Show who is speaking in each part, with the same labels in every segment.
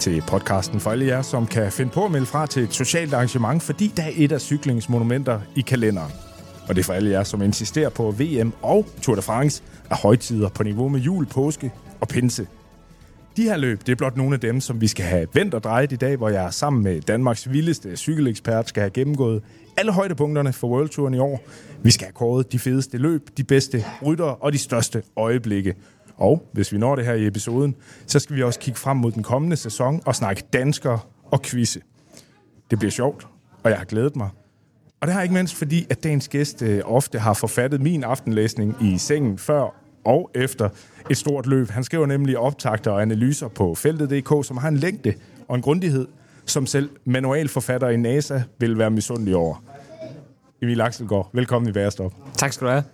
Speaker 1: Til podcasten for alle jer, som kan finde på at melde fra til et socialt arrangement, fordi der er et af cyklingsmonumenter i kalenderen. Og det er for alle jer, som insisterer på VM og Tour de France er højtider på niveau med jul, påske og pinse. De her løb, det er blot nogle af dem, som vi skal have vendt og drejet i dag, hvor jeg sammen med Danmarks vildeste cykelekspert skal have gennemgået alle højdepunkterne for World Touren i år. Vi skal have kåret de fedeste løb, de bedste ryttere og de største øjeblikke. Og hvis vi når det her i episoden, så skal vi også kigge frem mod den kommende sæson og snakke danskere og quizze. Det bliver sjovt, og jeg har glædet mig. Og det har ikke mindst fordi, at dagens gæst øh, ofte har forfattet min aftenlæsning i sengen før og efter et stort løb. Han skriver nemlig optagter og analyser på feltet.dk, som har en længde og en grundighed, som selv manualforfatter i NASA vil være misundelig over. Emil Axelgaard, velkommen i Bærestop.
Speaker 2: Tak skal du have.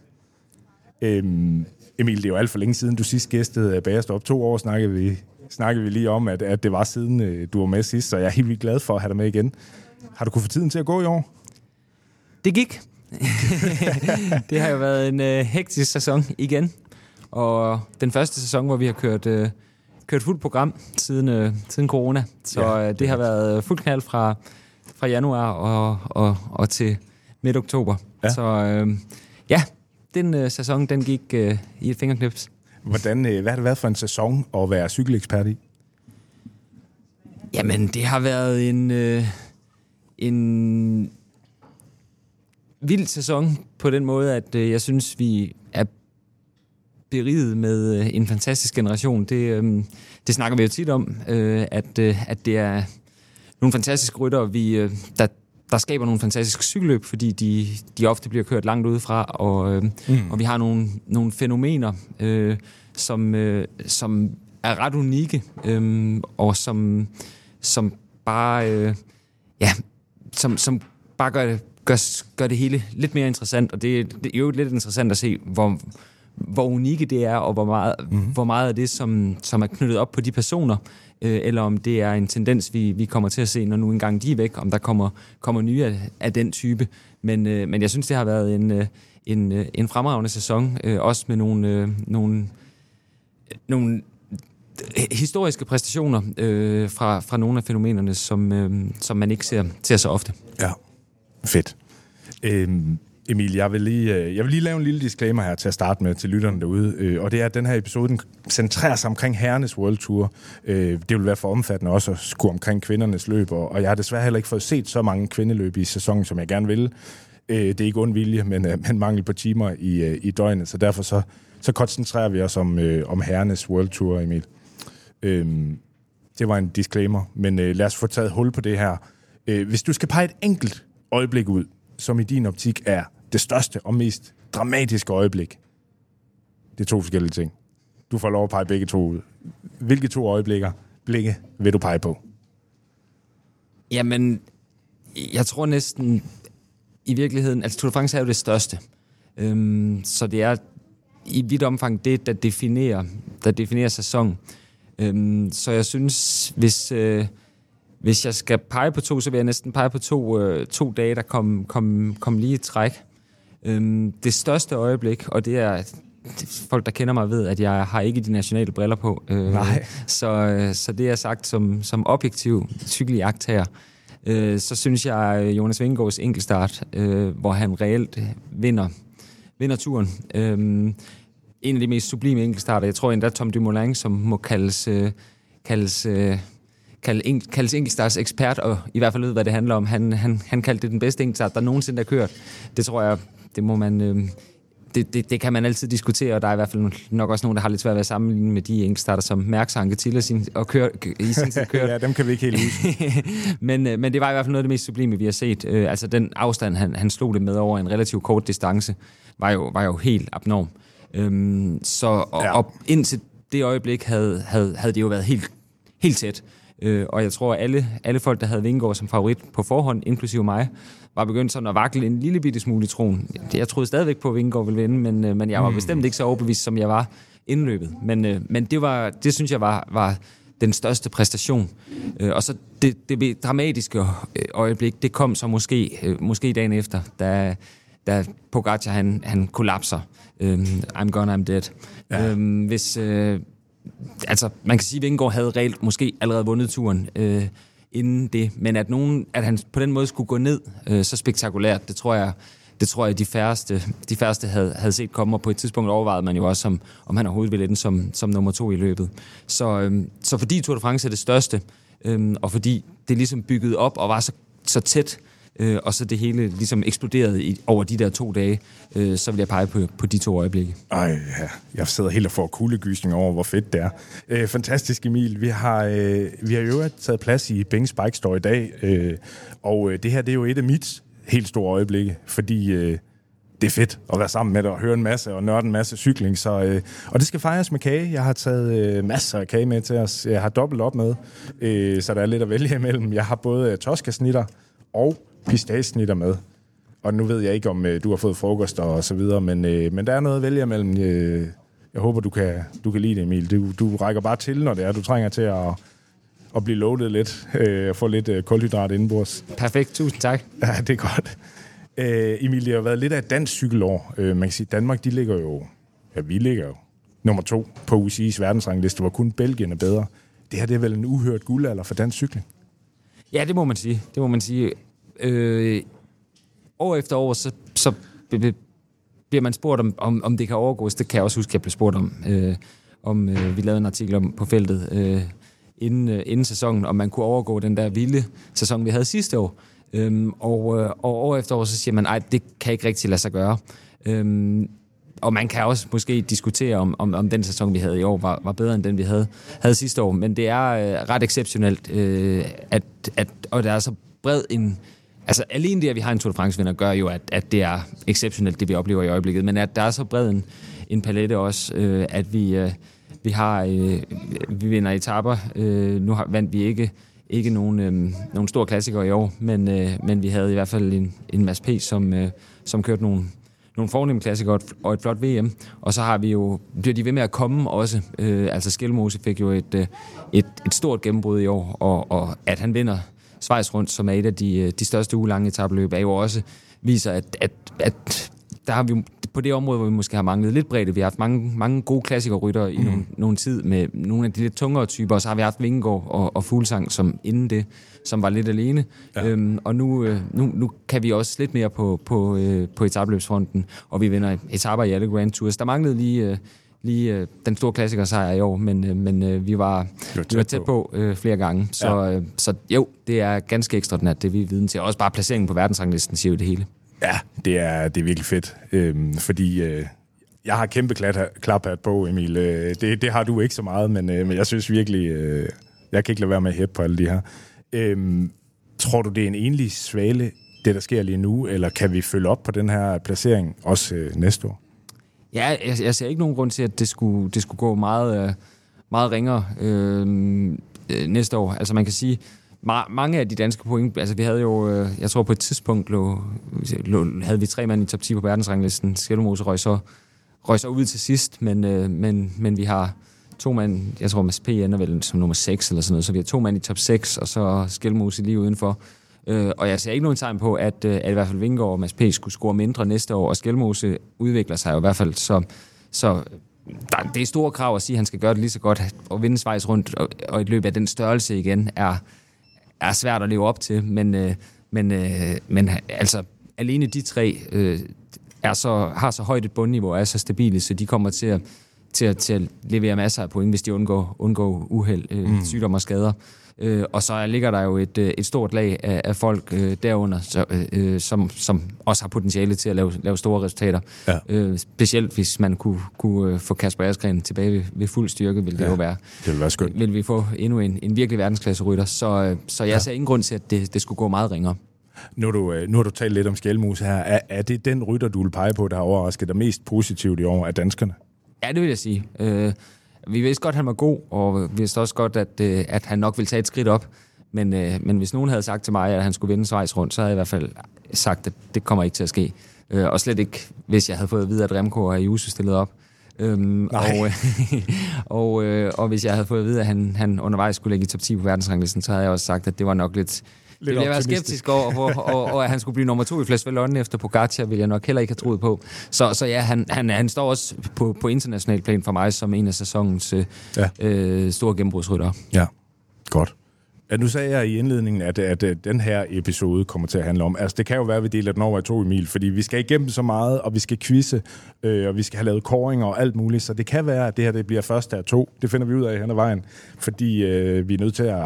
Speaker 1: Øhm, Emil, det er jo alt for længe siden, du sidst gæstede Bagerstop. To år snakkede vi, snakkede vi lige om, at, at det var siden øh, du var med sidst, så jeg er helt vildt glad for at have dig med igen. Har du kunnet få tiden til at gå i år?
Speaker 2: Det gik. det har jo været en øh, hektisk sæson igen. Og den første sæson, hvor vi har kørt, øh, kørt fuldt program siden, øh, siden corona. Så ja, øh, det har været fuld knald fra, fra januar og, og, og til midt oktober. Ja. Så øh, ja, den øh, sæson, den gik øh, i et fingerknips.
Speaker 1: Hvordan, øh, hvad har det været for en sæson at være cykelekspert i?
Speaker 2: Jamen, det har været en, øh, en vild sæson på den måde, at øh, jeg synes, vi er beriget med øh, en fantastisk generation. Det, øh, det snakker vi jo tit om, øh, at, øh, at det er nogle fantastiske rytter, vi, øh, der, der skaber nogle fantastiske cykelløb, fordi de, de ofte bliver kørt langt udefra, og, øh, mm. og vi har nogle, nogle fænomener, øh, som, øh, som er ret unikke, øh, og som, som bare, øh, ja, som, som bare gør det, gør, gør det hele lidt mere interessant, og det, det er jo lidt interessant at se, hvor, hvor unikke det er, og hvor meget, mm. hvor meget af det, som, som er knyttet op på de personer, øh, eller om det er en tendens, vi, vi kommer til at se, når nu engang de er væk, om der kommer, kommer nye af, af den type. Men, øh, men jeg synes, det har været en, øh, en, øh, en fremragende sæson, øh, også med nogle, øh, nogle, nogle historiske præstationer øh, fra, fra nogle af fænomenerne, som, øh, som man ikke ser, ser så ofte.
Speaker 1: Ja, fedt. Øhm, Emil, jeg vil, lige, øh, jeg vil lige lave en lille disclaimer her til at starte med til lytterne derude, øh, og det er, at den her episode den centrerer sig omkring herrenes World Tour. Øh, det vil være for omfattende også at skulle omkring kvindernes løb, og jeg har desværre heller ikke fået set så mange kvindeløb i sæsonen, som jeg gerne vil. Det er ikke ond vilje, men, men mangel på timer i, i døgnet, så derfor så, så koncentrerer vi os om, om herrenes World Tour, Emil. Det var en disclaimer, men lad os få taget hul på det her. Hvis du skal pege et enkelt øjeblik ud, som i din optik er det største og mest dramatiske øjeblik. Det er to forskellige ting. Du får lov at pege begge to ud. Hvilke to øjeblikker blikke vil du pege på?
Speaker 2: Jamen, jeg tror næsten i virkeligheden, altså Tour de France er jo det største. Øhm, så det er i vidt omfang det, der definerer, der definerer sæson. Øhm, så jeg synes, hvis, øh, hvis jeg skal pege på to, så vil jeg næsten pege på to, øh, to dage, der kom, kom, kom lige i træk. Øhm, det største øjeblik, og det er folk, der kender mig, ved, at jeg har ikke de nationale briller på.
Speaker 1: Øh, Nej.
Speaker 2: Så, så det er sagt som, som objektiv cykeljagt her. Øh, så synes jeg, Jonas Vingegaards enkeltstart, øh, hvor han reelt vinder, vinder turen. Øh, en af de mest sublime enkeltstarter. Jeg tror endda Tom Dumoulin, som må kaldes, øh, kaldes øh, kaldes enkeltstarts ekspert, og i hvert fald ved, hvad det handler om. Han, han, han kaldte det den bedste enkeltstart, der nogensinde er kørt. Det tror jeg, det må man... Øh, det, det, det kan man altid diskutere, og der er i hvert fald nok også nogen, der har lidt svært ved at sammenligne med de enkeltstarter, som Mærks og Anquetil sin, og kør, i sin tid kørt.
Speaker 1: ja, dem kan vi ikke helt huske.
Speaker 2: men, øh, men det var i hvert fald noget af det mest sublime, vi har set. Øh, altså den afstand, han, han slog det med over en relativt kort distance, var jo, var jo helt abnorm. Øhm, så og, ja. og indtil det øjeblik havde, havde, havde det jo været helt, helt tæt. Øh, og jeg tror, at alle, alle folk, der havde Vingegaard som favorit på forhånd, inklusive mig, var begyndt sådan at vakle en lille bitte smule i troen. Jeg troede stadigvæk på, at Vingegaard ville vinde, men, øh, men jeg var mm. bestemt ikke så overbevist, som jeg var indløbet. Men, øh, men det, var, det synes jeg var, var den største præstation. Øh, og så det, det dramatiske øjeblik, det kom så måske, øh, måske dagen efter, da, da Pogacar han, han kollapser. Øh, I'm gone, I'm dead. Ja. Øh, hvis, øh, altså, man kan sige, at Vingegaard havde reelt måske allerede vundet turen øh, inden det, men at, nogen, at han på den måde skulle gå ned øh, så spektakulært, det tror jeg, det tror jeg, de færreste, de færreste havde, havde set komme, og på et tidspunkt overvejede man jo også, om, om han overhovedet ville ende som, som nummer to i løbet. Så, øhm, så fordi Tour de France er det største, øhm, og fordi det ligesom byggede op og var så, så tæt, øh, øh, og så det hele ligesom eksploderede i, over de der to dage, øh, så vil jeg pege på, på de to øjeblikke.
Speaker 1: Ej, ja. jeg sidder helt og får kuldegysning over, hvor fedt det er. Øh, fantastisk, Emil. Vi har, øh, vi har jo taget plads i Bings Bike Store i dag, øh, og øh, det her det er jo et af mit helt store øjeblikke, fordi øh, det er fedt at være sammen med dig og høre en masse og nørde en masse cykling. Så, øh, og det skal fejres med kage. Jeg har taget øh, masser af kage med til os. Jeg har dobbelt op med, øh, så der er lidt at vælge imellem. Jeg har både toskasnitter og pistagesnitter med. Og nu ved jeg ikke, om øh, du har fået frokost og så videre, men, øh, men der er noget at vælge imellem. Øh, jeg håber, du kan, du kan lide det, Emil. Du, du rækker bare til, når det er, du trænger til at, at blive loadet lidt, øh, og få lidt øh, kulhydrat indenbords.
Speaker 2: Perfekt, tusind tak.
Speaker 1: Ja, det er godt. Øh, Emil, det har været lidt af et dansk cykelår. Øh, man kan sige, Danmark, de ligger jo, ja, vi ligger jo nummer to på UCI's verdensrangliste, hvor kun Belgien er bedre. Det her det er vel en uhørt guldalder for dansk cykling?
Speaker 2: Ja, det må man sige. Det må man sige øh, år efter år, så, så bliver man spurgt, om, om, om det kan overgås. Det kan jeg også huske, at jeg blev spurgt om. Øh, om øh, vi lavede en artikel om på feltet øh, inden, øh, inden sæsonen, om man kunne overgå den der vilde sæson, vi havde sidste år. Øhm, og, øh, og år efter år, så siger man, at det kan ikke rigtig lade sig gøre. Øhm, og man kan også måske diskutere, om, om, om den sæson, vi havde i år, var, var bedre end den, vi havde, havde sidste år. Men det er øh, ret exceptionelt, øh, at, at, og der er så bred en... Altså alene det, at vi har en Tour de France-vinder, gør jo, at, at det er exceptionelt, det vi oplever i øjeblikket. Men at der er så bred en, en palette også, øh, at vi, øh, vi har... Øh, vi vinder etapper. Øh, nu har, vandt vi ikke ikke nogen, øh, nogen stor klassiker i år, men, øh, men vi havde i hvert fald en, en Mads P., som, øh, som kørte nogle, nogle fornemme klassikere og et flot VM. Og så har vi jo, bliver de ved med at komme også. Øh, altså Skelmose fik jo et, øh, et, et stort gennembrud i år, og, og at han vinder Schweiz rundt, som er et af de, øh, de største ugelange etabløb, er jo også viser, at, at, at der har vi på det område, hvor vi måske har manglet lidt bredde. Vi har haft mange, mange gode klassikerrytter i mm. nogle, nogle tid med nogle af de lidt tungere typer, og så har vi haft Vingegaard og, og Fuglsang som inden det, som var lidt alene. Ja. Øhm, og nu, øh, nu, nu kan vi også lidt mere på, på, øh, på etabløbsfronten, og vi vinder etaper i alle Grand Tours. Der manglede lige... Øh, lige øh, den store klassiker sejr i år, men, øh, men øh, vi, var, vi var tæt, vi var tæt på, på øh, flere gange. Så, ja. øh, så jo, det er ganske ekstraordinært, det vi er viden til. Også bare placeringen på verdensranglisten siger jo det hele.
Speaker 1: Ja, det er, det er virkelig fedt, øhm, fordi øh, jeg har kæmpe klaphat på, Emil. Øh, det, det har du ikke så meget, men, øh, men jeg synes virkelig, øh, jeg kan ikke lade være med at hæppe på alle de her. Øhm, tror du, det er en enlig svale, det der sker lige nu, eller kan vi følge op på den her placering også øh, næste år?
Speaker 2: Ja, jeg, jeg ser ikke nogen grund til, at det skulle, det skulle gå meget, øh, meget ringere øh, øh, næste år. Altså man kan sige, ma- mange af de danske point, altså vi havde jo, øh, jeg tror på et tidspunkt lå, lå, havde vi tre mand i top 10 på verdensranglisten. Skellemose røg så, røg så ud til sidst, men, øh, men, men vi har to mand, jeg tror Mads P. ender vel som nummer 6 eller sådan noget, så vi har to mand i top 6, og så Skelmose lige udenfor. Øh, og jeg ser ikke nogen tegn på, at, øh, at i hvert fald Vingegaard og Mads P. skulle score mindre næste år, og Skelmose udvikler sig jo i hvert fald, så, så der, det er store krav at sige, at han skal gøre det lige så godt, og vinde Schweiz rundt, og, og et løb af den størrelse igen er, er svært at leve op til, men, øh, men, øh, men altså, alene de tre øh, er så, har så højt et bundniveau og er så stabile, så de kommer til at, til at, til at levere masser af point, hvis de undgår, undgår uheld, øh, mm. sygdom og skader. Øh, og så ligger der jo et, øh, et stort lag af, af folk øh, derunder, så, øh, som, som også har potentiale til at lave, lave store resultater. Ja. Øh, specielt hvis man kunne, kunne øh, få Kasper Askren tilbage ved, ved fuld styrke, vil det ja, jo være.
Speaker 1: Det vil være skønt.
Speaker 2: Vil vi få endnu en, en virkelig verdensklasserytter. Så, så jeg ja. ser ingen grund til, at det, det skulle gå meget ringere.
Speaker 1: Nu har du, nu har du talt lidt om Skjelmus her. Er, er det den rytter, du vil pege på, der har overrasket dig mest positivt i år af danskerne?
Speaker 2: Ja, det vil jeg sige. Øh, vi vidste godt, at han var god, og vi vidste også godt, at, øh, at han nok ville tage et skridt op. Men, øh, men hvis nogen havde sagt til mig, at han skulle vinde Schweiz rundt, så havde jeg i hvert fald sagt, at det kommer ikke til at ske. Øh, og slet ikke, hvis jeg havde fået at vide, at Remco og Ayuso stillede op. Øhm, og, og, øh, og hvis jeg havde fået at vide, at han, han undervejs skulle ligge i top 10 på verdensranglisten, så havde jeg også sagt, at det var nok lidt... Lidt jeg være skeptisk over, og, og, og, at han skulle blive nummer to i Flash Vallon efter Pogacar, ville jeg nok heller ikke have troet på. Så, så ja, han, han, han står også på, på international plan for mig som en af sæsonens øh, ja. øh, store gennembrudsrytter.
Speaker 1: Ja, godt. Ja, nu sagde jeg i indledningen, at, at, at den her episode kommer til at handle om. Altså, det kan jo være, at vi deler den over i to, Emil, fordi vi skal igennem så meget, og vi skal quizze, øh, og vi skal have lavet koringer og alt muligt, så det kan være, at det her det bliver første af to. Det finder vi ud af hen ad vejen, fordi øh, vi er nødt til at...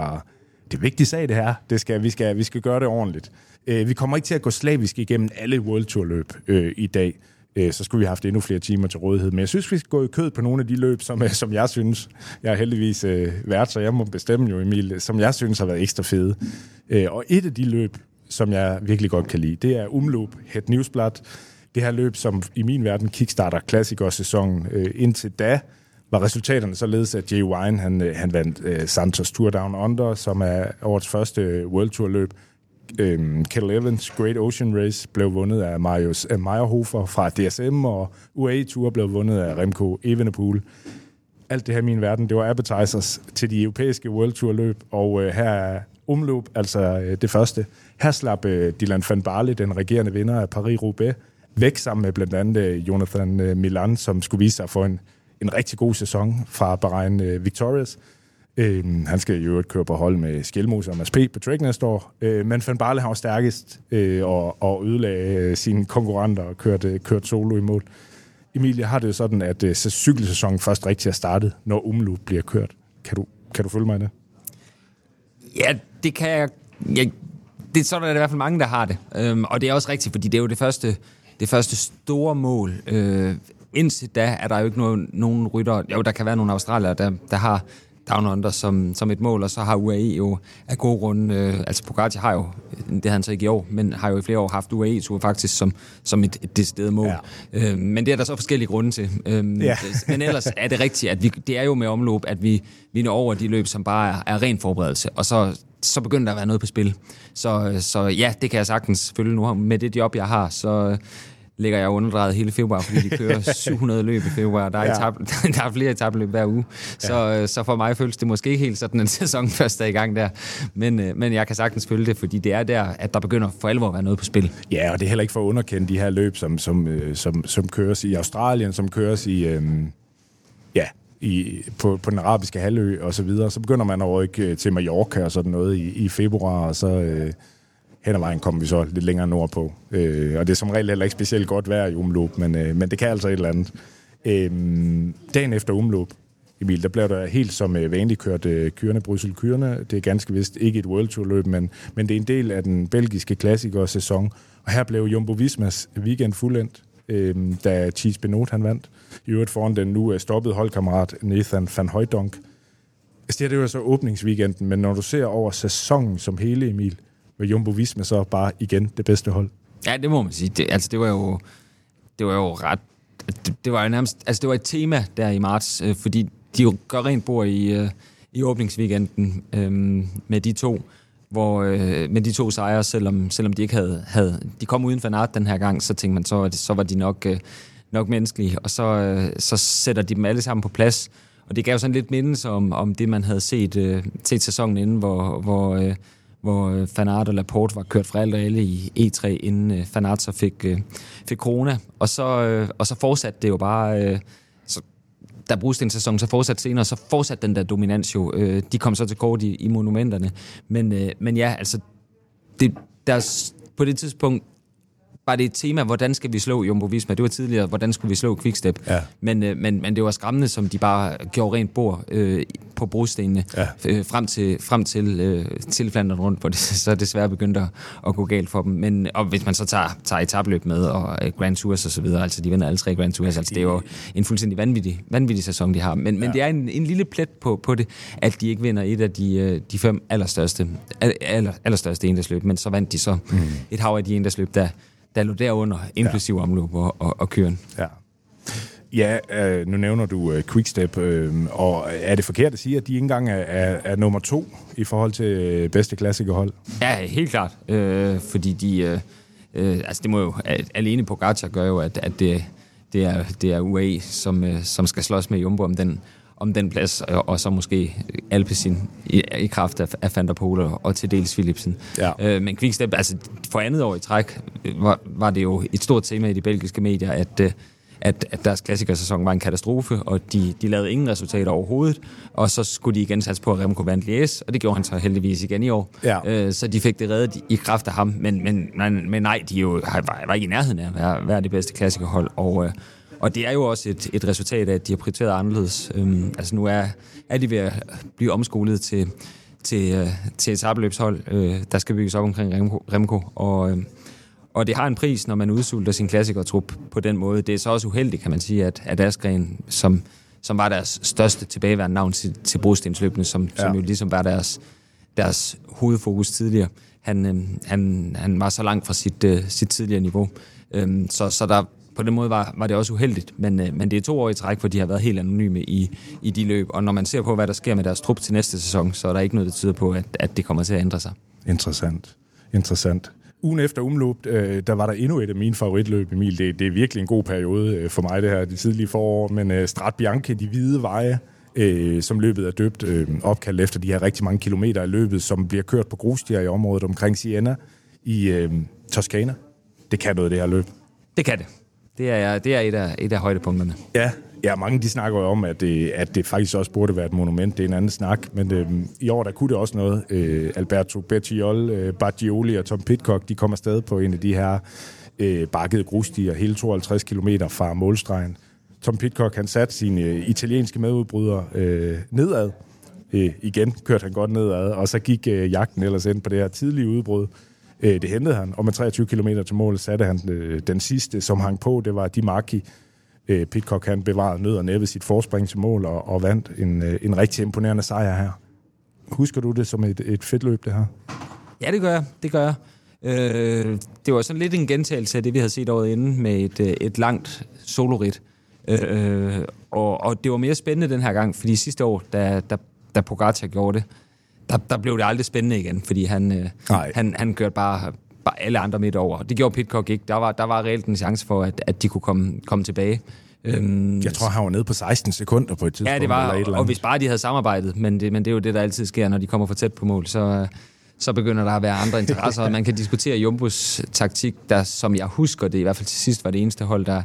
Speaker 1: Det er vigtig sag, det her. Det skal, vi, skal, vi skal gøre det ordentligt. Øh, vi kommer ikke til at gå slavisk igennem alle World Tour løb øh, i dag øh, så skulle vi have haft endnu flere timer til rådighed. Men jeg synes, vi skal gå i kød på nogle af de løb, som, øh, som jeg synes, jeg er heldigvis øh, vært, så jeg må bestemme jo, Emil, som jeg synes har været ekstra fede. Øh, og et af de løb, som jeg virkelig godt kan lide, det er Umloop Het Newsblad. Det her løb, som i min verden kickstarter klassikersæsonen. Øh, indtil da var resultaterne således, at Jay Wine han, øh, han vandt øh, Santos Tour Down Under, som er årets første øh, World Tour løb øhm, Kettle Evans Great Ocean Race blev vundet af Marius øh, Meyerhofer fra DSM, og UAE Tour blev vundet af Remco Evenepoel. Alt det her i min verden, det var appetizers til de europæiske World Tour løb, og øh, her er omløb, altså øh, det første. Her slap øh, Dylan van Barle, den regerende vinder af Paris-Roubaix, væk sammen med blandt andet øh, Jonathan øh, Milan, som skulle vise sig for en, en rigtig god sæson fra Bahrain øh, Victorious. Øh, han skal jo øvrigt køre på hold med Skelmos og Mads P. på Trek næste år. Øh, men Van Barle har stærkest øh, og, og ødelagde øh, sine konkurrenter og kørte, øh, kørte solo i mål. Emilie har det jo sådan, at øh, cykelsæsonen først rigtig er startet, når Umloop bliver kørt. Kan du, kan du følge mig i det?
Speaker 2: Ja, det kan jeg. Ja, det, sådan er der i hvert fald mange, der har det. Øhm, og det er også rigtigt, fordi det er jo det første, det første store mål. Øh, indtil da er der jo ikke nogen, nogen rytter. Jo, der kan være nogle australier, der, der har Down Under som, som et mål, og så har UAE jo af god grund, øh, altså Pogacar har jo, det har han så ikke i år, men har jo i flere år haft UAE-tur faktisk som, som et, et decideret mål. Ja. Øh, men det er der så forskellige grunde til. Øh, ja. men ellers er det rigtigt, at vi, det er jo med omløb, at vi, vi når over de løb, som bare er, er ren forberedelse, og så, så begynder der at være noget på spil. Så, så ja, det kan jeg sagtens følge nu. Med det job, jeg har, så ligger jeg underdrejet hele februar, fordi de kører 700 løb i februar. Der er, ja. etab, der er flere etabløb hver uge. Så, ja. så for mig føles det måske ikke helt sådan, en sæson først er i gang der. Men, øh, men jeg kan sagtens følge det, fordi det er der, at der begynder for alvor at være noget på spil.
Speaker 1: Ja, og det er heller ikke for at underkende de her løb, som, som, øh, som, som køres i Australien, som køres i... Øhm, ja, i, på, på den arabiske halvø og så videre. Så begynder man at rykke øh, til Mallorca og sådan noget i, i februar, og så... Øh, hen ad vejen kommer vi så lidt længere nordpå. Øh, og det er som regel heller ikke specielt godt vejr i umløb, men, øh, men det kan altså et eller andet. Øh, dagen efter umløb, Emil, der blev der helt som øh, vanligt kørt øh, kyrene, Bryssel kyrene. Det er ganske vist ikke et World Tour løb, men, men det er en del af den belgiske klassiker-sæson. Og her blev Jumbo Vismas weekend fuldendt, øh, da Thies Benot han vandt. I øvrigt foran den nu øh, stoppede holdkammerat Nathan van Højdonk. Altså, det er jo så åbningsweekenden, men når du ser over sæsonen som hele, Emil, med Jumbo Visma så bare igen det bedste hold.
Speaker 2: Ja, det må man sige. Det, altså, det var jo, det var jo ret... Det, det var jo nærmest... Altså, det var et tema der i marts, øh, fordi de jo gør rent bord i, øh, i åbningsweekenden øh, med de to hvor øh, med de to sejre, selvom, selvom de ikke havde, havde de kom uden for den her gang, så tænkte man så, så var de nok, øh, nok menneskelige, og så, øh, så sætter de dem alle sammen på plads, og det gav sådan lidt mindelse om, om det, man havde set, øh, set sæsonen inden, hvor, hvor øh, hvor øh, Fanart og Laporte var kørt fra alt og alle i E3, inden øh, Fanart så fik, øh, fik corona. Og så, og så fortsatte det jo bare... Så, da en sæson så fortsatte senere, så fortsatte den der dominans jo. de kom så til kort i, i monumenterne. Men, men ja, altså, det, der, på det tidspunkt var det et tema, hvordan skal vi slå Jumbo Visma? Det var tidligere, hvordan skulle vi slå Quickstep? Ja. Men, øh, men, men det var skræmmende, som de bare gjorde rent bord øh, på brostenene ja. øh, frem til, frem til, øh, til Flandern rundt, hvor det så desværre begyndte at, at gå galt for dem. Men og hvis man så tager, tager etabløb med og uh, Grand Tours og så videre, altså de vinder alle tre Grand Tours, altså det er jo en fuldstændig vanvittig, vanvittig sæson, de har. Men, ja. men det er en, en lille plet på, på det, at de ikke vinder et af de, øh, de fem allerstørste, aller, allerstørste endagsløb, men så vandt de så mm. et hav af de endagsløb, der der lå derunder, inklusiv ja. omløb og, og, og køren.
Speaker 1: Ja. Ja, øh, nu nævner du øh, Quickstep, øh, og er det forkert at sige, at de ikke engang er, er, er nummer to i forhold til øh, bedste klassikerhold?
Speaker 2: Ja, helt klart. Øh, fordi de... Øh, øh, altså det må jo... Alene på gør jo, at, at det, det, er, det er UAE, som, øh, som skal slås med Jumbo om den, om den plads, og, og så måske Alpecin i, i kraft af, af Van der Pol og, til dels Philipsen.
Speaker 1: Ja.
Speaker 2: Øh, men Quickstep, altså for andet år i træk, var, var det jo et stort tema i de belgiske medier, at... Øh, at, at deres klassikersæson var en katastrofe, og de, de lavede ingen resultater overhovedet, og så skulle de igen satse på, at Remco vandt Lies, og det gjorde han så heldigvis igen i år.
Speaker 1: Ja.
Speaker 2: Øh, så de fik det reddet i kraft af ham, men, men, men, men nej, de jo, var, var ikke i nærheden af at være, være det bedste klassikerhold, og, øh, og det er jo også et, et resultat af, at de har prioriteret anderledes. Øhm, altså nu er, er de ved at blive omskolet til, til, øh, til et sabeløbshold, øh, der skal bygges op omkring Remco, Remco og... Øh, og det har en pris, når man udsulter sin klassikertrup på den måde. Det er så også uheldigt, kan man sige, at, at Askren, som, som var deres største tilbageværende navn til, til brostensløbene, som, ja. som jo ligesom var deres, deres hovedfokus tidligere, han, øh, han, han var så langt fra sit, øh, sit tidligere niveau. Øhm, så, så der, på den måde var, var det også uheldigt, men, øh, men det er to år i træk, hvor de har været helt anonyme i, i de løb, og når man ser på, hvad der sker med deres trup til næste sæson, så er der ikke noget, der tyder på, at, at det kommer til at ændre sig.
Speaker 1: Interessant. Interessant. Ugen efter umløb, øh, der var der endnu et af mine favoritløb, Emil. Det, det er virkelig en god periode øh, for mig, det her, det tidlige forår. Men øh, Strat Bianche, de hvide veje, øh, som løbet er døbt, øh, opkaldt efter de her rigtig mange kilometer i løbet, som bliver kørt på grusstier i området omkring Siena i øh, Toskana. Det kan noget, det her løb.
Speaker 2: Det kan det. Det er, det er et, af, et af højdepunkterne.
Speaker 1: Ja, ja, mange de snakker jo om, at det, at det faktisk også burde være et monument. Det er en anden snak, men øh, i år der kunne det også noget. Øh, Alberto Bettiol, øh, Bargioli og Tom Pitcock, de kommer stadig på en af de her øh, bakkede grusstier, hele 52 km fra målstregen. Tom Pitcock, han satte sine øh, italienske medudbrydere øh, nedad. Øh, igen kørte han godt nedad, og så gik øh, jagten ellers ind på det her tidlige udbrud. Øh, det hentede han, og med 23 km til mål satte han øh, den sidste, som hang på, det var Di Marchi. Øh, Pitcock han bevarede nød og næppe sit forspring til mål og, og vandt en, øh, en rigtig imponerende sejr her. Husker du det som et, et fedt løb, det her?
Speaker 2: Ja, det gør jeg. Det gør jeg. Øh, det var sådan lidt en gentagelse af det, vi havde set året inden med et, øh, et langt solorit. Øh, øh, og, og det var mere spændende den her gang, fordi sidste år, da, da, da Pogacar gjorde det, der, der blev det aldrig spændende igen, fordi han, øh, han, han kørte bare, bare alle andre midt over. Det gjorde Pitcock ikke. Der var, der var reelt en chance for, at, at de kunne komme, komme tilbage.
Speaker 1: Øhm, jeg tror, han var nede på 16 sekunder på et tidspunkt.
Speaker 2: Ja, det var, eller et eller og hvis bare de havde samarbejdet, men det, men det er jo det, der altid sker, når de kommer for tæt på mål, så, så begynder der at være andre interesser, og man kan diskutere Jumbos taktik, der, som jeg husker det, i hvert fald til sidst var det eneste hold, der,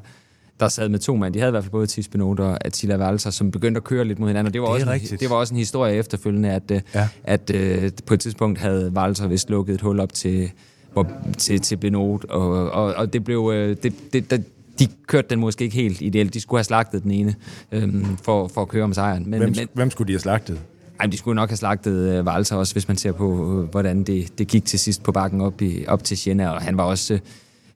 Speaker 2: der sad med to mand. De havde i hvert fald både Tis Benot og Attila Valser, som begyndte at køre lidt mod hinanden. Og det var, det også, en, det var også en historie efterfølgende, at, øh, ja. at, uh, på et tidspunkt havde Valser vist lukket et hul op til, hvor, til, til Benot, og, og, og det blev... Uh, det, det, der, de kørte den måske ikke helt ideelt. De skulle have slagtet den ene øhm, for, for at køre om sejren.
Speaker 1: Men, hvem, men, hvem skulle de have slagtet?
Speaker 2: Ej, de skulle nok have slagtet uh, Valser også, hvis man ser på, uh, hvordan det, det gik til sidst på bakken op, i, op til Siena, og han var også... Uh,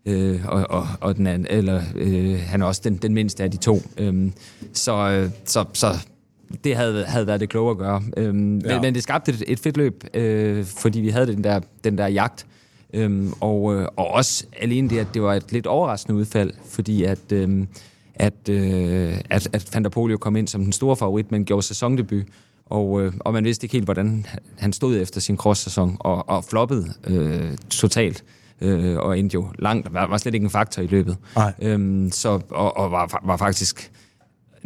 Speaker 2: øh, og, og, og den anden, eller øh, han er også den, den mindste af de to. Øhm, så, øh, så, så det havde, havde været det kloge at gøre. Øhm, ja. men, men det skabte et, et fedt løb, øh, fordi vi havde den der, den der jagt. Øhm, og, øh, og også alene det, at det var et lidt overraskende udfald, fordi at, øh, at, øh, at, at Van der Polio kom ind som den store favorit, men gjorde sæsondebut. Og, øh, og man vidste ikke helt, hvordan han stod efter sin cross-sæson, og, og floppede øh, totalt øh, og endte jo langt, var, var slet ikke en faktor i løbet. Øhm, så, og, og var, var faktisk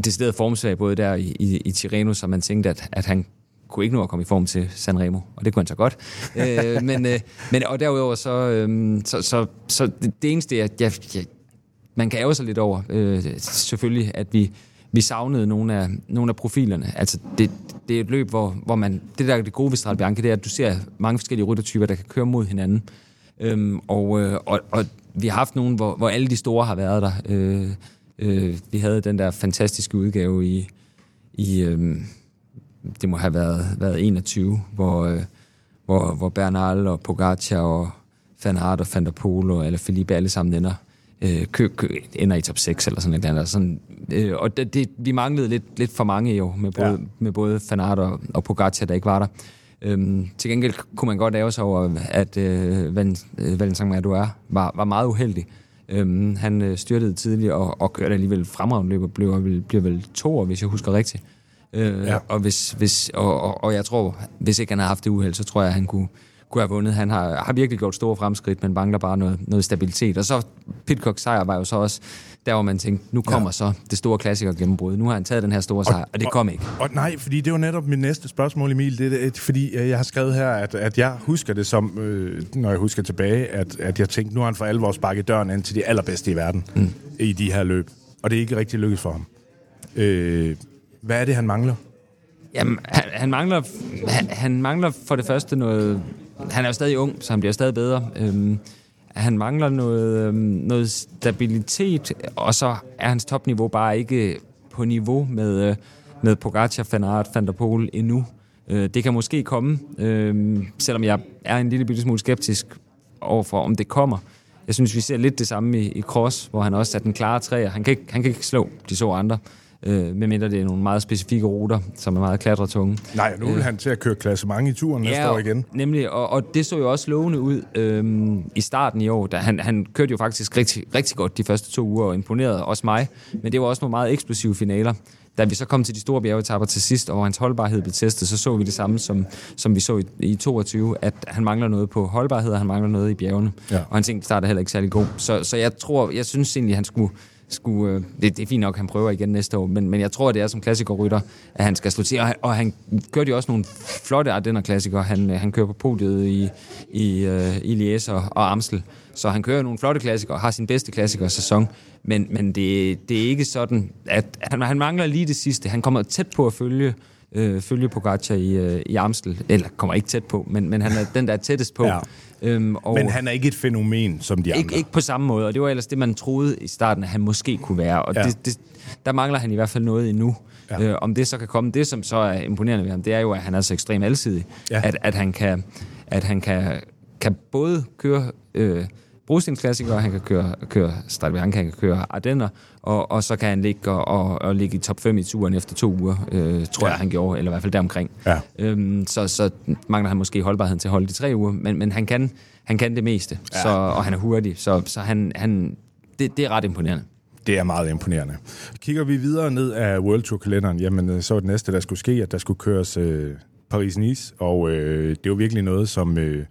Speaker 2: det stedet formsvag både der i, i, i Tireno, så man tænkte, at, at han kunne ikke nå at komme i form til Sanremo, og det kunne han så godt. øh, men, øh, men, og derudover så, øh, så, så, så det, det eneste, jeg, jeg, jeg, man kan ære sig lidt over, øh, selvfølgelig, at vi, vi savnede nogle af, nogle af profilerne. Altså, det, det er et løb, hvor, hvor man... Det der er det gode ved Strade Bianche, det er, at du ser mange forskellige ryttertyper, der kan køre mod hinanden. Øhm, og, øh, og, og vi har haft nogen, hvor, hvor alle de store har været der. Øh, øh, vi havde den der fantastiske udgave i, i øh, det må have været, været 21, hvor, øh, hvor, hvor Bernal og Pogacar og Van Aert og Van der Polo eller Felipe alle sammen ender, øh, kø, kø, ender i top 6 eller sådan et eller andet. Sådan, øh, og det, det, vi manglede lidt, lidt for mange år med både, ja. med både Van Aert og, og Pogacar, der ikke var der. Øhm, til gengæld kunne man godt lave sig over, at øh, Val, øh, Valentin Madouar var, var meget uheldig. Øhm, han øh, styrtede tidligt og, og kørte alligevel fremragende løb og blev, blev vel to år, hvis jeg husker rigtigt. Øh,
Speaker 1: Ja.
Speaker 2: og, hvis, hvis, og, og, og jeg tror, hvis ikke han havde haft det uheld, så tror jeg, at han kunne, kunne have vundet. Han har, har virkelig gjort store fremskridt, men mangler bare noget, noget stabilitet. Og så Pitcock sejr var jo så også der, hvor man tænkte, nu kommer ja. så det store klassiker gennembrud. Nu har han taget den her store sejr, og det kom ikke.
Speaker 1: Og nej, fordi det var netop mit næste spørgsmål, Emil. Det, det, fordi øh, jeg har skrevet her, at, at jeg husker det som, øh, når jeg husker tilbage, at, at jeg tænkte, nu har han for alvor sparket døren ind til de allerbedste i verden mm. i de her løb. Og det er ikke rigtig lykkedes for ham. Øh, hvad er det, han mangler?
Speaker 2: Jamen, han, han, mangler, han, han mangler for det første noget... Han er jo stadig ung, så han bliver stadig bedre. Øhm, han mangler noget, øhm, noget stabilitet, og så er hans topniveau bare ikke på niveau med, øh, med Pogacar, Van Aert, Van der Poel endnu. Øh, det kan måske komme, øhm, selvom jeg er en lille bitte smule skeptisk overfor, om det kommer. Jeg synes, vi ser lidt det samme i, i Cross, hvor han også er den klare træer. Han kan ikke, han kan ikke slå de så andre, øh, medmindre det er nogle meget specifikke ruter, som er meget klatretunge.
Speaker 1: Nej, nu vil han til at køre klasse mange i turen næste år igen.
Speaker 2: Nemlig, og, og det så jo også lovende ud øhm, i starten i år. Da han, han kørte jo faktisk rigtig, rigtig godt de første to uger og imponerede også mig. Men det var også nogle meget eksplosive finaler. Da vi så kom til de store bjergetapper til sidst, og hans holdbarhed blev testet, så så vi det samme, som, som vi så i, i 22, at han mangler noget på holdbarhed, og han mangler noget i bjergene.
Speaker 1: Ja.
Speaker 2: Og hans enkelt start er heller ikke særlig god. Så, så jeg tror, jeg synes egentlig, han skulle skulle, øh, det, det er fint nok, at han prøver igen næste år, men, men jeg tror, det er som klassikerrytter, at han skal slå til. Og, han- og han kørte jo også nogle flotte Ardenner klassikere. Han, øh, han kører på podiet i, i, uh, i Liège og, og Amstel. Så han kører nogle flotte klassikere og har sin bedste klassikersæson. Men, men det, det er ikke sådan, at han, han mangler lige det sidste. Han kommer tæt på at følge øh, følge Pogacar i, øh, i Amstel. Eller kommer ikke tæt på, men, men han er den, der er tættest på.
Speaker 1: Ja.
Speaker 2: Øhm, og
Speaker 1: Men han er ikke et fænomen, som de andre.
Speaker 2: ikke, ikke på samme måde, og det var ellers det, man troede i starten, at han måske kunne være. Og
Speaker 1: Ja.
Speaker 2: det, det, der mangler han i hvert fald noget endnu.
Speaker 1: Ja.
Speaker 2: Øh, om det så kan komme, det som så er imponerende ved ham, det er jo, at han er så ekstremt alsidig.
Speaker 1: Ja.
Speaker 2: At, at han kan, at han kan, kan både køre øh, brostensklassikere, han kan køre, køre Stradivari, han kan køre Ardenner, og, og så kan han ligge og, og, og ligge i top 5 i turen efter to uger, øh, tror
Speaker 1: Ja.
Speaker 2: jeg, han gjorde, eller i hvert fald deromkring.
Speaker 1: Ja.
Speaker 2: Øhm, så, så mangler han måske holdbarheden til at holde de tre uger, men, men han, kan, han kan det meste,
Speaker 1: Ja.
Speaker 2: ja. så, og han er hurtig, så, så han, han, det, det er ret imponerende.
Speaker 1: Det er meget imponerende. Kigger vi videre ned af World Tour-kalenderen, jamen øh, så var det næste, der skulle ske, at der skulle køres øh, Paris-Nice, og øh, det var virkelig noget, som øh,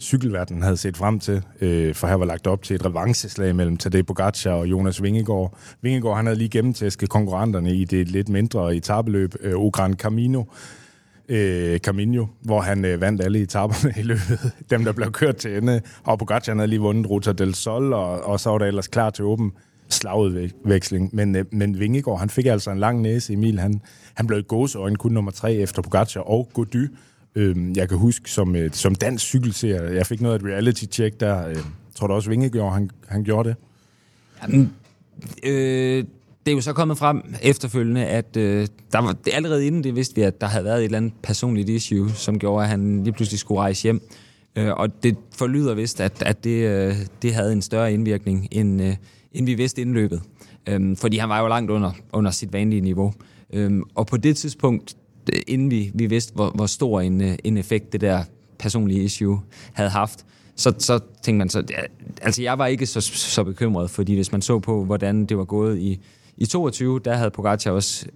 Speaker 1: cykelverdenen havde set frem til, øh, for her var lagt op til et revanceslag mellem Tadej Pogacar og Jonas Vingegaard. Vingegaard han havde lige gennemtæsket konkurrenterne i det lidt mindre etabeløb, øh, Ogran Camino, øh, Camino, hvor han øh, vandt alle etaperne i løbet, dem der blev kørt til ende. Og Pogacar han havde lige vundet Ruta del Sol, og, og så var der ellers klar til åben slagudveksling. Men, øh, men Vingegaard, han fik altså en lang næse. Emil, han, han blev i gåseøjne kun nummer tre efter Pogacar og Gody. Øh, jeg kan huske, som, øh, som dansk cykelserie, jeg fik noget af et reality-check der. Øh, tror du også, Vingegaard, han, han gjorde det?
Speaker 2: Jamen, øh, det er jo så kommet frem efterfølgende, at øh, der var, det, allerede inden det vidste vi, at der havde været et eller andet personligt issue, som gjorde, at han lige pludselig skulle rejse hjem. Øh, og det forlyder vist, at, at det, øh, det havde en større indvirkning, end, øh, end vi vidste indløbet. Øh, fordi han var jo langt under, under sit vanlige niveau. Øh, og på det tidspunkt, inden vi, vi vidste, hvor, hvor stor en, øh, en effekt det der personlige issue havde haft, så, så tænkte man så, ja, altså jeg var ikke så, så bekymret, fordi hvis man så på, hvordan det var gået i, i 22, der havde Pogacar også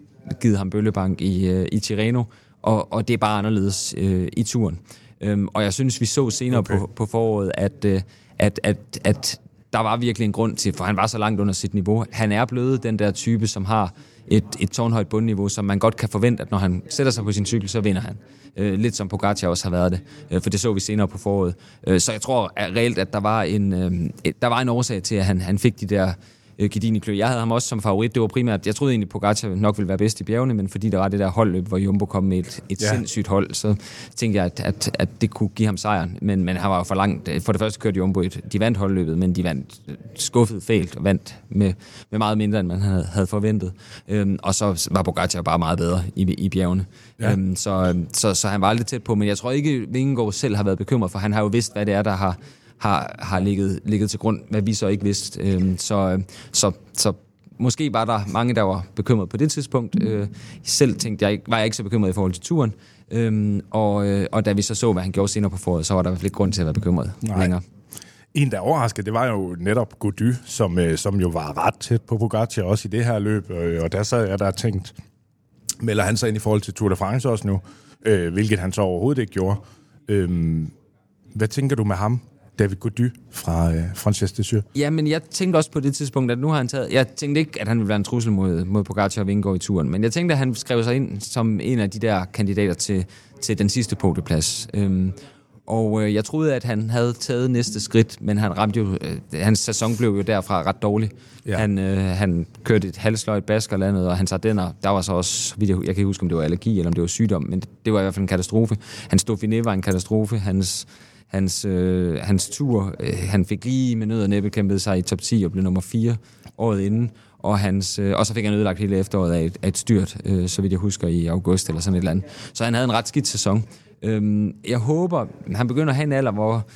Speaker 2: givet ham bøllebank i, øh, i Tirreno, og, og det er bare anderledes øh, i turen. Øhm, og jeg synes, vi så senere
Speaker 1: okay.
Speaker 2: på, på foråret, at, øh, at, at, at der var virkelig en grund til, for han var så langt under sit niveau. Han er blevet den der type, som har et, et tårnhøjt bundniveau, som man godt kan forvente, at når han sætter sig på sin cykel, så vinder han. Øh, lidt som Pogacar også har været det, øh, for det så vi senere på foråret. Øh, så jeg tror at reelt, at der var en, øh, der var en årsag til, at han, han fik de der øh, Gidini klø. Jeg havde ham også som favorit. Det var primært, jeg troede egentlig, Pogacar nok ville være bedst i bjergene, men fordi der var det der holdløb, hvor Jumbo kom med et, et
Speaker 1: Ja.
Speaker 2: sindssygt hold, så tænkte jeg, at, at, at det kunne give ham sejren. Men, men han var jo for langt. For det første kørte Jumbo et, de vandt holdløbet, men de vandt øh, skuffet fælt og vandt med, med meget mindre, end man havde, havde forventet. Øhm, og så var Pogacar bare meget bedre i, i bjergene.
Speaker 1: Ja.
Speaker 2: Øhm, så, så, så han var aldrig tæt på, men jeg tror ikke, Vingegaard selv har været bekymret, for han har jo vidst, hvad det er, der har, har, har ligget, ligget til grund, hvad vi så ikke vidste. Øhm, så, øh, så, så måske var der mange, der var bekymret på det tidspunkt. Øh, selv tænkte jeg, var jeg ikke så bekymret i forhold til turen. Øhm, og, øh, og da vi så så, hvad han gjorde senere på foråret, så var der i hvert fald ikke grund til at være bekymret.
Speaker 1: Nej.
Speaker 2: længere.
Speaker 1: En, der overraskede, det var jo netop Gody, som, øh, som jo var ret tæt på Pogacar også i det her løb, øh, og der sad jeg der og tænkt, melder han sig ind i forhold til Tour de France også nu, øh, hvilket han så overhovedet ikke gjorde. Øh, hvad tænker du med ham, David Gody fra øh, Frances de?
Speaker 2: Ja, men jeg tænkte også på det tidspunkt, at nu har han taget... Jeg tænkte ikke, at han ville være en trussel mod, mod Pogacar og Vingegaard i turen, men jeg tænkte, at han skrev sig ind som en af de der kandidater til, til den sidste podieplads. Øhm, og øh, jeg troede, at han havde taget næste skridt, men han ramte jo, øh, hans sæson blev jo derfra ret dårlig. Ja. Han, øh, han kørte et halvsløjt baskerlandet, og hans ardenner, der var så også, jeg, jeg kan ikke huske, om det var allergi eller om det var sygdom, men det, det var i hvert fald en katastrofe. Hans Dauphiné var en katastrofe. Hans, hans, øh, hans tur, øh, han fik lige med nød og næppe kæmpet sig i top 10 og blev nummer 4 året inden. Og, hans, øh, og så fik han ødelagt hele efteråret af et, af et styrt, øh, så vidt jeg husker, i august eller sådan et eller andet. Så han havde en ret skidt sæson. Øhm, jeg håber, han begynder at have en alder, hvor,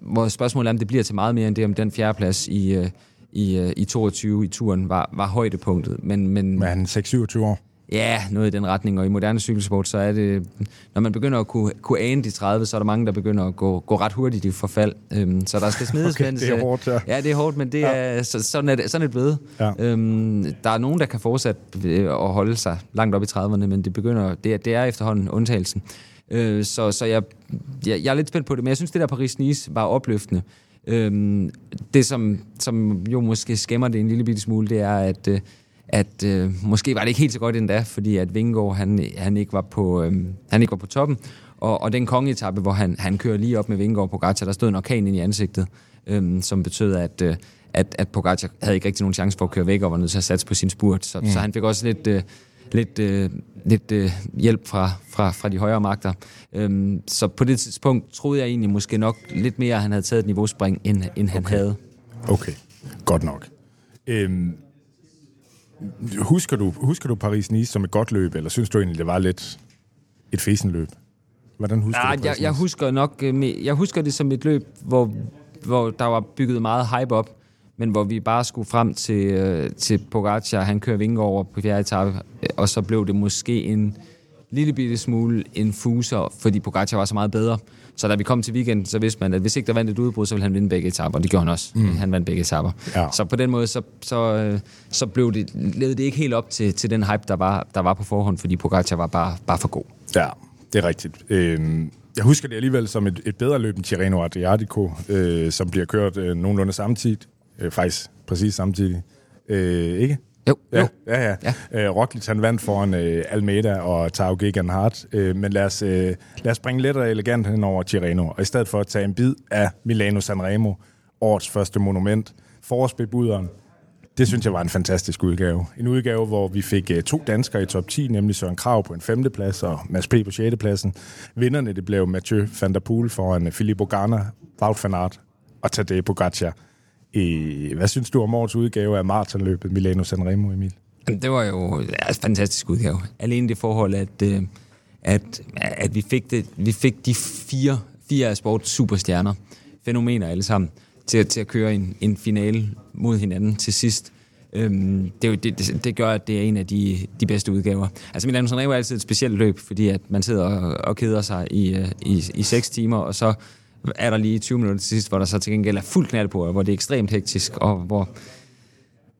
Speaker 2: hvor spørgsmålet er, om det bliver til meget mere end det, om den fjerdeplads i, øh, i, øh, i 22 i turen var, var højdepunktet. Men, men,
Speaker 1: Men han er 6-27 år.
Speaker 2: Ja, noget i den retning, og i moderne cykelsport, så er det, når man begynder at kunne, kunne ane de 30, så er der mange, der begynder at gå, gå ret hurtigt i forfald. Øhm, så der skal smides.
Speaker 1: Okay,
Speaker 2: mens,
Speaker 1: det er hårdt, ja.
Speaker 2: Ja, det er hårdt, men det
Speaker 1: Ja.
Speaker 2: er, så, sådan, er det, sådan er det blevet.
Speaker 1: Ja.
Speaker 2: Øhm, der er nogen, der kan fortsætte at holde sig langt op i 30'erne, men det, begynder, det, er, det er efterhånden undtagelsen. Øh, så så jeg, jeg, jeg er lidt spændt på det, men jeg synes, det der Paris-Nice var opløftende. Øhm, det, som, som jo måske skæmmer det en lille bitte smule, det er, at, øh, at øh, måske var det ikke helt så godt endda, fordi at Vingegaard, han, han, ikke var på, øh, han ikke var på toppen. Og, og den kongeetappe, hvor han, han kører lige op med Vingegaard på Pogacar, der stod en orkan ind i ansigtet, øh, som betød, at, øh, at, at Pogacar havde ikke rigtig nogen chance for at køre væk, og var nødt til at satse på sin spurt. Så, mm. så han fik også lidt... Øh, lidt, øh, lidt øh, hjælp fra, fra, fra de højere magter. Øhm, så på det tidspunkt troede jeg egentlig måske nok lidt mere, at han havde taget et niveauspring, end, end han
Speaker 1: Okay.
Speaker 2: havde.
Speaker 1: Okay, godt nok. Øhm, husker, du, husker du Paris-Nice som et godt løb, eller synes du egentlig, det var lidt et fesenløb? Hvordan husker
Speaker 2: Nej,
Speaker 1: du
Speaker 2: jeg, jeg, husker nok, øh, jeg husker det som et løb, hvor, hvor der var bygget meget hype op, men hvor vi bare skulle frem til, øh, til Pogacar. Han kører Vingegaard over på fjerde etape, øh, og så blev det måske en lille bitte smule en fuser, fordi Pogacar var så meget bedre. Så da vi kom til weekenden, så vidste man, at hvis ikke der vandt et udbrud, så ville han vinde begge etaper. Det gjorde han også. Mm. Han vandt begge etaper.
Speaker 1: Ja.
Speaker 2: Så på den måde, så, så, øh, så blev det, levede det ikke helt op til, til den hype, der var, der var på forhånd, fordi Pogacar var bare, bare for god.
Speaker 1: Ja, det er rigtigt. Øhm, jeg husker det alligevel som et, et bedre løb end Tirreno Adriatico, øh, som bliver kørt øh, nogenlunde samtidig. Øh, faktisk præcis samtidig. Øh, ikke?
Speaker 2: Jo,
Speaker 1: Ja,
Speaker 2: jo.
Speaker 1: ja, ja. ja. Øh, Roglic han vandt foran øh, Almeida og Tao Geoghegan Hart. Øh, men lad os, øh, lad os bringe lidt og elegant hen over Tirreno. Og i stedet for at tage en bid af Milano Sanremo, årets første monument, forårsbebuderen, det synes jeg var en fantastisk udgave. En udgave, hvor vi fik øh, to danskere i top 10, nemlig Søren Krav på en femteplads og Mads P. på sjette pladsen. Vinderne det blev Mathieu van der Poel foran Filippo Garner, Wout van Aert og Tadej Pogacar. Øh, hvad synes du om årets udgave af maratonløbet Milano Sanremo, Emil?
Speaker 2: Jamen, Det var jo ja, en fantastisk udgave. Alene det forhold, at, øh, at, at vi, fik det, vi fik de fire, fire af sports superstjerner, fænomener alle sammen, til, at- til at køre en, en finale mod hinanden til sidst. Øhm, det, er det, det, gør, at det er en af de, de bedste udgaver. Altså Milano Sanremo er altid et specielt løb, fordi at man sidder og, og keder sig i, øh, i, i seks timer, og så er der lige 20 minutter til sidst, hvor der så til gengæld er fuld knald på, og hvor det er ekstremt hektisk, og hvor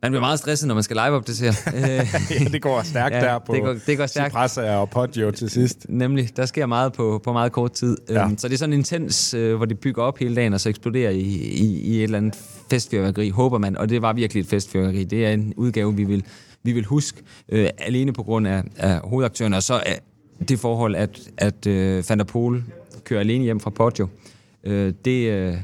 Speaker 2: man bliver meget stresset, når man skal live op det ser.
Speaker 1: ja, det går stærkt
Speaker 2: Ja,
Speaker 1: der på
Speaker 2: det går- det går stærkt.
Speaker 1: Cipressa og Poggio til sidst.
Speaker 2: Nemlig, der sker meget på, på meget kort tid.
Speaker 1: Ja.
Speaker 2: Ja. Så det er sådan intens, øh, hvor det bygger op hele dagen, og så eksploderer i, i, i et eller andet festfyrværkeri, håber man. Og det var virkelig et festfyrværkeri. Det er en udgave, vi vil, vi vil huske, øh, alene på grund af, af hovedaktøren. Og så det forhold, at, at øh, Van der Poel kører alene hjem fra Poggio. Øh, det... Øh,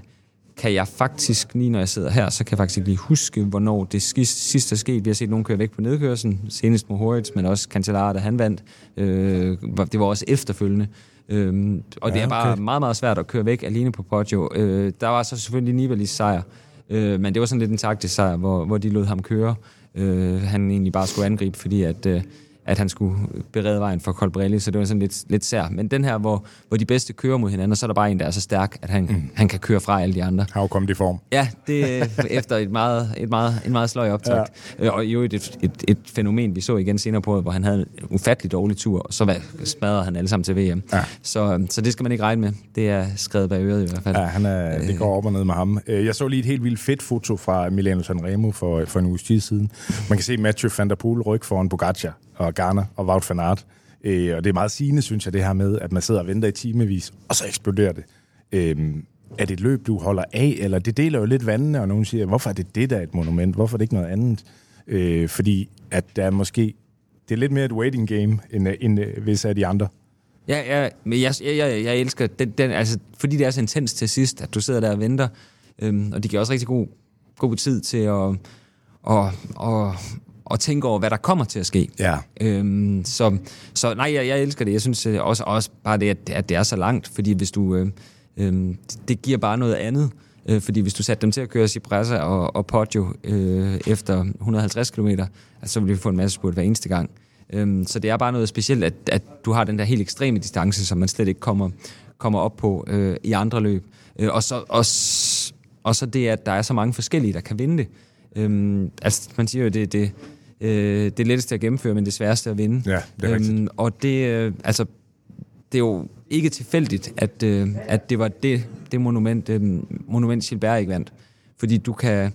Speaker 2: kan jeg faktisk, lige når jeg sidder her, så kan jeg faktisk ikke lige huske, hvornår det skis- sidst er sket. Vi har set nogen køre væk på nedkørslen, senest Mohoritz, men også Cancellara, da han vandt. Øh, det var også efterfølgende. Øhm, og ja, det er bare
Speaker 1: okay.
Speaker 2: meget, meget svært at køre væk alene på Poggio. Øh, der var så selvfølgelig Nibalis sejr, øh, men det var sådan lidt en taktisk sejr, hvor, hvor de lod ham køre. Øh, han egentlig bare skulle angribe, fordi at, øh, at han skulle berede vejen for Colbrelli, så det var sådan lidt, lidt sær. Men den her, hvor, hvor de bedste kører mod hinanden, og så er der bare en, der er så stærk, at han, mm. han kan køre fra alle de andre.
Speaker 1: Har jo kommet i form.
Speaker 2: Ja, det er efter et meget, et meget, en meget sløj optakt. Ja. Og jo et, et, et fænomen, vi så igen senere på, hvor han havde en ufattelig dårlig tur, og så smadrede han alle sammen til VM. Ja. Så, så det skal man ikke regne med. Det er skrevet bag øret i hvert fald.
Speaker 1: Ja, han er, det går op og ned med ham. Øh, jeg så lige et helt vildt fedt foto fra Milano Sanremo for, for en uges tid siden. Man kan se Mathieu van der Poel ryg foran Pogacar og Garner og Wout van Aert. Øh, og det er meget sigende, synes jeg, det her med, at man sidder og venter i timevis, og så eksploderer det. Øh, er det et løb, du holder af, eller det deler jo lidt vandene, og nogen siger, hvorfor er det det, der er et monument? Hvorfor er det ikke noget andet? Øh, fordi at der er måske, det er lidt mere et waiting game, end, end øh, hvis af de andre.
Speaker 2: Ja, ja men jeg, jeg, jeg, jeg elsker den, den, altså, fordi det er så intens til sidst, at du sidder der og venter, øhm, og det giver også rigtig god, god tid til at, og, og, og tænke over, hvad der kommer til at ske.
Speaker 1: Ja.
Speaker 2: Øhm, så, så nej, jeg, jeg elsker det. Jeg synes øh, også, også bare det, at, at det er så langt, fordi hvis du... Øh, øh, det giver bare noget andet. Øh, fordi hvis du satte dem til at køre Cipressa og, og Poggio øh, efter 150 km, så ville vi få en masse spurt hver eneste gang. Øh, så det er bare noget specielt, at, at du har den der helt ekstreme distance, som man slet ikke kommer, kommer op på øh, i andre løb. Øh, og, så, og, og så det, at der er så mange forskellige, der kan vinde det. Øhm, altså, man siger jo, det, det, øh, det letteste at gennemføre, men det sværeste at vinde.
Speaker 1: Ja, det er øhm,
Speaker 2: Og det, øh, altså, det er jo ikke tilfældigt, at, øh, at det var det, det monument, øh, monument Gilbert ikke vandt. Fordi du kan...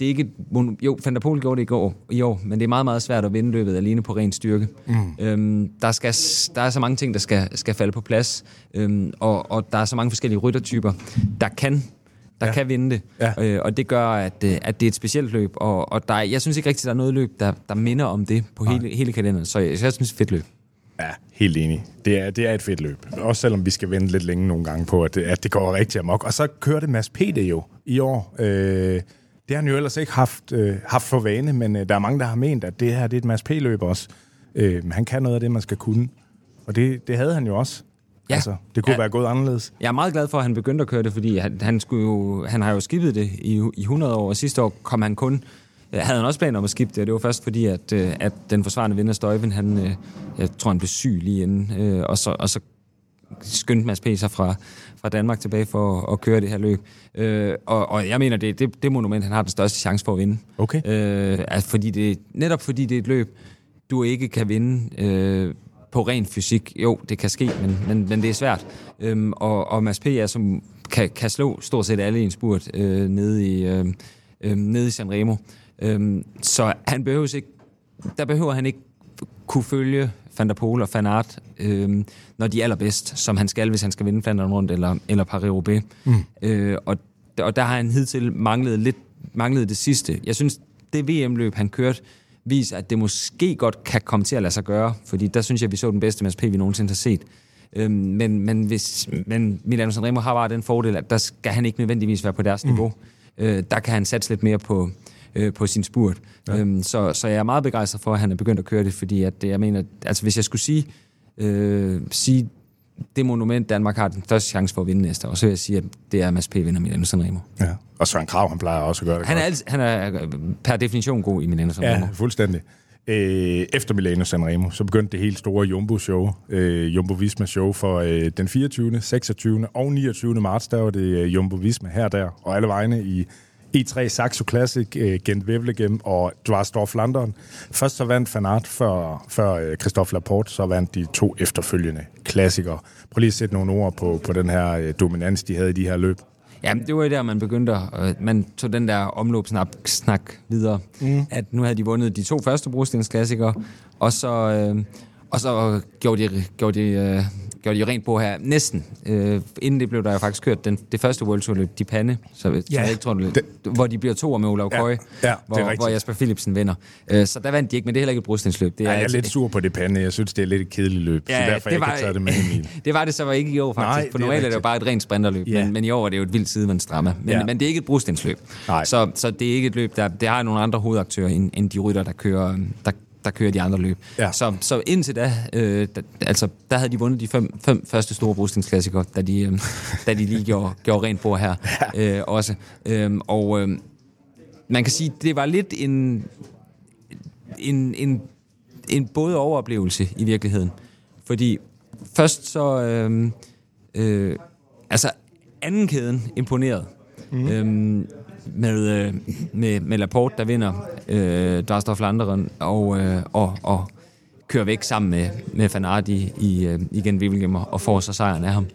Speaker 2: Det er ikke, jo, Van der Pol gjorde det i, går, i år, men det er meget, meget svært at vinde løbet alene på ren styrke. Mm. Øhm, der, skal, der er så mange ting, der skal, skal falde på plads, øhm, og, og der er så mange forskellige ryttertyper, der kan der ja. kan vinde det. Ja. Øh, og det gør, at, øh, at det er et specielt løb. Og, og der, jeg synes ikke rigtig, der er noget løb, der, der minder om det på hele, hele kalenderen. Så jeg, så jeg synes, det er et fedt løb.
Speaker 1: Ja, helt enig. Det er, det er et fedt løb. Også selvom vi skal vente lidt længe nogle gange på, at det, at det går rigtig amok. Og så kører det Mads P. det jo i år. Øh, det har han jo ellers ikke haft, øh, haft for vane, men øh, der er mange, der har ment, at det her det er et Mads P-løb også. Øh, han kan noget af det, man skal kunne. Og det, det havde han jo også. Ja. Altså, det kunne ja. være gået anderledes.
Speaker 2: Jeg er meget glad for, at han begyndte at køre det, fordi han, han, skulle jo, han har jo skibet det i, i 100 år, og sidste år kom han kun havde han også planer om at skifte det, og det var først fordi, at, øh, at den forsvarende vinder Støjven, han, øh, jeg tror, han blev syg lige inden, øh, og, så, og så skyndte Mads P. sig fra, fra Danmark tilbage for at, at køre det her løb. Øh, og, og jeg mener, det, det, det monument, han har den største chance for at vinde.
Speaker 1: Okay.
Speaker 2: Øh, altså, fordi det, netop fordi det er et løb, du ikke kan vinde øh, på ren fysik. Jo, det kan ske, men, men, men det er svært. Øhm, og, og Mads P. er som kan, kan slå stort set alle i en spurt øh, nede, i, øh, øh, nede i Sanremo. Øhm, så han behøver ikke, der behøver han ikke kunne følge Van der Pol og Van Aert, øhm, når de er allerbedst, som han skal, hvis han skal vinde Flandern rundt eller, eller Paris-Roubaix. Mm. Øh, og, og der har han hidtil manglet lidt manglet det sidste. Jeg synes, det VM-løb, han kørte, viser, at det måske godt kan komme til at lade sig gøre, fordi der synes jeg, vi så den bedste MSP, vi nogensinde har set. Øhm, men, men, hvis, men Milano Sanremo har bare den fordel, at der skal han ikke nødvendigvis være på deres mm. niveau. Øh, der kan han satse lidt mere på, øh, på sin spurt. Ja. Øhm, så, så jeg er meget begejstret for, at han er begyndt at køre det, fordi at, jeg mener, altså hvis jeg skulle sige, øh, sige det monument, Danmark har den største chance for at vinde næste år, så vil jeg sige, at det er Mads P. vinder Milano Sanremo.
Speaker 1: Ja. Og Søren Krav, han plejer også at gøre det
Speaker 2: han er, altid, han er per definition god i Milano Sanremo.
Speaker 1: Ja, fuldstændig. Øh, efter Milano Sanremo, så begyndte det helt store Jumbo-show, øh, Jumbo-Visma-show for øh, den 24., 26. og 29. marts, der var det øh, Jumbo-Visma her og der, og alle vegne i E3 Saxo Classic, uh, Gent Wevelgem og Dwarsdorf London. Først så vandt Van Aert før, før uh, Christophe Laporte, så vandt de to efterfølgende klassikere. Prøv lige at sætte nogle ord på, på den her uh, dominans, de havde i de her løb.
Speaker 2: Ja, det var jo der, man begyndte, uh, man tog den der omløbsnak snak videre, mm. at nu havde de vundet de to første brostensklassikere, og så, uh, og så gjorde de, gjorde de gjorde de rent på her. Næsten. Øh, inden det blev der jo faktisk kørt den, det første World Tour løb, de pande, så, ja, så jeg ikke tror, det, hvor de bliver to med Olav ja, Køje, ja, hvor, hvor Jasper Philipsen vinder. Øh, så der vandt de ikke, men det er heller ikke et brugstensløb.
Speaker 1: Det er, ja, jeg er lidt sur på det pande. Jeg synes, det er lidt et kedeligt løb, ja, så derfor det jeg var, ikke tage det med Emil.
Speaker 2: det var det så var ikke i år faktisk. Nej, på normalt er det jo bare et rent sprinterløb, ja. men, men i år er det jo et vildt sidevandsdrama. Men, ja. men det er ikke et brugstensløb. Så, så det er ikke et løb, der det har nogle andre hovedaktører end, end de rytter, der kører, der, der kører de andre løb. Ja. Så, så indtil da, øh, da, altså, der havde de vundet de fem, fem første store brugstningsklassikere, da de, øh, da de lige gjorde, gjorde rent på her ja. øh, også. Øh, og øh, man kan sige, det var lidt en, en, en en både overoplevelse i virkeligheden. Fordi først så... Øh, øh, altså, anden kæden imponerede. Mm. Øhm, med, øh, med, med Laporte, der vinder øh, Drastoff Landeren og, øh, og, og kører væk sammen med, med Fanardi i, øh, igen Wibbelgem og får så sejren af ham.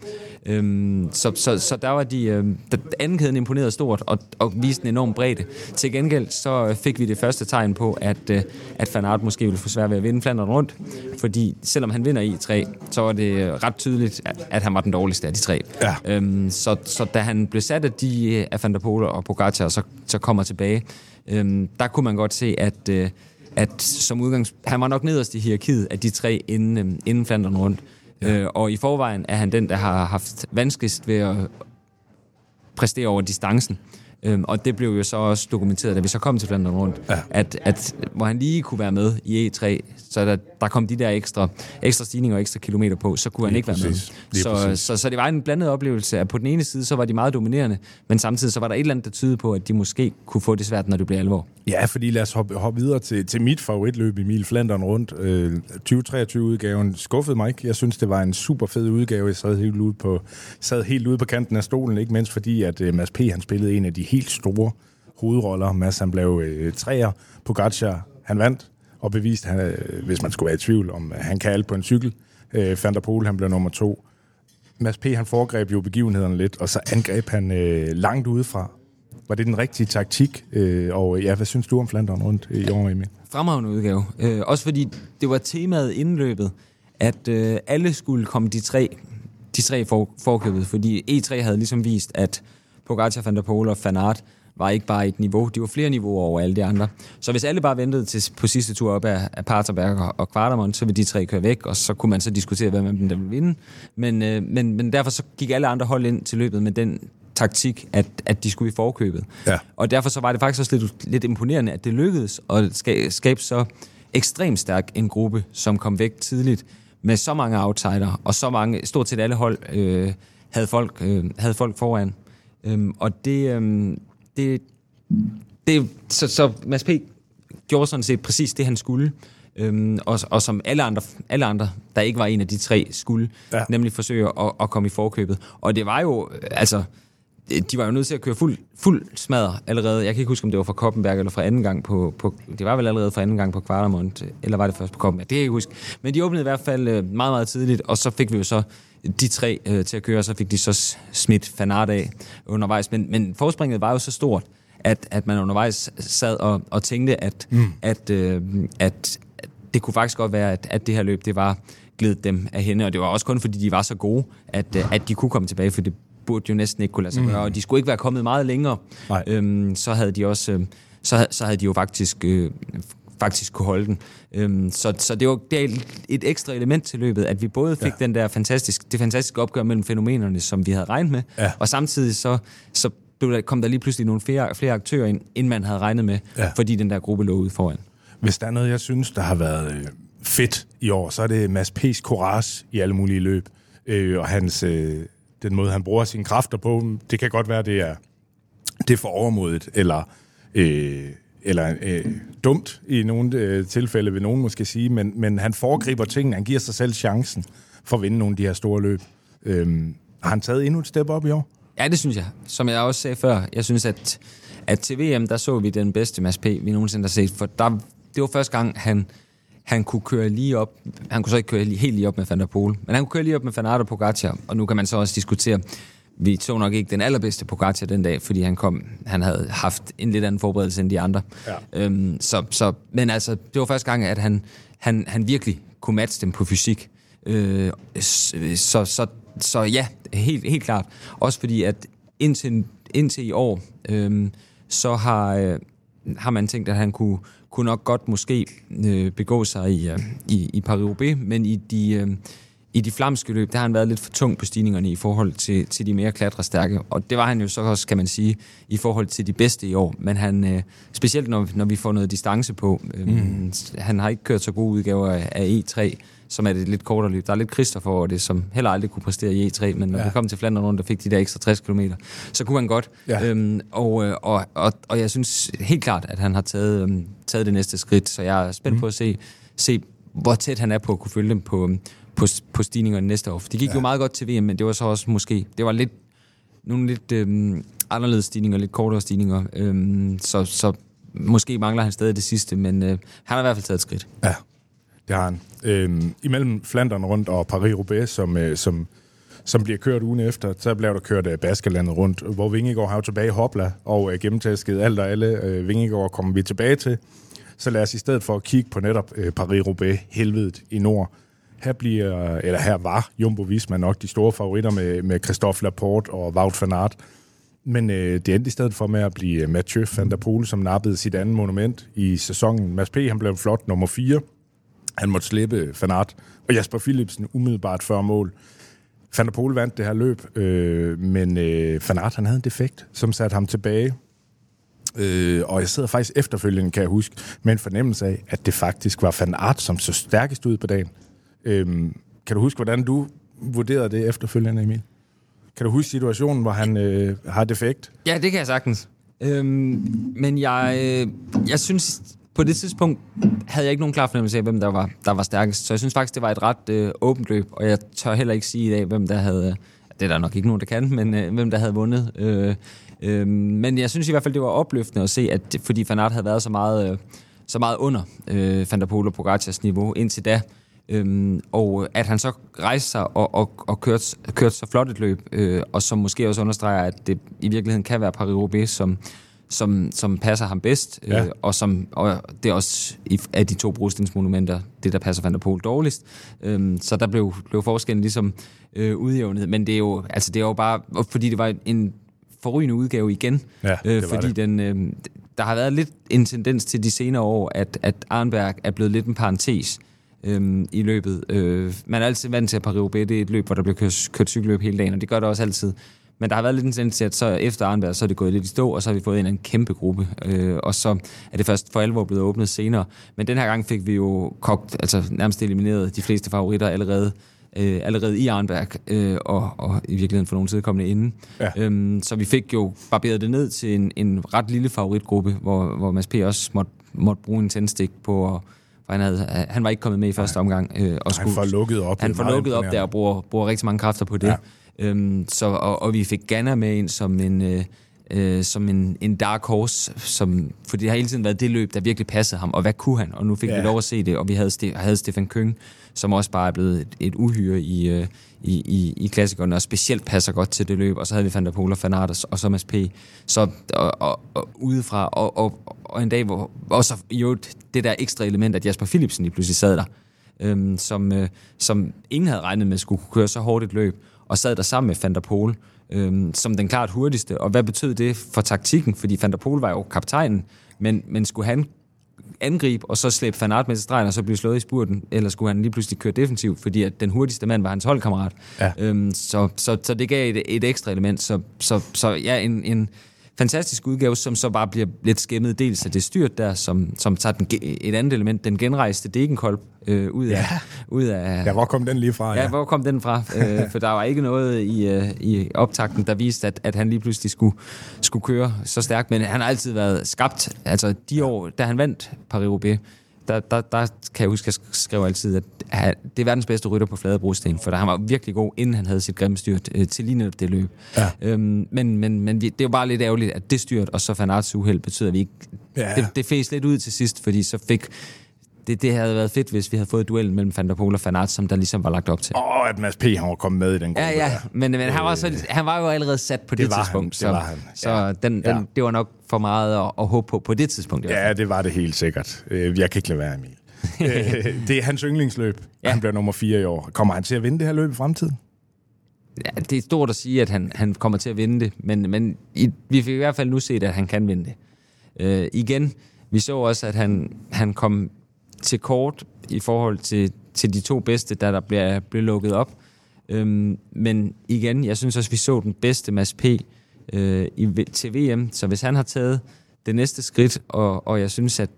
Speaker 2: Øhm, så, så, så der var de, øh, der, anden kæden imponerede stort og, og viste en enorm bredde. Til gengæld så fik vi det første tegn på, at, øh, at Fanart måske ville få svært ved at vinde Flandern rundt, fordi selvom han vinder i 3, så var det ret tydeligt, at, at han var den dårligste af de tre.
Speaker 1: Ja.
Speaker 2: Øhm, så, så da han blev sat af de af Van der Pol og Pogacar, så, så kommer tilbage, øhm, der kunne man godt se, at, øh, at som udgangs, han var nok nederst i hierarkiet af de tre inden, øh, inden Flandern rundt. Ja. Øh, og i forvejen er han den, der har haft vanskeligst ved at præstere over distancen. Øhm, og det blev jo så også dokumenteret, da vi så kom til Flandern rundt, ja. at, at hvor han lige kunne være med i E3, så der, der kom de der ekstra, ekstra stigninger og ekstra kilometer på, så kunne lige han ikke
Speaker 1: præcis.
Speaker 2: være med. Så, så, så det var en blandet oplevelse, at på den ene side, så var de meget dominerende, men samtidig så var der et eller andet, der tydede på, at de måske kunne få det svært, når det blev alvor.
Speaker 1: Ja, fordi lad os hoppe, hoppe videre til, til mit favoritløb, Emil Flandern rundt. Øh, 2023-udgaven skuffede mig ikke. Jeg synes, det var en super fed udgave. Jeg sad helt ude på, sad helt ude på kanten af stolen, ikke mindst fordi, at uh, Mads P. han spillede en af de helt store hovedroller. Mads han blev øh, træer. Pogacar, han vandt og beviste, han, øh, hvis man skulle være i tvivl, om øh, han kan alt på en cykel. Øh, Van der Pol, han blev nummer to. Mads P. han foregreb jo begivenhederne lidt, og så angreb han øh, langt udefra. Var det den rigtige taktik? Øh, og ja, hvad synes du om Flandern rundt i år, Emil?
Speaker 2: Fremragende udgave. Øh, også fordi det var temaet indløbet, at øh, alle skulle komme de tre, de tre for, forkøbet, fordi E3 havde ligesom vist, at Pogacar, Van der Pol og Van Aert var ikke bare et niveau, de var flere niveauer over alle de andre. Så hvis alle bare ventede til på sidste tur op af, af Paterberg og, og så ville de tre køre væk, og så kunne man så diskutere, hvem af dem der ville vinde. Men, øh, men, men derfor så gik alle andre hold ind til løbet med den taktik, at, at de skulle i forkøbet.
Speaker 1: Ja.
Speaker 2: Og derfor så var det faktisk også lidt, lidt imponerende, at det lykkedes at skabe, skabe så ekstremt stærk en gruppe, som kom væk tidligt med så mange outsider, og så mange, stort set alle hold øh, havde, folk, øh, havde folk foran. Øhm, og det, øhm, det, det så, så Mads P. gjorde sådan set præcis det, han skulle. Øhm, og, og som alle andre, alle andre, der ikke var en af de tre, skulle
Speaker 1: Ja.
Speaker 2: nemlig forsøge at, at komme i forkøbet. Og det var jo, øh, altså, de var jo nødt til at køre fuld, fuld smadre allerede. Jeg kan ikke huske, om det var fra Koppenberg eller fra anden gang på, på det var vel allerede fra anden gang på Kvartermont, eller var det først på Koppenberg? Det kan jeg ikke huske. Men de åbnede i hvert fald øh, meget, meget tidligt, og så fik vi jo så de tre øh, til at køre, og så fik de så smidt Fanart af undervejs. Men, men forspringet var jo så stort, at, at man undervejs sad og, og tænkte, at, mm. at, øh, at, det kunne faktisk godt være, at, at det her løb, det var glædet dem af hende, og det var også kun fordi, de var så gode, at, øh, at de kunne komme tilbage, for det burde jo næsten ikke kunne lade sig gøre, og de skulle ikke være kommet meget længere.
Speaker 1: Nej.
Speaker 2: Øhm, så havde de også, øh, så, så havde de jo faktisk, øh, faktisk kunne holde den. Øhm, så, så det var det er et ekstra element til løbet, at vi både fik ja. den der fantastisk, det fantastiske opgør mellem fænomenerne, som vi havde regnet med,
Speaker 1: Ja.
Speaker 2: og samtidig så, så blev der, kom der lige pludselig nogle flere, flere aktører ind, end man havde regnet med,
Speaker 1: Ja.
Speaker 2: fordi den der gruppe lå ude foran.
Speaker 1: Hvis der er noget, jeg synes, der har været øh, fedt i år, så er det Mads P's courage i alle mulige løb. Øh, og hans, øh, den måde, han bruger sine kræfter på. Det kan godt være, det er, det er for overmodigt, eller, øh, eller øh, dumt i nogle øh, tilfælde, vil nogen måske sige, men, men han foregriber tingene. Han giver sig selv chancen for at vinde nogle af de her store løb. Øh, har han taget endnu et step op i år?
Speaker 2: Ja, det synes jeg. Som jeg også sagde før, jeg synes, at, at til VM, der så vi den bedste Mads P., vi nogensinde har set. For der, det var første gang, han, han kunne køre lige op. Han kunne så ikke køre helt lige op med Van der Pol, men han kunne køre lige op med Van Aert og Pogacar. Og nu kan man så også diskutere, vi så nok ikke den allerbedste Pogacar den dag, fordi han kom, han havde haft en lidt anden forberedelse end de andre.
Speaker 1: Ja.
Speaker 2: Øhm, så, så, men altså, det var første gang, at han, han, han virkelig kunne matche dem på fysik. Øh, så, så, så ja, helt, helt klart. Også fordi, at indtil, indtil i år, øh, så har, øh, har man tænkt, at han kunne, kunne nok godt måske øh, begå sig i, øh, i, i Paris-Roubaix, men i de, øh, i de flamske løb, der har han været lidt for tung på stigningerne i forhold til, til de mere klatrestærke. Og det var han jo så også, kan man sige, i forhold til de bedste i år. Men han, øh, specielt når, når vi får noget distance på, øh, mm. han har ikke kørt så gode udgaver af, af E3, som er det lidt kortere løb. Der er lidt Christopher over det, som heller aldrig kunne præstere i E3, men når
Speaker 1: Ja.
Speaker 2: vi kom til Flandern rundt og fik de der ekstra 60 km, så kunne han godt.
Speaker 1: Ja.
Speaker 2: Øhm, og, øh, og, og, og jeg synes helt klart, at han har taget, øhm, taget det næste skridt, så jeg er spændt mm. på at se, se hvor tæt han er på at kunne følge dem på, på, på stigningerne næste år. For det gik ja. jo meget godt til VM, men det var så også måske, det var lidt, nogle lidt øhm, anderledes stigninger, lidt kortere stigninger. Øhm, så, så måske mangler han stadig det sidste, men øh, han har i hvert fald taget et skridt.
Speaker 1: Ja, det har han. Øhm, imellem Flandern rundt og Paris-Roubaix, som, øh, som, som bliver kørt ugen efter, så bliver der kørt øh, Baskerlandet rundt, hvor Vingegaard har jo tilbage i Hopla og øh, gennemtasket alt og alle. Øh, Vingegaard kommer vi tilbage til. Så lad os i stedet for at kigge på netop øh, Paris-Roubaix, helvedet i nord. Her bliver, eller her var Jumbo Visma nok de store favoritter med, med Christophe Laporte og Wout van Aert. Men øh, det endte i stedet for med at blive øh, Mathieu van der Poel, som nappede sit andet monument i sæsonen. Mads P. han blev flot nummer 4. Han måtte slippe Van Aert, og Jasper Philipsen umiddelbart før mål. Van der Poel vandt det her løb, øh, men øh, Van Aert han havde en defekt, som satte ham tilbage. Øh, og jeg sidder faktisk efterfølgende, kan jeg huske, med en fornemmelse af, at det faktisk var Van Aert, som så stærkest ud på dagen. Øh, kan du huske, hvordan du vurderede det efterfølgende, Emil? Kan du huske situationen, hvor han øh, har defekt?
Speaker 2: Ja, det kan jeg sagtens. Øhm, men jeg, øh, jeg synes, på det tidspunkt havde jeg ikke nogen klar fornemmelse af, hvem der var, der var stærkest. Så jeg synes faktisk, det var et ret øh, åbent løb, og jeg tør heller ikke sige i dag, hvem der havde... Det er der nok ikke nogen, der kan, men øh, hvem der havde vundet. Øh, øh, men jeg synes i hvert fald, det var opløftende at se, at fordi Fanart havde været så meget, øh, så meget under øh, Van og Pogacars niveau indtil da, Øhm, og at han så rejste sig og, og, og kørte, kørte så flot et løb, øh, og som måske også understreger, at det i virkeligheden kan være Paris-Roubaix, som, som, som passer ham bedst, øh, ja. øh, og som og det er også af de to brugstensmonumenter, det der passer Van der Pol dårligst. Øhm, så der blev, blev forskellen ligesom øh, udjævnet, men det er jo altså det er jo bare fordi det var en forrygende udgave igen,
Speaker 1: ja,
Speaker 2: øh, fordi det. den øh, der har været lidt en tendens til de senere år, at, at Arnberg er blevet lidt en parentes øhm, i løbet. Øh, man er altid vant til, at Paris-Roubaix det er et løb, hvor der bliver kørt, kørt cykelløb hele dagen, og det gør det også altid. Men der har været lidt en tendens til, at så efter Arnberg, så er det gået lidt i stå, og så har vi fået en, en kæmpe gruppe. Øh, og så er det først for alvor blevet åbnet senere. Men den her gang fik vi jo kogt, altså nærmest elimineret de fleste favoritter allerede øh, allerede i Arnberg, øh, og, og i virkeligheden for nogle kommende inden. Ja. Øhm, så vi fik jo barberet det ned til en, en ret lille favoritgruppe, hvor, hvor Mads P. også måtte, måtte bruge en tændstik på at for han, havde, han var ikke kommet med i første omgang. Øh,
Speaker 1: og skulle, han får lukket op.
Speaker 2: Han får lukket op der og bruger, bruger rigtig mange kræfter på det. Ja. Øhm, så, og, og vi fik Ganna med ind som en... Øh, øh, som en, en dark horse, som, for det har hele tiden været det løb, der virkelig passede ham, og hvad kunne han? Og nu fik ja. vi lov at se det, og vi havde, Ste- havde Stefan Køng, som også bare er blevet et, et uhyre i, øh, i, i, i klassikerne, og specielt passer godt til det løb, og så havde vi Van der Poel og Van Aert, og så Mads P. Så og, og, og udefra, og, og, og en dag, hvor også jo det der ekstra element, at Jasper Philipsen lige pludselig sad der, øhm, som, øh, som ingen havde regnet med skulle kunne køre så hårdt et løb, og sad der sammen med Van der Poel, øhm, som den klart hurtigste. Og hvad betød det for taktikken? Fordi Van der Poel var jo kaptajnen, men, men skulle han angribe, og så slæbe Van Aert med til stregen, og så blive slået i spurten, eller skulle han lige pludselig køre defensivt, fordi at den hurtigste mand var hans holdkammerat. Ja. Øhm, så, så, så det gav et, et ekstra element. Så, så, så ja, en, en, fantastisk udgave, som så bare bliver lidt skæmmet dels af det styrt der, som, som tager den, et andet element, den genrejste Degenkolb øh, ud, af, ja. ud af...
Speaker 1: Ja, hvor kom den lige fra?
Speaker 2: Ja, ja hvor kom den fra? øh, for der var ikke noget i, øh, i optakten, der viste, at, at han lige pludselig skulle, skulle køre så stærkt, men han har altid været skabt. Altså de år, da han vandt Paris-Roubaix, der, der, der kan jeg huske, at jeg skrev altid, at han, det er verdens bedste rytter på flade brosten, for der han var virkelig god, inden han havde sit grimme styrt øh, til lige netop det løb. Ja. Øhm, men men, men vi, det er jo bare lidt ærgerligt, at det styrt, og så Van Arts uheld betyder, at vi ikke... Ja. Det, det fæs lidt ud til sidst, fordi så fik det, det havde været fedt, hvis vi havde fået duellen mellem Van der Pol og Van Aert, som der ligesom var lagt op til.
Speaker 1: Og at Mads P. han var kommet med i den gruppe.
Speaker 2: Ja, ja, men, men han, var så, han var jo allerede sat på det, det tidspunkt. Han, så, det var han. Ja. Så den, den, ja. det var nok for meget at, at håbe på på det tidspunkt.
Speaker 1: Ja, det var det helt sikkert. Øh, jeg kan ikke lade være, Emil. Øh, det er hans yndlingsløb. Ja. Han bliver nummer 4 i år. Kommer han til at vinde det her løb i fremtiden?
Speaker 2: Ja, det er stort at sige, at han, han kommer til at vinde det, men, men i, vi fik i hvert fald nu set, at han kan vinde det. Øh, igen, vi så også, at han, han kom til kort i forhold til, til de to bedste, der der bliver, bliver lukket op. Øhm, men igen, jeg synes også, vi så den bedste Mads P. Øh, i, til VM, så hvis han har taget det næste skridt, og, og jeg synes, at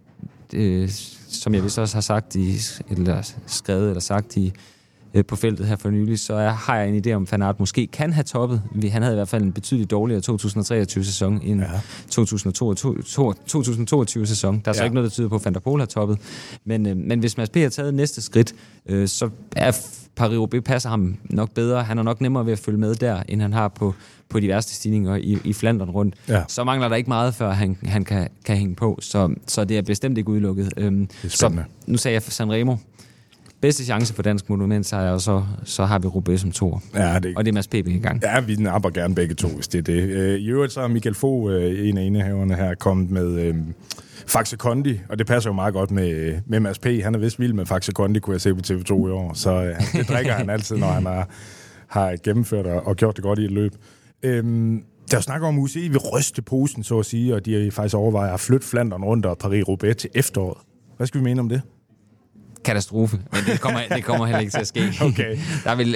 Speaker 2: øh, som jeg vist også har sagt i, eller skrevet eller sagt i, på feltet her for nylig, så er, har jeg en idé om, at Fanart måske kan have toppet. Han havde i hvert fald en betydeligt dårligere 2023-sæson end
Speaker 1: Ja.
Speaker 2: ja. 2022-sæson. Der er så
Speaker 1: Ja.
Speaker 2: ja. ikke noget, der tyder på, at Van der Pol har toppet. Men, øh, men hvis Mads P. har taget næste skridt, øh, så er Paris-Roubaix passer ham nok bedre. Han er nok nemmere ved at følge med der, end han har på, på de værste stigninger i, i Flandern rundt.
Speaker 1: Ja.
Speaker 2: Så mangler der ikke meget, før han, han kan, kan hænge på. Så, så det er bestemt ikke udelukket. Øhm,
Speaker 1: Det er
Speaker 2: så, nu sagde jeg Sanremo. Bedste chance for dansk monument, så, og så, så har vi Roubaix som to.
Speaker 1: Ja, det,
Speaker 2: Og det er Mads P. i gang.
Speaker 1: Ja, vi napper gerne begge to, hvis det er det. Øh, I øvrigt så er Michael Fogh, øh, en af indehaverne her, kommet med øh, Faxe Kondi, og det passer jo meget godt med, med Mads P. Han er vist vild med Faxe Kondi, kunne jeg se på TV2 i år, så øh, det drikker han altid, når han har, har gennemført og, og gjort det godt i et løb. Øhm, der er jo snak om, at UCI vil ryste posen, så at sige, og de har faktisk overvejet at flytte Flandern rundt og Paris-Roubaix til efteråret. Hvad skal vi mene om det?
Speaker 2: Katastrofe, men det kommer, det kommer heller ikke til at ske.
Speaker 1: Okay.
Speaker 2: Der vil,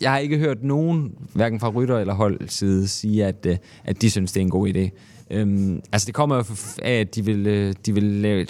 Speaker 2: jeg har ikke hørt nogen, hverken fra rytter eller hold side, sige, at, øh, at de synes, det er en god idé. Øhm, altså det kommer jo af, at de vil, øh, de vil lave,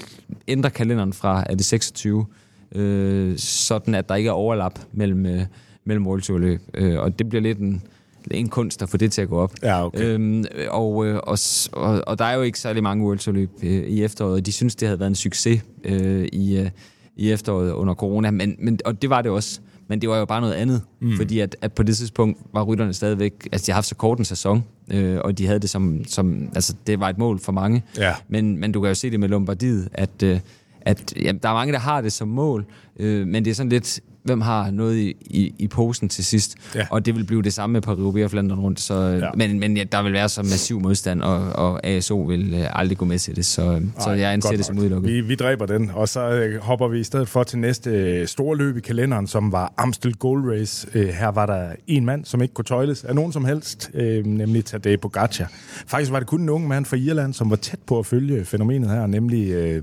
Speaker 2: ændre kalenderen fra er det 26, øh, sådan at der ikke er overlap mellem, øh, mellem World Tour løb. Øh, og det bliver lidt en, en kunst at få det til at gå op.
Speaker 1: Ja, okay.
Speaker 2: Øhm, og, øh, og, og, og der er jo ikke særlig mange World Tour løb øh, i efteråret, de synes, det havde været en succes øh, i, øh, i efteråret under corona, men, men, og det var det også. Men det var jo bare noget andet, mm. fordi at, at på det tidspunkt var rytterne stadigvæk, altså de har haft så kort en sæson, øh, og de havde det som, som, altså det var et mål for mange.
Speaker 1: Ja.
Speaker 2: Men, men du kan jo se det med Lombardiet, at, øh, at jamen, der er mange, der har det som mål, øh, men det er sådan lidt, hvem har noget i, i, i posen til sidst.
Speaker 1: Ja.
Speaker 2: Og det vil blive det samme med Paris-Roubaix og Flandern rundt. Så,
Speaker 1: Ja.
Speaker 2: ja. Men, men ja, der vil være så massiv modstand, og, og ASO vil øh, aldrig gå med til det. Så, så jeg anser det som udelukket.
Speaker 1: Vi, vi dræber den, og så øh, hopper vi i stedet for til næste øh, store løb i kalenderen, som var Amstel Gold Race. Øh, her var der en mand, som ikke kunne tøjles af nogen som helst, øh, nemlig Tadej Pogacar. Faktisk var det kun en ung mand fra Irland, som var tæt på at følge fænomenet her, nemlig øh,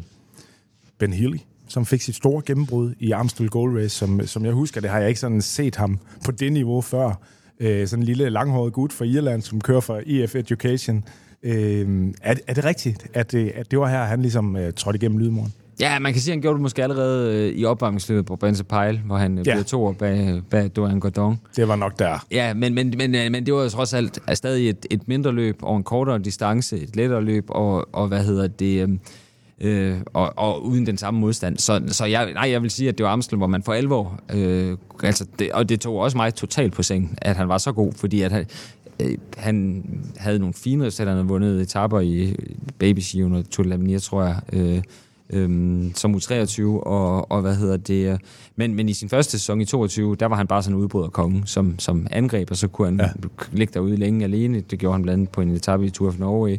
Speaker 1: Ben Healy som fik sit store gennembrud i Amstel Gold Race, som, som jeg husker, det har jeg ikke sådan set ham på det niveau før. Øh, sådan en lille langhåret gut fra Irland, som kører for EF Education. Øh, er, er det rigtigt, at det, at det var her, han ligesom øh, trådte igennem lydmuren?
Speaker 2: Ja, man kan sige, at han gjorde det måske allerede øh, i opvarmningsløbet på Brence Pile, hvor han øh,
Speaker 1: Ja.
Speaker 2: blev to år bag, bag Dorian Gordon.
Speaker 1: Det var nok der.
Speaker 2: Ja, men, men, men, øh, men det var jo trods alt stadig et, et mindre løb over en kortere distance, et lettere løb, og, og hvad hedder det, øh, øh, og, og uden den samme modstand. Så, så jeg, nej, jeg vil sige, at det var Amstel, hvor man for alvor, øh, altså det, og det tog også mig totalt på sengen, at han var så god, fordi at han, øh, han havde nogle fine resultater, han havde vundet etapper i Baby Sion og Tour de l'Avenir, tror jeg, øh, øhm, som U23, og, og hvad hedder det, øh, men, men i sin første sæson i 22, der var han bare sådan en udbryderkonge, som, som angreb, og så kunne han
Speaker 1: ja.
Speaker 2: ligge derude længe alene. Det gjorde han blandt andet på en etape i Tour of Norway,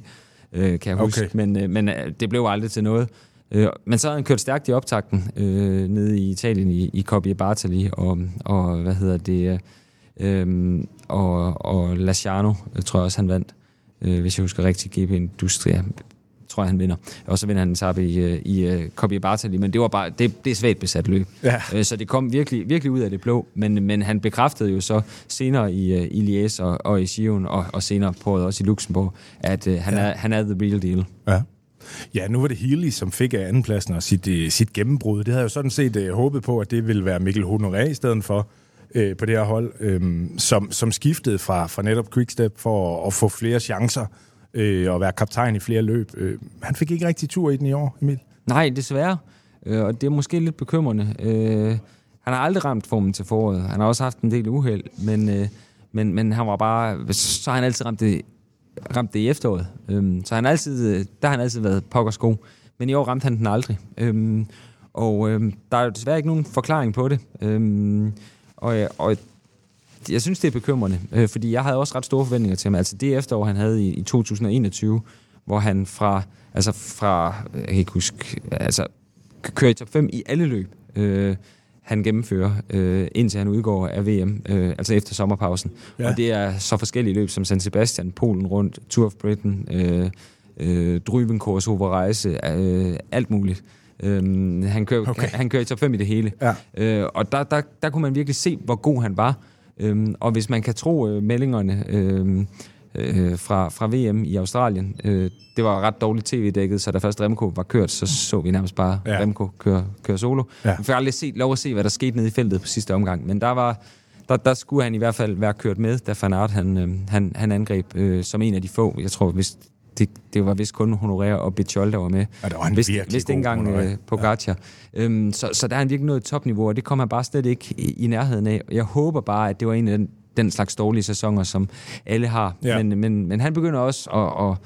Speaker 2: øh, kan jeg
Speaker 1: Okay.
Speaker 2: huske, men, øh, men øh, det blev aldrig til noget. Øh, men så havde han kørt stærkt i optakten øh, nede i Italien i, i Coppi Bartali, og, og hvad hedder det, øh, øh, og, og Lasciano, øh, tror jeg også, han vandt, øh, hvis jeg husker rigtigt, GP Industria, tror jeg, han vinder. Og så vinder han en etape i, øh, i uh, Coppi Bartali, men det var bare, det, det er svagt besat løb.
Speaker 1: Ja.
Speaker 2: Øh, Så det kom virkelig, virkelig ud af det blå, men, men han bekræftede jo så senere i, i Liège og, og i Sion, og, og senere på også i Luxembourg, at uh, han,
Speaker 1: Ja.
Speaker 2: er, han er the real deal.
Speaker 1: Ja. Ja, nu var det Healy, som fik af andenpladsen og sit, sit gennembrud. Det havde jeg jo sådan set uh, håbet på, at det ville være Mikkel Honoré i stedet for uh, på det her hold, um, som, som skiftede fra, fra netop Quickstep for at, at få flere chancer øh, og være kaptajn i flere løb. Øh, han fik ikke rigtig tur i den i år, Emil.
Speaker 2: Nej, desværre. Øh, og det er måske lidt bekymrende. Øh, han har aldrig ramt formen til foråret. Han har også haft en del uheld, men, øh, men, men han var bare... Så har han altid ramt det, ramt det i efteråret. Øh, så han altid, der har han altid været pokkers god. Men i år ramte han den aldrig. Øh, og øh, der er jo desværre ikke nogen forklaring på det. Øh, og, og jeg synes, det er bekymrende, øh, fordi jeg havde også ret store forventninger til ham. Altså det efterår, han havde i, i 2021, hvor han fra, altså fra, jeg kan ikke huske, altså kører i top 5 i alle løb, øh, han gennemfører, øh, indtil han udgår af VM, øh, altså efter sommerpausen.
Speaker 1: Ja.
Speaker 2: Og det er så forskellige løb som San Sebastian, Polen rundt, Tour of Britain, øh, øh, Dryvenkors, Rejse, øh, alt muligt. Øh, han, kører,
Speaker 1: okay.
Speaker 2: han, han kører i top 5 i det hele.
Speaker 1: Ja.
Speaker 2: Øh, og der, der, der kunne man virkelig se, hvor god han var. Øhm, og hvis man kan tro øh, meldingerne, øh, øh, fra, fra VM i Australien. Øh, det var ret dårligt tv-dækket, så da først Remco var kørt, så så vi nærmest bare
Speaker 1: Ja.
Speaker 2: Remco køre, køre solo.
Speaker 1: Ja.
Speaker 2: Vi fik aldrig set, lov at se, hvad der skete nede i feltet på sidste omgang, men der var... Der, der skulle han i hvert fald være kørt med, da Van Aert han, øh, han, han angreb øh, som en af de få. Jeg tror, hvis det, det var vist kun Honoré og Bitchol, der var med.
Speaker 1: Ja, der var han
Speaker 2: Vist, vist engang øh, Pogacar. Ja. Øhm, så, så der er han virkelig nået et topniveau, og det kommer han bare slet ikke i, i nærheden af. Jeg håber bare, at det var en af den, den slags dårlige sæsoner, som alle har.
Speaker 1: Ja.
Speaker 2: Men, men, men han begynder også at, at,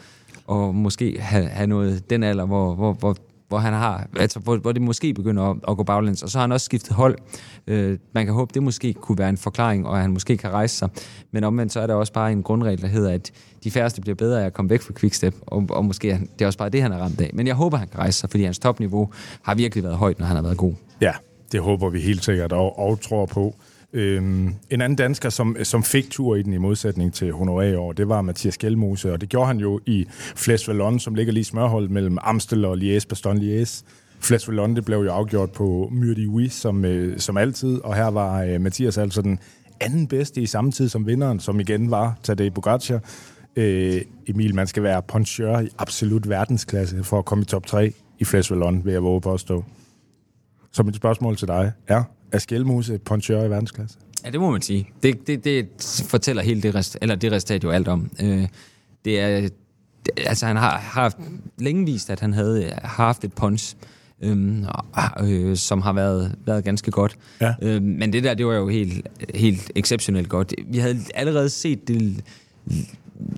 Speaker 2: og måske have, have noget den alder, hvor, hvor, hvor, hvor han har, altså hvor, hvor det måske begynder at, at gå baglæns. Og så har han også skiftet hold. Øh, man kan håbe, det måske kunne være en forklaring, og at han måske kan rejse sig. Men omvendt så er der også bare en grundregel, der hedder, at de færreste bliver bedre af at komme væk fra Quickstep, og, og måske er det er også bare det, han er ramt af. Men jeg håber, han kan rejse sig, fordi hans topniveau har virkelig været højt, når han har været god.
Speaker 1: Ja, det håber vi helt sikkert og, og tror på. Øhm, en anden dansker, som, som fik tur i den i modsætning til Honoré i år, det var Mathias Gjelmose, og det gjorde han jo i Fles Vallon, som ligger lige i smørholdet mellem Amstel og Liège, Bastogne Liège. Fles Vallon, det blev jo afgjort på Myrdi Ui, som, øh, som altid, og her var øh, Mathias altså den anden bedste i samme tid som vinderen, som igen var Tadej Pogacar. Øh, Emil, man skal være poncheur i absolut verdensklasse for at komme i top 3 i Fles Vallon, vil jeg våge påstå. Så mit spørgsmål til dig er, er Skjelmose poncheur i verdensklasse?
Speaker 2: Ja, det må man sige. Det, det, det fortæller hele det, rest, eller det resultat jo alt om. Øh, det er, det, altså han har, har haft længe vist, at han havde har haft et punch, øhm, øh, som har været, været ganske godt.
Speaker 1: Ja.
Speaker 2: Øh, men det der, det var jo helt, helt exceptionelt godt. Vi havde allerede set det,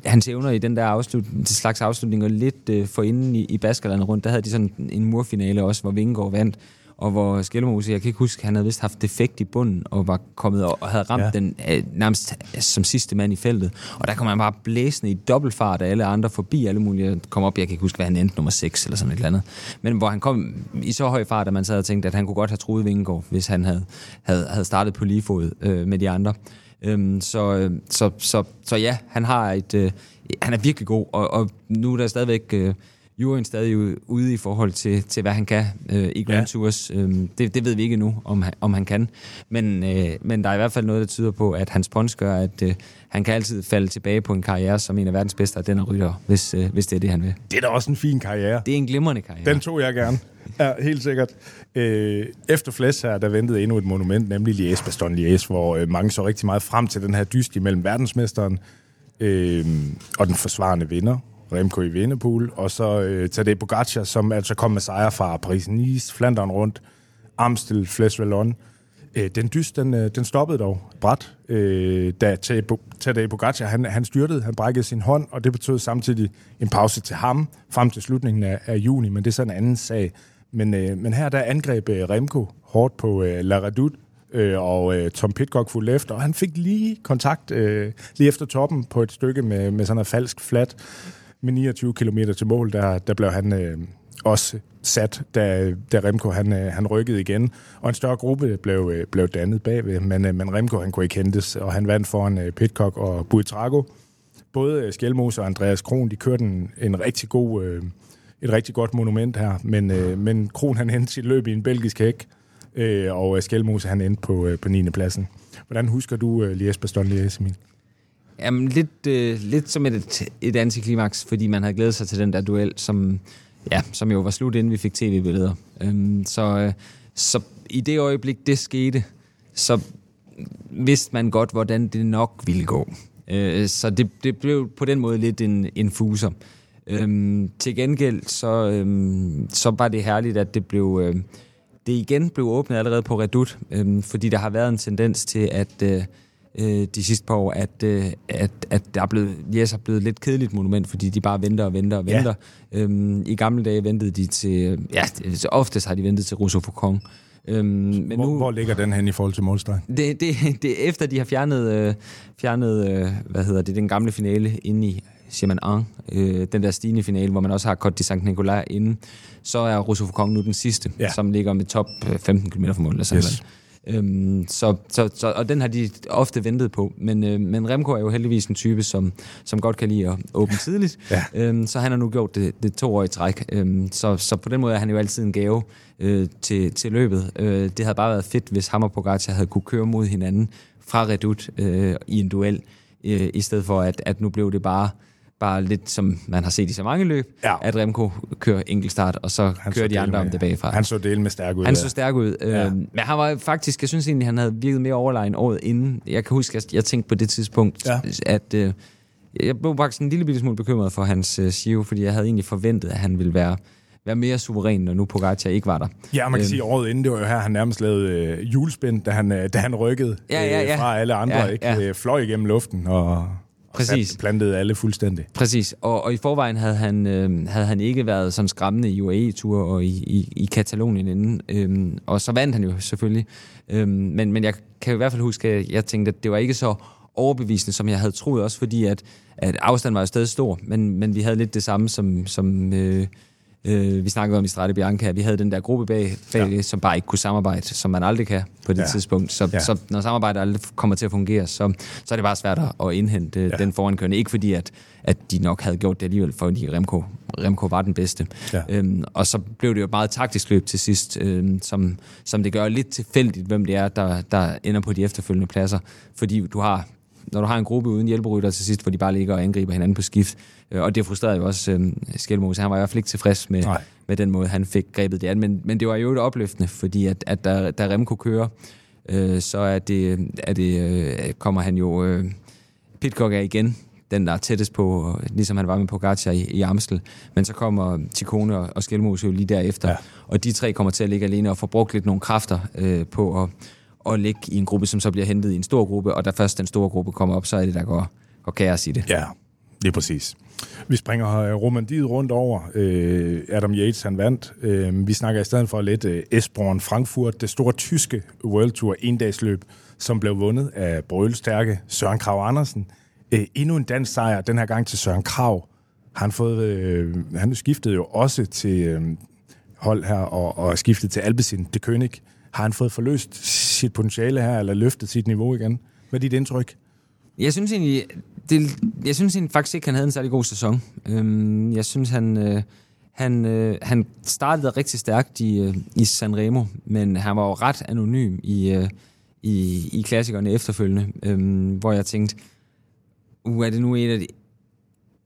Speaker 2: hans evner i den der afslut, det slags afslutninger lidt øh, for inden i, i Baskerlandet rundt. Der havde de sådan en murfinale også, hvor Vingegaard vandt, og hvor Skellermose, jeg kan ikke huske, han havde vist haft defekt i bunden, og var kommet og, havde ramt
Speaker 1: Ja.
Speaker 2: den øh, nærmest som sidste mand i feltet. Og der kom han bare blæsende i dobbeltfart af alle andre forbi alle mulige. Kom op, jeg kan ikke huske, hvad han endte, nummer 6 eller sådan et eller andet. Men hvor han kom i så høj fart, at man sad og tænkte, at han kunne godt have truet Vingegaard, hvis han havde, havde, havde startet på lige fod øh, med de andre. Øhm, så, øh, så, så, så ja, han har et, øh, han er virkelig god, og, og nu er der stadigvæk øh, juryen stadig ude i forhold til, til hvad han kan øh, i Grand
Speaker 1: Ja.
Speaker 2: Tours. Øhm, det, det ved vi ikke endnu, om om han kan. Men, øh, men der er i hvert fald noget, der tyder på, at hans punch gør, at øh, han kan altid falde tilbage på en karriere som en af verdens bedste af den er rytter, hvis, øh, hvis det er det, han vil.
Speaker 1: Det er da også en fin karriere.
Speaker 2: Det er en glimrende karriere.
Speaker 1: Den tog jeg gerne. Ja, helt sikkert. Øh, efter Fles her, der ventede endnu et monument, nemlig Liège, Bastogne Liège, hvor øh, mange så rigtig meget frem til den her dyst imellem verdensmesteren øh, og den forsvarende vinder, Remco i Vindepool, og så øh, Tadej Pogacar, som altså kom med sejr fra Paris-Nice, Flandern rundt, Amstel, Flesh Vallon. Øh, den dyst, den, øh, den stoppede dog bræt, øh, da Tadej Tadej Pogacar, han, han styrtede, han brækkede sin hånd, og det betød samtidig en pause til ham, frem til slutningen af, af juni, men det er så en anden sag. Men, øh, men her der angreb øh, Remco hårdt på øh, La Redoute, øh, og øh, Tom Pitcock fulgte efter, og han fik lige kontakt øh, lige efter toppen på et stykke med, med sådan en falsk flat med 29 km til mål, der, der blev han øh, også sat, da, da Remko han, øh, han rykkede igen. Og en større gruppe blev, øh, blev dannet bagved, men, øh, men Remko han kunne ikke hentes, og han vandt foran øh, Pitcock og Buitrago. Både øh, og Andreas Kron, de kørte en, en rigtig god, øh, et rigtig godt monument her, men, øh, men Kron han endte sit løb i en belgisk hæk, øh, og øh, han endte på, øh, på 9. pladsen. Hvordan husker du øh, Lies Bastogne Liège, Emil?
Speaker 2: Jamen, lidt, øh, lidt som et, et antiklimaks, fordi man havde glædet sig til den der duel, som, ja, som jo var slut, inden vi fik tv-billeder. Øhm, så, øh, så i det øjeblik, det skete, så vidste man godt, hvordan det nok ville gå. Øh, så det, det blev på den måde lidt en, en fuser. Øhm, til gengæld, så, øhm, så var det herligt, at det blev... Øh, det igen blev åbnet allerede på Redut, øhm, fordi der har været en tendens til, at øh, øh, de sidste par år, at, øh, at, at der er blevet, yes, er blevet lidt kedeligt monument, fordi de bare venter og venter og
Speaker 1: Ja.
Speaker 2: venter. Øhm, I gamle dage ventede de til, ja, så oftest har de ventet til Rousseau Faucon. Øhm, men
Speaker 1: Hvor,
Speaker 2: nu,
Speaker 1: hvor ligger den hen i forhold til målstregen?
Speaker 2: det, det, det, efter de har fjernet, øh, fjernet øh, hvad hedder det, den gamle finale inde i Chemin øh, den der stigende finale, hvor man også har Côte de Saint Nicolas inde, så er Rousseau Faucon nu den sidste,
Speaker 1: Ja.
Speaker 2: ja. som ligger med top øh, 15 km fra mål. Eller sådan
Speaker 1: Yes.
Speaker 2: Øhm, så, så, så, og den har de ofte ventet på. Men, øh, men Remco er jo heldigvis en type, som, som godt kan lide at åbne tidligt.
Speaker 1: Ja.
Speaker 2: øhm, så han har nu gjort det, det to år i træk. Øhm, så, så på den måde er han jo altid en gave øh, til, til løbet. Øh, det havde bare været fedt, hvis ham og Pogacar havde kunne køre mod hinanden fra Redoute øh, i en duel. øh, i stedet for at, at nu blev det bare bare lidt som man har set i så mange løb,
Speaker 1: Ja.
Speaker 2: at Remco kører enkeltstart, og så
Speaker 1: Han
Speaker 2: kører
Speaker 1: så
Speaker 2: de andre om
Speaker 1: med-
Speaker 2: det bagfra.
Speaker 1: Han så del med stærk ud.
Speaker 2: Han
Speaker 1: der.
Speaker 2: så stærk ud.
Speaker 1: Ja.
Speaker 2: Ja. Men han var faktisk, jeg synes egentlig, han havde virket mere overlegen året inden. Jeg kan huske, at jeg tænkte på det tidspunkt,
Speaker 1: Ja.
Speaker 2: ja. at øh, jeg blev faktisk en lille bitte smule bekymret for hans øh, Giro, fordi jeg havde egentlig forventet, at han ville være, være mere suveræn, når nu Pogacar ikke var der.
Speaker 1: Ja, man kan
Speaker 2: Øhm.
Speaker 1: sige, året inden, det var jo her, han nærmest lavede øh, julespind, da han, øh, da han rykkede
Speaker 2: Ja, ja, ja.
Speaker 1: Øh, fra alle andre,
Speaker 2: Ja,
Speaker 1: ikke?
Speaker 2: ja.
Speaker 1: Øh, fløj igennem luften og
Speaker 2: Præcis.
Speaker 1: plantede alle fuldstændig.
Speaker 2: Præcis, og, og i forvejen havde han, øh, havde han ikke været sådan skræmmende i UAE-tur og i, i, i Katalonien inden, øhm, og så vandt han jo selvfølgelig. Øhm, men, men jeg kan i hvert fald huske, at jeg tænkte, at det var ikke så overbevisende, som jeg havde troet, også fordi at, at afstanden var jo stadig stor, men, men vi havde lidt det samme, som, som øh, øh, vi snakkede om i Strade Bianca. Vi havde den der gruppe bag, bag ja. som bare ikke kunne samarbejde, som man aldrig kan på det
Speaker 1: Ja.
Speaker 2: tidspunkt. Så,
Speaker 1: Ja.
Speaker 2: så når samarbejdet aldrig kommer til at fungere, så, så er det bare svært at- indhente
Speaker 1: Ja.
Speaker 2: ja. den forankørende. Ikke fordi, at, at de nok havde gjort det alligevel, fordi Remco, Remco var den bedste.
Speaker 1: Ja.
Speaker 2: Øhm, og så blev det jo et meget taktisk løb til sidst, øhm, som, som det gør lidt tilfældigt, hvem det er, der, der ender på de efterfølgende pladser. Fordi du har når du har en gruppe uden hjælperytter til sidst, hvor de bare ligger og angriber hinanden på skift. Øh, Og det frustrerede jo også øh, Skelmose. Han var i hvert fald ikke tilfreds med,
Speaker 1: Nej.
Speaker 2: med den måde, han fik grebet det an. Men, men det var jo et opløftende, fordi at, at da, da Remco kører, øh, så er det, er det, øh, kommer han jo... Øh, Pitcock er igen den, der er tættest på, ligesom han var med Pogacar i, i Amstel. Men så kommer Ticcone og, og Skelmose jo lige derefter.
Speaker 1: Ja.
Speaker 2: Og de tre kommer til at ligge alene og få brugt lidt nogle kræfter øh, på at, at ligge i en gruppe, som så bliver hentet i en stor gruppe. Og da først den store gruppe kommer op, så er det, der går, går kaos i det.
Speaker 1: Ja, det er præcis. Vi springer øh, Romandiet rundt over. Øh, Adam Yates, han vandt. Øh, vi snakker i stedet for lidt øh, Esbjørn Frankfurt, det store tyske World Tour endagsløb, som blev vundet af brølstærke Søren Krav Andersen. Øh, endnu en dansk sejr, den her gang til Søren Krav. Han, fået, øh, han skiftede jo også til øh, hold her, og, og skiftet til Alpecin de König. Har han fået forløst sit potentiale her, eller løftet sit niveau igen? Hvad er dit indtryk?
Speaker 2: Jeg synes egentlig, det, jeg synes egentlig faktisk ikke, han havde en særlig god sæson. Øhm, jeg synes, han, øh, han, øh, han startede rigtig stærkt i, øh, i Sanremo, men han var jo ret anonym i, øh, i, i klassikerne efterfølgende, øhm, hvor jeg tænkte, uh, er det nu en af de,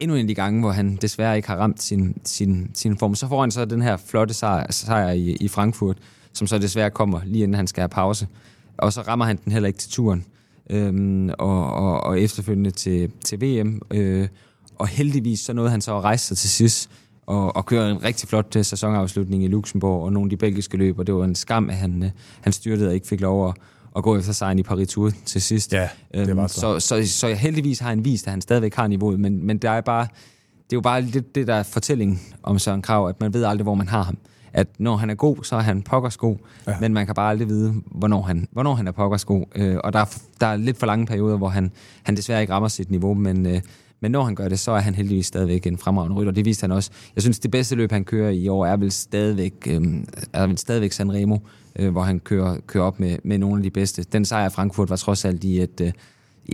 Speaker 2: endnu en af de gange, hvor han desværre ikke har ramt sin, sin, sin form. Så får han så den her flotte sejr, sejr i, i Frankfurt, som så desværre kommer lige inden han skal have pause. Og så rammer han den heller ikke til turen. Øhm, og, og, og efterfølgende til, til VM. Øh, og heldigvis så nåede han så at rejse sig til sidst og, og køre en rigtig flot øh, sæsonafslutning i Luxembourg og nogle af de belgiske løb, og det var en skam, at han, øh, han styrtede og ikke fik lov at, at gå efter sejren i Paris Tour til sidst.
Speaker 1: Ja, det var så.
Speaker 2: så, så, så heldigvis har han vist, at han stadigvæk har niveauet, men, men det er bare, det er jo bare lidt det der fortælling om Søren Krav, at man ved aldrig, hvor man har ham. At når han er god, så er han pokkers god, ja. men man kan bare aldrig vide, hvornår han, hvornår han er pokkers god. Øh, og der er, der er lidt for lange perioder, hvor han, han desværre ikke rammer sit niveau, men, øh, men når han gør det, så er han heldigvis stadigvæk en fremragende rytter. Det viste han også. Jeg synes, det bedste løb, han kører i år, er vel stadigvæk, øh, er vel stadigvæk Sanremo, øh, hvor han kører, kører op med, med nogle af de bedste. Den sejr i Frankfurt var trods alt i et... Øh,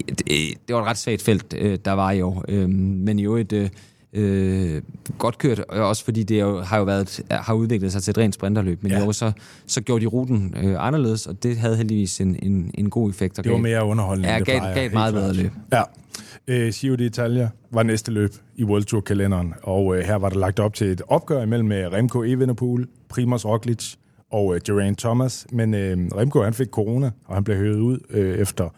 Speaker 2: det, det var et ret svagt felt, øh, der var i år. Øh, men i øvrigt øh, øh, godt kørt, og også fordi det jo, har jo været, har udviklet sig til et rent sprinterløb. Men
Speaker 1: Ja.
Speaker 2: år så, så gjorde de ruten øh, anderledes, og det havde heldigvis en, en, en god effekt. Og
Speaker 1: Det var
Speaker 2: gav-
Speaker 1: mere underholdende,
Speaker 2: Ja,
Speaker 1: det
Speaker 2: gav- gav et meget bedre løb.
Speaker 1: Ja. Øh, Giro d'Italia var næste løb i World Tour-kalenderen, og øh, her var der lagt op til et opgør imellem øh, Remco Evenepoel, Primoz Roglic og øh, Geraint Thomas. Men øh, Remco han fik corona, og han blev høvet ud øh, efter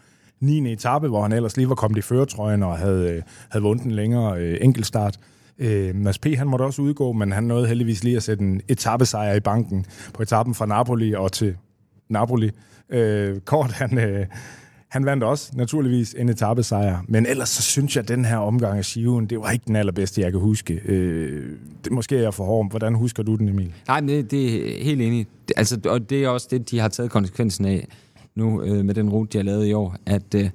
Speaker 1: 9. etape, hvor han ellers lige var kommet i føretrøjen og havde, øh, havde vundet en længere øh, enkeltstart. Øh, Mads P. han måtte også udgå, men han nåede heldigvis lige at sætte en etappesejr i banken på etappen fra Napoli og til Napoli. Øh, Kort, han, øh, han vandt også naturligvis en etappesejr, men ellers så synes jeg, at den her omgang af Shiven, det var ikke den allerbedste, jeg kan huske. Øh, det, måske er jeg for hård. Hvordan husker du den, Emil?
Speaker 2: Nej, men det, det er helt enig. Altså, og det er også det, de har taget konsekvensen af nu øh, med den rute, de har lavet i år, at, øh,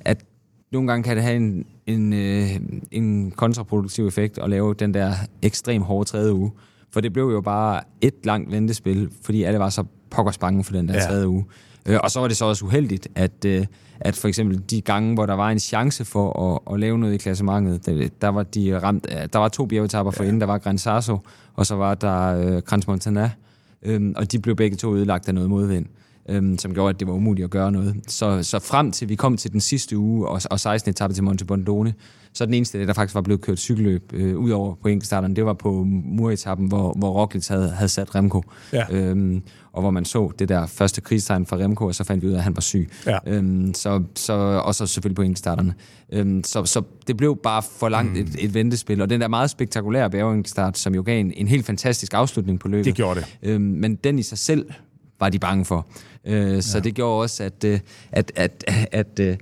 Speaker 2: at nogle gange kan det have en, en, øh, en kontraproduktiv effekt at lave den der ekstrem hårde tredje uge. For det blev jo bare et langt ventespil, fordi alle var så pokkers bange for den der
Speaker 1: Ja.
Speaker 2: ja. tredje uge. Øh, og så var det så også uheldigt, at, øh, at for eksempel de gange, hvor der var en chance for at, at lave noget i klassementet, der, der var de ramt, der var to bjergetapper for inden, der var Gran Sasso, og så var der øh, Crans Montana, øhm, og de blev begge to ødelagt af noget modvind. Øhm, som gjorde, at det var umuligt at gøre noget. Så, så frem til vi kom til den sidste uge, og, og 16. etape til Monte Bondone, så den eneste, der faktisk var blevet kørt cykelløb øh, ud over på enkeltstarteren, det var på muretappen, hvor, hvor Roglic havde, havde sat Remco.
Speaker 1: Ja.
Speaker 2: Øhm, og hvor man så det der første krigstegn fra Remco, og så fandt vi ud af, at han var syg.
Speaker 1: Ja.
Speaker 2: Øhm, så, så, og så selvfølgelig på enkeltstarterne. Øhm, så, så det blev bare for langt et, et ventespil, og den der meget spektakulære bjergenkelstart, som jo gav en, en helt fantastisk afslutning på løbet.
Speaker 1: Det gjorde det.
Speaker 2: Øhm, men den i sig selv var de bange for. Øh, så det gjorde også, at, øh, at, at, at, at øh,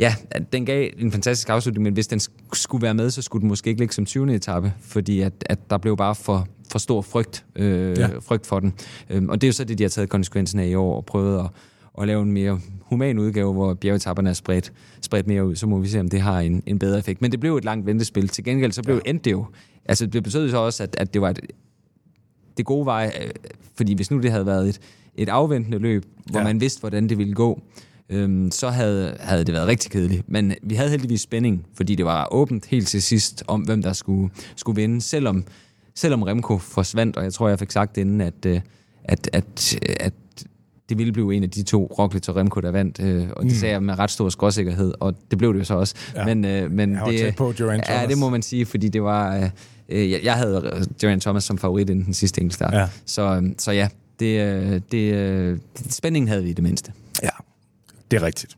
Speaker 2: ja, at den gav en fantastisk afslutning, men hvis den sk- skulle være med, så skulle den måske ikke ligge som 20. etape, fordi at, at der blev bare for, for stor frygt, øh,
Speaker 1: Ja.
Speaker 2: ja. frygt for den. Øhm, og det er jo så det, de har taget konsekvensen af i år, og prøvet at, at lave en mere human udgave, hvor bjergetapperne er spredt, spredt mere ud. Så må vi se, om det har en, en bedre effekt. Men det blev et langt ventespil. Til gengæld så blev ja. endte det jo. Altså det betød så også, at, at det var et, det gode vej, øh, fordi hvis nu det havde været et, et afventende løb, hvor
Speaker 1: Ja.
Speaker 2: man vidste, hvordan det ville gå, øhm, så havde, havde det været rigtig kedeligt. Men vi havde heldigvis spænding, fordi det var åbent helt til sidst om, hvem der skulle, skulle vinde, selvom, selvom Remco forsvandt, og jeg tror, jeg fik sagt inden, at, øh, at, at, at det ville blive en af de to, Roglic og Remco, der vandt, øh, og det sagde jeg med ret stor skråsikkerhed, og det blev det jo så også.
Speaker 1: Ja.
Speaker 2: Men, øh, men
Speaker 1: var
Speaker 2: det,
Speaker 1: på Geraint
Speaker 2: Ja,
Speaker 1: Thomas.
Speaker 2: det må man sige, fordi det var... Øh, øh, jeg, jeg havde Geraint Thomas som favorit inden den sidste enkeltstart.
Speaker 1: Ja.
Speaker 2: Så, øh, så ja, det, øh, det, øh, spændingen havde vi i det mindste.
Speaker 1: Ja, det er rigtigt.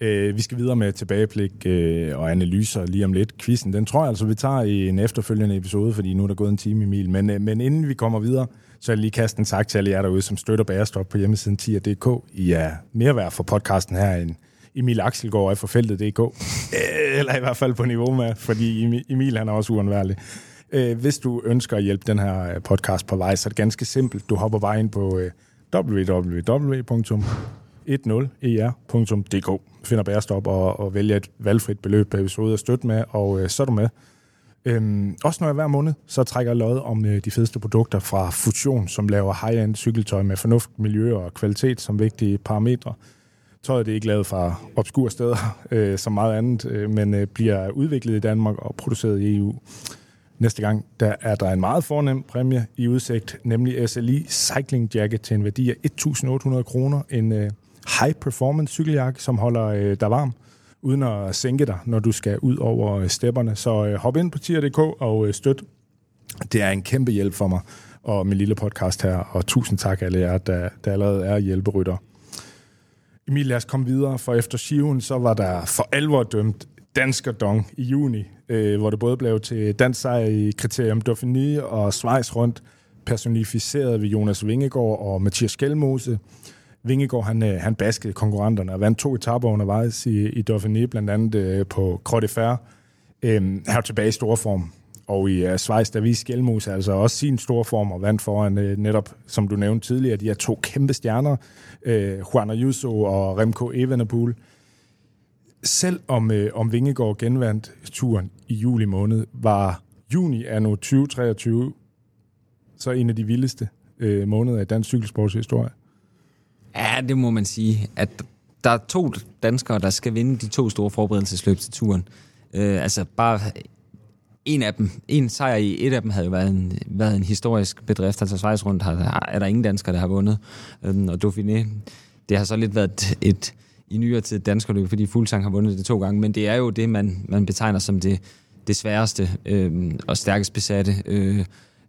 Speaker 1: Øh, vi skal videre med tilbageblik øh, og analyser lige om lidt. Quizzen, den tror jeg altså, vi tager i en efterfølgende episode, fordi nu er der gået en time i mil. Men, øh, men inden vi kommer videre, så vil jeg lige kaste en tak til alle jer derude, som støtter Bærestop på hjemmesiden tier.dk. I er mere værd for podcasten her end Emil Axelgaard er forfeltet.dk. Øh, eller i hvert fald på niveau med, fordi Emil han er også uundværlig. Øh, Hvis du ønsker at hjælpe den her øh, podcast på vej, så er det ganske simpelt. Du hopper vejen på øh, www.10er.dk, Finder bærestop og, og vælger et valgfrit beløb per episode at støtte med, og øh, så er du med. Øhm, også når jeg hver måned, så trækker jeg lod om øh, de fedeste produkter fra Fusion, som laver high-end cykeltøj med fornuft, miljø og kvalitet som vigtige parametre. Tøjet det er ikke lavet fra obskure steder, øh, som meget andet, øh, men øh, bliver udviklet i Danmark og produceret i EU. Næste gang, der er der en meget fornem præmie i udsigt, nemlig SLI Cycling Jacket til en værdi af 1.800 kroner. En øh, high performance cykeljakke, som holder øh, dig varm, uden at sænke dig, når du skal ud over øh, stepperne. Så øh, hop ind på tier.dk og øh, støt. Det er en kæmpe hjælp for mig og min lille podcast her, og tusind tak alle jer, der, der allerede er hjælperytter. Emil, lad os komme videre, for efter Shiven, så var der for alvor dømt Danskerdong i juni, øh, hvor det både blev til dansk sejr i Kriterium Dauphiné og Schweiz rundt, personificeret ved Jonas Vingegaard og Mathias Skelmose. Vingegaard, han, øh, han baskede konkurrenterne og vandt to etaper undervejs i, i Dauphiné, blandt andet øh, på Croix de Fer. Øh, han er tilbage i stor form, og i øh, Schweiz, der viste Skelmose altså også sin store form og vandt foran øh, netop, som du nævnte tidligere, de her to kæmpe stjerner, øh, Juan Ayuso og Remco Evenepoel. Selv om, øh, om Vingegaard genvandt turen i juli måned, var juni er nu 2023 så en af de vildeste øh, måneder i dansk cykelsports historie.
Speaker 2: Ja, det må man sige, at der er to danskere, der skal vinde de to store forberedelsesløb til turen. Øh, altså bare en af dem, en sejr i et af dem havde jo været en, været en historisk bedrift. Altså Schweiz rundt har, er der ingen danskere, der har vundet. Øh, og Dauphiné, det har så lidt været et, et i nyere tid danskerløb, fordi Fuglsang har vundet det to gange. Men det er jo det, man, man betegner som det, det sværeste øh, og stærkest besatte øh,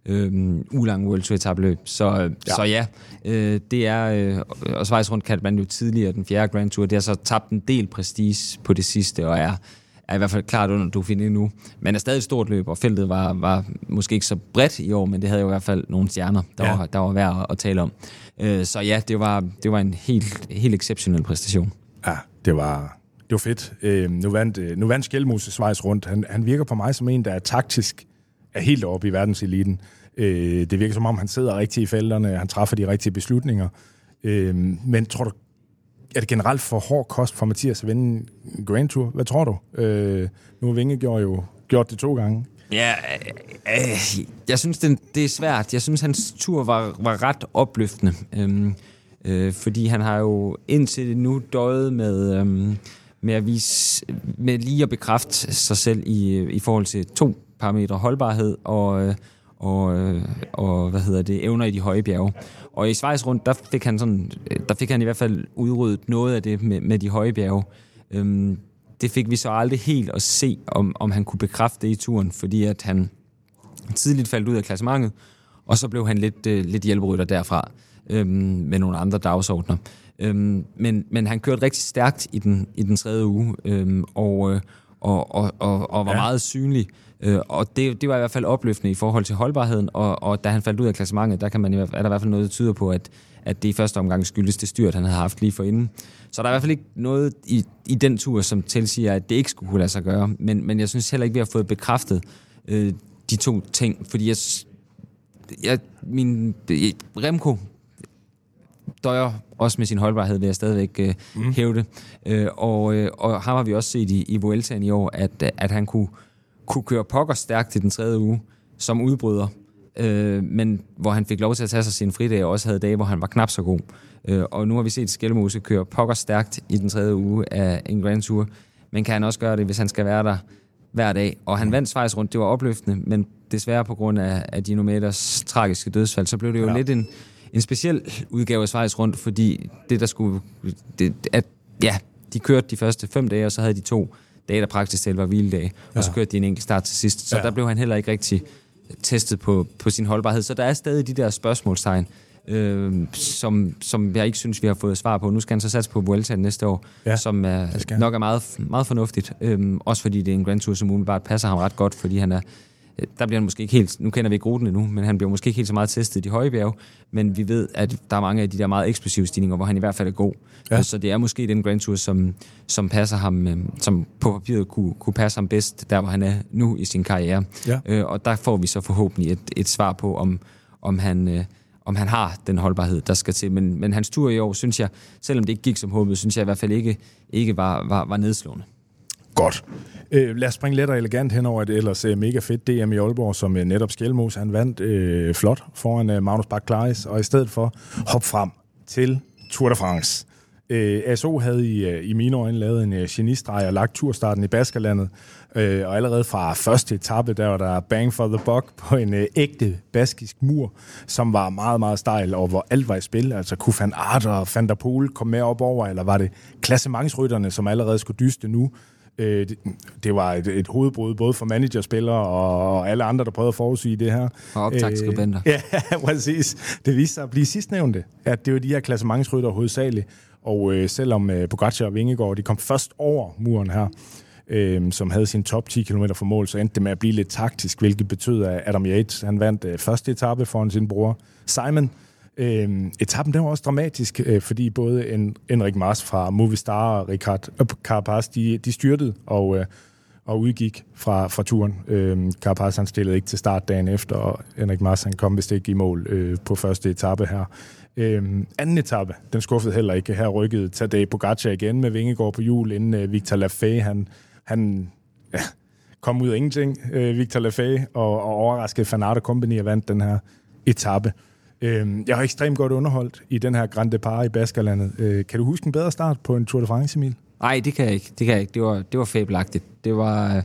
Speaker 2: øh, ulang World Tour etabløb. Så ja,
Speaker 1: Ja.
Speaker 2: så ja øh, det er, øh, og Schweiz rundt kaldte man jo tidligere den fjerde Grand Tour, det har så tabt en del prestige på det sidste, og er, er i hvert fald klart under Dauphiné nu, men er stadig et stort løb, og feltet var, var måske ikke så bredt i år, men det havde jo i hvert fald nogle stjerner, der,
Speaker 1: ja.
Speaker 2: var, der var værd at, at tale om. Øh, så ja, det var, det var en helt, helt exceptionel præstation.
Speaker 1: Ja, det var, det var fedt. Øh, nu vandt, øh, nu vandt Skjelmose Schweiz rundt. Han, han virker på mig som en, der er taktisk er helt oppe i verdenseliten. Øh, det virker som om, han sidder rigtigt i felterne, han træffer de rigtige beslutninger. Øh, men tror du, er det generelt for hård kost for Mathias at vinde Grand Tour? Hvad tror du? Øh, nu har Vinge gjort jo gjort det to gange.
Speaker 2: Ja, øh, øh jeg synes, det, det er svært. Jeg synes, hans tur var, var ret opløftende. Øh, øh, fordi han har jo indtil nu døjet med, øhm, med at vise, med lige at bekræfte sig selv i, øh, i forhold til to parametre holdbarhed og, øh, og, øh, og hvad hedder det, evner i de høje bjerge. Og i Schweiz rundt, der fik han, sådan, øh, der fik han i hvert fald udryddet noget af det med, med de høje bjerge. Øhm, det fik vi så aldrig helt at se, om, om han kunne bekræfte det i turen, fordi at han tidligt faldt ud af klassementet, og så blev han lidt, øh, lidt hjælperytter derfra øhm, med nogle andre dagsordner. Øhm, men, men han kørte rigtig stærkt i den, i den tredje uge, øhm, og, øh, og, og, og, og var ja. meget synlig. Øh, og det, det var i hvert fald opløftende i forhold til holdbarheden, og, og da han faldt ud af klassementet, der kan man, er der i hvert fald noget, der tyder på, at, at det i første omgang skyldes det styrt, han havde haft lige for inden. Så der er i hvert fald ikke noget i, i den tur, som tilsiger, at det ikke skulle kunne lade sig gøre. Men, men jeg synes heller ikke, vi har fået bekræftet øh, de to ting, fordi jeg, jeg min, Remco døjer også med sin holdbarhed, vil jeg stadigvæk øh, mm. hæve det. Øh, og, øh, og ham har vi også set i, i Vueltaen i år, at, at han kunne, kunne køre pokker stærkt i den tredje uge som udbryder, øh, men hvor han fik lov til at tage sig sin fridag, og også havde dage, hvor han var knap så god. Øh, og nu har vi set Skelmose køre pokker stærkt i den tredje uge af en Grand Tour, men kan han også gøre det, hvis han skal være der hver dag. Og han vandt faktisk rundt, det var opløftende, men desværre på grund af, af Dino Meters tragiske dødsfald, så blev det jo ja. lidt en, en speciel udgave af Schweiz rundt, fordi det der skulle... Det, at, ja, de kørte de første fem dage, og så havde de to dage, der praktisk talt var hviledage, ja. og så kørte de en enkelt start til sidst. Så ja. der blev han heller ikke rigtig testet på, på sin holdbarhed. Så der er stadig de der spørgsmålstegn, øh, som, som jeg ikke synes, vi har fået svar på. Nu skal han så satse på Vuelta næste år, ja, som er, nok er meget, meget fornuftigt. Øh, også fordi det er en Grand Tour, som umiddelbart passer ham ret godt, fordi han er der bliver han måske ikke helt, nu kender vi ikke ruten endnu, men han bliver måske ikke helt så meget testet i de høje bjerge, men vi ved, at der er mange af de der meget eksplosive stigninger, hvor han i hvert fald er god. Ja. Så det er måske den Grand Tour, som, som passer ham, øh, som på papiret kunne, kunne passe ham bedst, der hvor han er nu i sin karriere. Ja. Øh, og der får vi så forhåbentlig et, et svar på, om, om han... Øh, om han har den holdbarhed, der skal til. Men, men hans tur i år, synes jeg, selvom det ikke gik som håbet, synes jeg i hvert fald ikke, ikke var, var, var nedslående.
Speaker 1: Godt. Øh, lad os springe let og elegant hen over et ellers øh, mega fedt DM i Aalborg, som øh, netop Skelmos, han vandt øh, flot foran øh, Magnus Bak og i stedet for hop frem til Tour de France. Øh, ASO havde i, øh, i mine øjne lavet en øh, genistreg og lagt turstarten i Baskerlandet, øh, og allerede fra første etape, der var der bang for the buck på en øh, ægte baskisk mur, som var meget, meget stejl, og hvor alt var i spil. Altså kunne Van Aert og Van der Poel komme med op over, eller var det klassementsrytterne, som allerede skulle dyste nu, Øh, det, det var et, et hovedbrud både for managerspillere og alle andre, der prøvede at forudsige det her.
Speaker 2: Og optagsskribenter.
Speaker 1: Øh, ja, præcis. Det viste sig at blive sidstnævnte, at det var de her klassementsrytter hovedsageligt. Og øh, selvom øh, Pogacar og Vingegaard, de kom først over muren her, øh, som havde sin top 10 km for mål, så endte det med at blive lidt taktisk, hvilket betød, at Adam Yates han vandt øh, første etape foran sin bror Simon, Øh, etappen den var også dramatisk, øh, fordi både en, Enrik Mars fra Movistar og Ricard øh, Carapaz, de, de styrtede og, øh, og udgik fra, fra turen. Øh, Carapaz han stillede ikke til start dagen efter, og Enrik Mars han kom vist ikke i mål øh, på første etape her. Øh, anden etape, den skuffede heller ikke. Her rykkede Tadej Pogacar igen med Vingegaard på jul, inden øh, Victor Lafay, han, han ja, kom ud af ingenting, øh, Victor Lafay, og, og overraskede Fanart Company og vandt den her etape. Øh, Øhm, jeg har ekstremt godt underholdt i den her Grand Depart i Baskerlandet. Øh, kan du huske en bedre start på en Tour de France, Emil?
Speaker 2: Nej, det kan jeg ikke. Det kan jeg ikke. Det var, det var fabelagtigt. Det var,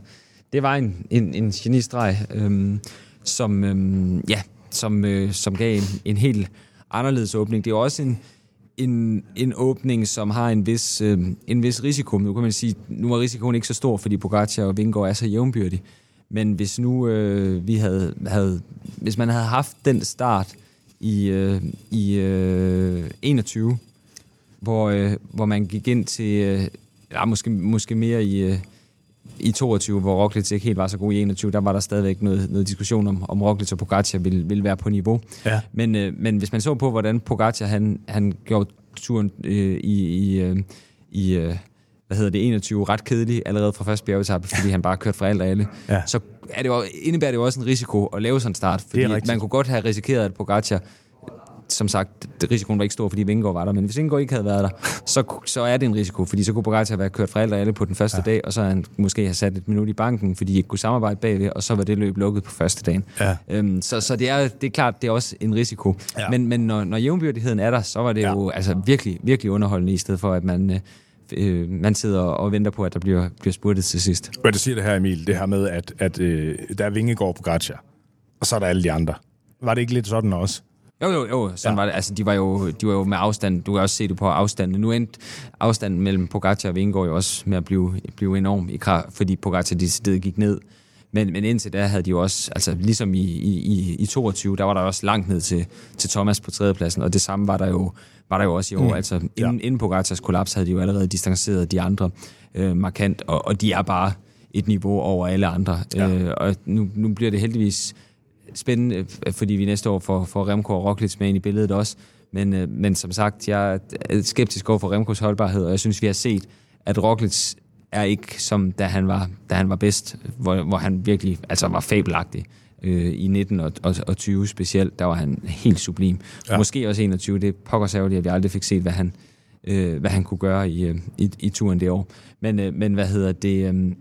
Speaker 2: det var en, en, en genistreg, øhm, som, øhm, ja, som, øh, som gav en, en helt anderledes åbning. Det er også en, en, en åbning, som har en vis, øh, en vis risiko. Nu kan man sige, nu er risikoen ikke så stor, fordi Pogacar og Vingegaard er så jævnbyrdige. Men hvis nu øh, vi havde, havde, hvis man havde haft den start, i, øh, i øh, 21, hvor, øh, hvor man gik ind til, øh, ja, måske, måske mere i, øh, i 22, hvor Roglic ikke helt var så god i 21, der var der stadigvæk noget, noget diskussion om, om Roglic og Pogacar ville, ville være på niveau. Ja. Men, øh, men hvis man så på, hvordan Pogacar han, han gjorde turen øh, i, i, øh, i øh, hvad hedder det, 21 ret kedelig allerede fra første bjergetappe, fordi han bare kørte fra alt og alle, ja. så er det jo, indebærer det jo også en risiko at lave sådan en start, fordi man kunne godt have risikeret, at Pogacar som sagt, risikoen var ikke stor, fordi Vingegaard var der, men hvis Vingegaard ikke havde været der, så, så er det en risiko, fordi så kunne Pogacar været kørt fra alt og alle på den første ja. dag, og så han måske have sat et minut i banken, fordi de ikke kunne samarbejde bagved, og så var det løb lukket på første dagen. Ja. Øhm, så så det, er, det er klart, det er også en risiko. Ja. Men, men når, når jævnbyrdigheden er der, så var det ja. jo altså, virkelig, virkelig underholdende, i stedet for at man... Øh, øh, man sidder og venter på, at der bliver, bliver spurtet til sidst.
Speaker 1: Hvad du siger det her, Emil, det her med, at, at øh, der er Vingegaard på Gratcha, og så er der alle de andre. Var det ikke lidt sådan også?
Speaker 2: Jo, jo, jo. Sådan ja. var det. Altså, de var, jo, de var jo med afstand. Du kan også se det på afstanden. Nu endte afstanden mellem Pogacar og Vingegaard jo også med at blive, blive enorm, i kraft, fordi Pogacar decideret gik ned. Men, men indtil da havde de jo også, altså ligesom i, i, i 22, der var der også langt ned til, til Thomas på tredjepladsen, og det samme var der jo, var der jo også i år. Mm. Altså inden, ja. inden Pogacars kollaps havde de jo allerede distanceret de andre øh, markant, og, og de er bare et niveau over alle andre. Ja. Øh, og nu, nu bliver det heldigvis spændende, fordi vi næste år får, får Remco og Roglic med ind i billedet også. Men, øh, men som sagt, jeg er skeptisk over for Remkos holdbarhed, og jeg synes, vi har set, at Roglic er ikke som da han var, da han var bedst, hvor, hvor han virkelig altså var fabelagtig. Øh, I 19 og, og, og 20 specielt, der var han helt sublim. Ja. Måske også 21, det er pokker at vi aldrig fik set, hvad han, øh, hvad han kunne gøre i, øh, i, i turen det år. Men, øh, men hvad hedder det... Øh,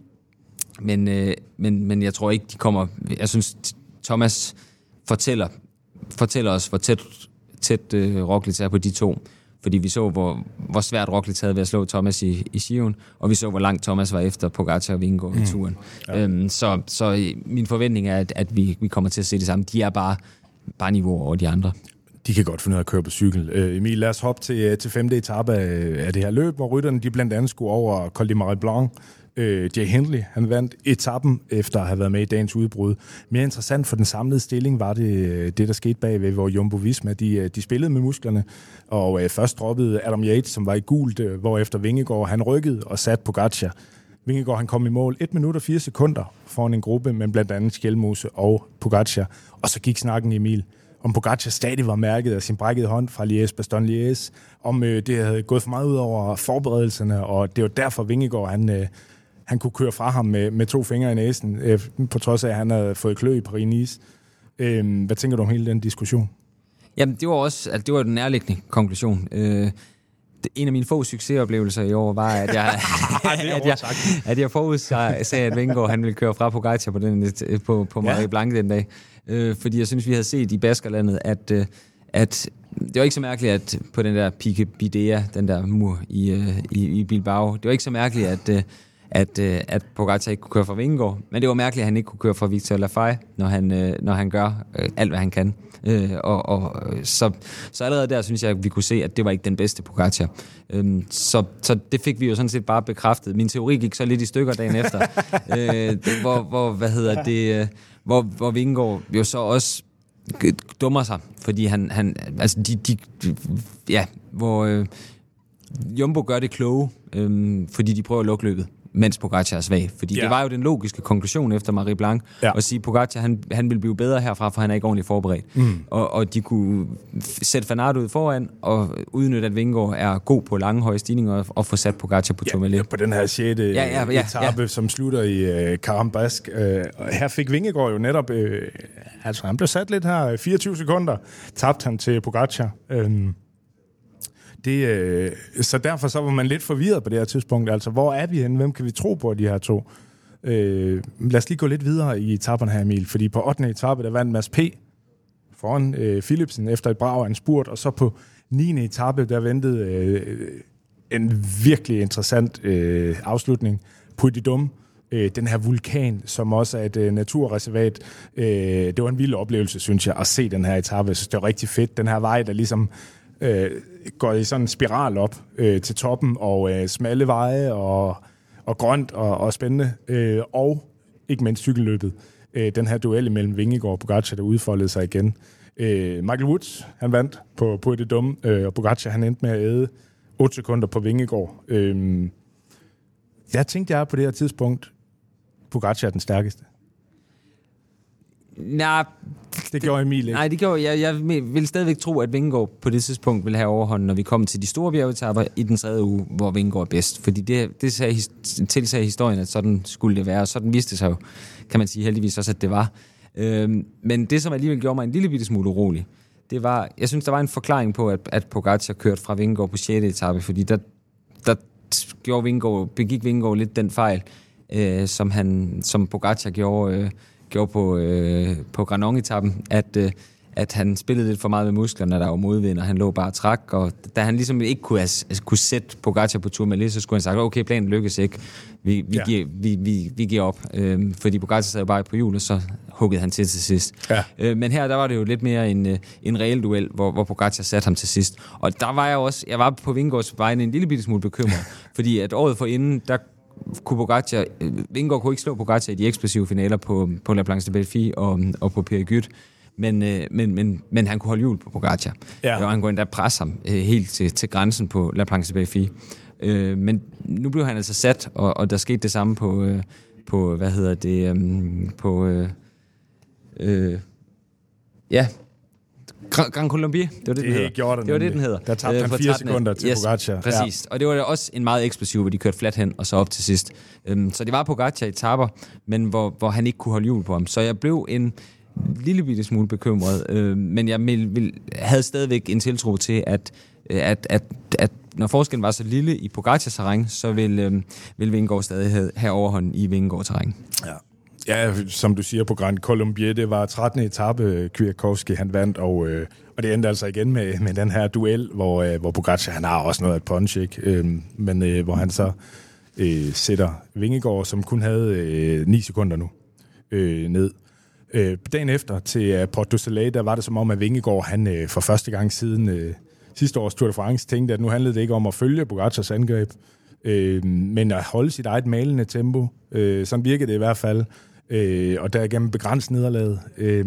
Speaker 2: men, øh, men, men jeg tror ikke, de kommer... Jeg synes, Thomas fortæller, fortæller os, hvor tæt, tæt øh, Roglic er på de to. Fordi vi så, hvor, hvor svært Roglic havde ved at slå Thomas i, i Sion, og vi så, hvor langt Thomas var efter Pogacar og Vingegaard mm. i turen. Ja. Øhm, så, så min forventning er, at, at vi, vi kommer til at se det samme. De er bare, bare niveau over de andre
Speaker 1: de kan godt finde ud af at køre på cykel. Øh, Emil, lad os hoppe til, øh, til femte etape af, af det her løb, hvor rytterne de blandt andet skulle over Col de Marais Blanc, Øh, Jay Hindley, han vandt etappen efter at have været med i dagens udbrud. Mere interessant for den samlede stilling var det, øh, det der skete bagved, hvor Jumbo Visma, de, øh, de spillede med musklerne, og øh, først droppede Adam Yates, som var i gult, øh, hvor efter Vingegaard, han rykkede og satte på Gacha. Vingegaard, han kom i mål 1 minut og 4 sekunder foran en gruppe, men blandt andet Skjelmose og Pogacar. Og så gik snakken Emil, om Pogacar stadig var mærket af sin brækkede hånd fra Lies Baston Lies, om øh, det havde gået for meget ud over forberedelserne, og det var derfor Vingegaard, han, øh, han kunne køre fra ham med, med to fingre i næsen, øh, på trods af, at han havde fået klø i Paris-Nice. Øh, hvad tænker du om hele den diskussion?
Speaker 2: Jamen, det var også altså, det var den nærliggende konklusion. Øh, en af mine få succesoplevelser i år var, at jeg, at jeg, at jeg forudsagde, at Vingegaard han ville køre fra på Gaitia på, den, på, på Marie ja. Blanc den dag. Øh, fordi jeg synes, vi havde set i Baskerlandet, at, øh, at det var ikke så mærkeligt, at på den der Pique Bidea, den der mur i, øh, i, i Bilbao, det var ikke så mærkeligt, at, øh, at, øh, at Pogacar ikke kunne køre fra Vingegaard. Men det var mærkeligt, at han ikke kunne køre fra Victor Lafay, når han, øh, når han gør øh, alt, hvad han kan. Øh, og, og, så, så allerede der synes jeg, at vi kunne se, at det var ikke den bedste Pogacar. Øh, så, så det fik vi jo sådan set bare bekræftet. Min teori gik så lidt i stykker dagen efter, øh, hvor, hvor, hvad hedder det, øh, hvor, hvor Vingegaard jo så også dummer sig, fordi han, han altså de, de, ja, hvor øh, Jumbo gør det kloge, øh, fordi de prøver at lukke løbet mens Pogacar er svag. Fordi ja. det var jo den logiske konklusion efter Marie Blanc, ja. at sige, Pogacar han, han vil blive bedre herfra, for han er ikke ordentligt forberedt. Mm. Og, og de kunne sætte Fanart ud foran, og udnytte, at Vingegaard er god på lange, høje stigninger, og, og få sat Pogacar på ja, Ja,
Speaker 1: på den her 6. Ja, ja, ja, etape, ja. som slutter i uh, Karambask. Uh, her fik Vingegaard jo netop... Uh, altså, han blev sat lidt her, 24 sekunder, tabte han til Pogacar. Uh, det, øh, så derfor så var man lidt forvirret på det her tidspunkt. Altså, hvor er vi henne? Hvem kan vi tro på, de her to? Øh, lad os lige gå lidt videre i etapperne her, Emil. Fordi på 8. etape, der vandt Mads P. foran øh, Philipsen efter et brag af en spurt. Og så på 9. etape, der ventede øh, en virkelig interessant øh, afslutning. på de øh, den her vulkan, som også er et øh, naturreservat. Øh, det var en vild oplevelse, synes jeg, at se den her etape. Jeg synes, det var rigtig fedt. Den her vej, der ligesom øh, går i sådan en spiral op øh, til toppen, og øh, smalle veje, og, og grønt og, og spændende, øh, og ikke mindst cykelløbet. Øh, den her duel mellem Vingegaard og Pogacar, der udfoldede sig igen. Øh, Michael Woods, han vandt på, på det dumme, øh, og Pogacar, han endte med at æde 8 sekunder på Vingegaard. Øh, jeg tænkte, jeg på det her tidspunkt, Pogacar er den stærkeste.
Speaker 2: Nej,
Speaker 1: det gjorde Emil ikke.
Speaker 2: Nej, det gjorde jeg. Jeg vil stadigvæk tro, at Vingegaard på det tidspunkt vil have overhånden, når vi kommer til de store bjergetapper i den tredje uge, hvor Vingegaard er bedst. Fordi det, det sagde, tilsagde historien, at sådan skulle det være, og sådan viste sig jo, kan man sige heldigvis også, at det var. Øhm, men det, som alligevel gjorde mig en lille bitte smule urolig, det var, jeg synes, der var en forklaring på, at, at Pogacar kørte fra Vingegaard på 6. etape, fordi der, der gjorde Vingegaard, begik Vingegaard lidt den fejl, øh, som, han, som Pogacar gjorde... Øh, gjorde på, øh, på Granon-etappen, at, øh, at han spillede lidt for meget med musklerne, når der var modvind, og han lå bare og trak, og da han ligesom ikke kunne, altså, kunne sætte Pogacar på tur med lidt, så skulle han sagt, okay, planen lykkes ikke, vi, vi,
Speaker 1: Ja.
Speaker 2: giver, vi, vi, vi giver op, øhm, fordi Pogacar sad bare på hjul, og så huggede han til til sidst.
Speaker 1: Ja.
Speaker 2: Øh, men her, der var det jo lidt mere en, øh, en reel duel, hvor, hvor Pogacar satte ham til sidst. Og der var jeg også, jeg var på Vingårds vegne en lille bitte smule bekymret, fordi at året forinden, der kunne Pogacar, Vingegaard kunne ikke slå Pogacar i de eksplosive finaler på, på La Planche de Belfi og, og på Gyt. Men, øh, men, men, men han kunne holde hjul på Pogacar.
Speaker 1: Ja.
Speaker 2: Og han kunne endda presse ham øh, helt til, til grænsen på La Planche de Belfi. Øh, men nu blev han altså sat, og, og der skete det samme på, øh, på hvad hedder det, øh, på... Øh, øh, ja, Gran, Gran Colombier, det var det, den
Speaker 1: Det
Speaker 2: hedder.
Speaker 1: gjorde den
Speaker 2: det var det, den hedder.
Speaker 1: Der tabte
Speaker 2: Øh,
Speaker 1: han
Speaker 2: på
Speaker 1: fire
Speaker 2: 13.
Speaker 1: sekunder til Pogacar.
Speaker 2: Præcis, ja. og det var også en meget eksplosiv, hvor de kørte fladt hen og så op til sidst. Øhm, så det var Pogacar i taber, men hvor, hvor han ikke kunne holde hjul på ham. Så jeg blev en lille bitte smule bekymret, øh, men jeg vil, vil, havde stadigvæk en tiltro til, at, at, at, at når forskellen var så lille i Pogacars terræn, så vil, øh, vil Vingegaard stadig have, have overhånd i Vingegaard terræn.
Speaker 1: Ja. Ja, som du siger på Grand Colombier, det var 13. etape, Kwiatkowski han vandt, og, øh, og det endte altså igen med, med den her duel, hvor, øh, hvor Pogacar, han har også noget af et punch, ikke? Øh, men øh, hvor han så øh, sætter Vingegaard, som kun havde øh, 9 sekunder nu, øh, ned. Øh, dagen efter til uh, Port du Soleil, der var det som om, at Vingegaard, han øh, for første gang siden øh, sidste års Tour de France, tænkte, at nu handlede det ikke om at følge Pogacars angreb, øh, men at holde sit eget malende tempo. Øh, sådan virkede det i hvert fald. Øh, og derigennem begrænse nederlaget. Øh,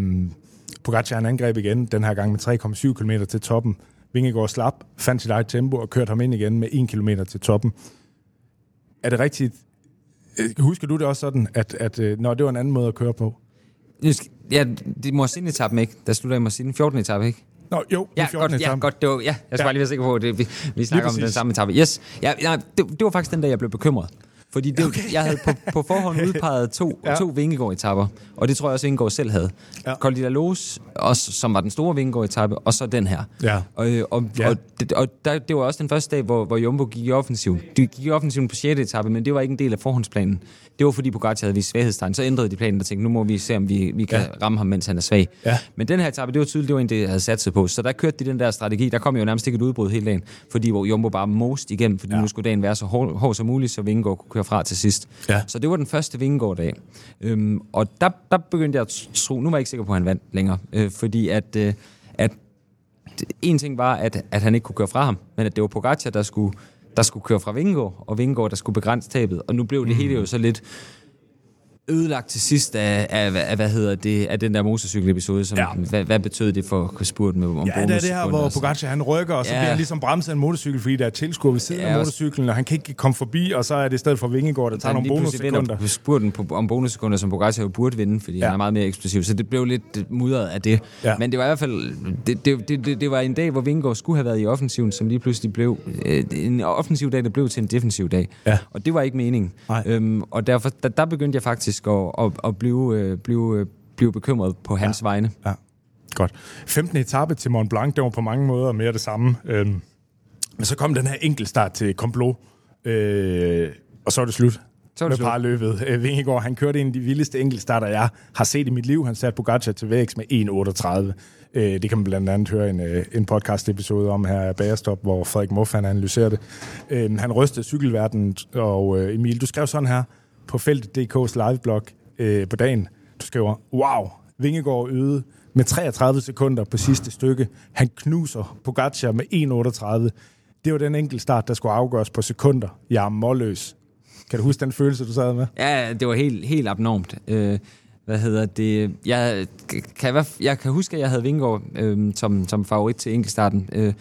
Speaker 1: Pogacar han angreb igen, den her gang med 3,7 km til toppen. Vingegaard slap, fandt sit eget tempo og kørte ham ind igen med 1 km til toppen. Er det rigtigt? Øh, Husker du det også sådan, at, at øh, når det var en anden måde at køre på?
Speaker 2: Ja, det må sin etappen ikke. Der slutter jeg Morsin 14. etape, ikke?
Speaker 1: Nå, jo,
Speaker 2: Ja,
Speaker 1: den 14.
Speaker 2: godt, ja, godt. Det var, ja, jeg skal
Speaker 1: Ja.
Speaker 2: bare lige være sikker på, at det, vi, vi snakker om den samme etape. Yes. Ja, ja, det, det var faktisk den, der jeg blev bekymret. Fordi det, okay. jeg havde på, på forhånd udpeget to,
Speaker 1: Ja.
Speaker 2: to Vingegaard-etapper, og det tror jeg også, Vingegaard selv havde.
Speaker 1: Ja.
Speaker 2: Col d'Italos, også, som var den store Vingegaard-etappe, og så den her.
Speaker 1: Ja.
Speaker 2: Og, øh, og,
Speaker 1: Ja.
Speaker 2: og, det, og der, det var også den første dag, hvor, hvor Jumbo gik i offensiv. De gik i offensiven på 6. etape, men det var ikke en del af forhåndsplanen. Det var fordi Pogacar havde vist svaghedstegn. Så ændrede de planen og tænkte, nu må vi se, om vi, vi kan
Speaker 1: Ja.
Speaker 2: ramme ham, mens han er svag.
Speaker 1: Ja.
Speaker 2: Men den her etape, det var tydeligt, det var en, det jeg havde sat sig på. Så der kørte de den der strategi. Der kom jo nærmest ikke et udbrud hele dagen, fordi hvor Jumbo bare most igennem, fordi
Speaker 1: ja.
Speaker 2: nu skulle dagen være så hård, hård som muligt, så Vingegaard kunne køre fra til sidst.
Speaker 1: Ja.
Speaker 2: Så det var den første Vingegaard-dag. Øhm, og der, der begyndte jeg at tro, nu var jeg ikke sikker på, at han vandt længere, øh, fordi at, øh, at en ting var, at, at han ikke kunne køre fra ham, men at det var Pogacar, der skulle, der skulle køre fra Vingegaard, og Vingegaard, der skulle begrænse tabet. Og nu blev det mm. hele jo så lidt ødelagt til sidst af, af, af, hvad hedder det, af den der motorcykel-episode, som,
Speaker 1: Ja.
Speaker 2: hvad, hvad betød det for spurten med om
Speaker 1: Ja, det er det her, hvor? Pogacar han rykker, og så
Speaker 2: Ja.
Speaker 1: bliver han ligesom bremset af en motorcykel, fordi der er tilskuer ved siden
Speaker 2: Ja,
Speaker 1: af motorcyklen, og han kan ikke komme forbi, og så er det i stedet for Vingegaard, der tager
Speaker 2: han
Speaker 1: nogle bonussekunder.
Speaker 2: vinder spurten på, om bonussekunder, som Pogacar jo burde vinde, fordi
Speaker 1: Ja.
Speaker 2: han er meget mere eksplosiv. Så det blev lidt mudret af det.
Speaker 1: Ja.
Speaker 2: Ja. Men det var i hvert fald det, det, det, det, det var en dag, hvor Vingegaard skulle have været i offensiven, som lige pludselig blev øh, en offensiv dag, der blev til en defensiv dag.
Speaker 1: Ja.
Speaker 2: Og det var ikke meningen.
Speaker 1: Nej.
Speaker 2: Øhm, og derfor der, der begyndte jeg faktisk at, at, at blive, øh, blive, øh, blive bekymret på hans
Speaker 1: Ja.
Speaker 2: vegne.
Speaker 1: Ja, godt. 15. etape til Mont Blanc, det var på mange måder mere det samme. Øhm, men så kom den her enkeltstart til Complot, øh, og så er det slut.
Speaker 2: Så
Speaker 1: med
Speaker 2: det slut.
Speaker 1: parløbet. Øh, Vingegaard, han kørte en af de vildeste enkeltstarter, jeg har set i mit liv. Han satte Pogacar til vægs med 1.38. Øh, det kan man blandt andet høre en, øh, en podcast-episode om her af Bagerstop, hvor Frederik Muff han analyserer det. Øh, han rystede cykelverdenen, og øh, Emil, du skrev sådan her på feltet.dk's liveblog øh, på dagen. Du skriver, wow, Vingegaard øde med 33 sekunder på sidste stykke. Han knuser Pogacar med 1.38. Det var den enkelte start, der skulle afgøres på sekunder. Jeg er målløs. Kan du huske den følelse, du sad med?
Speaker 2: Ja, det var helt, helt abnormt. Øh, hvad hedder det? Jeg kan, i jeg kan huske, at jeg havde Vingegaard øh, som, som favorit til enkeltstarten. Øh,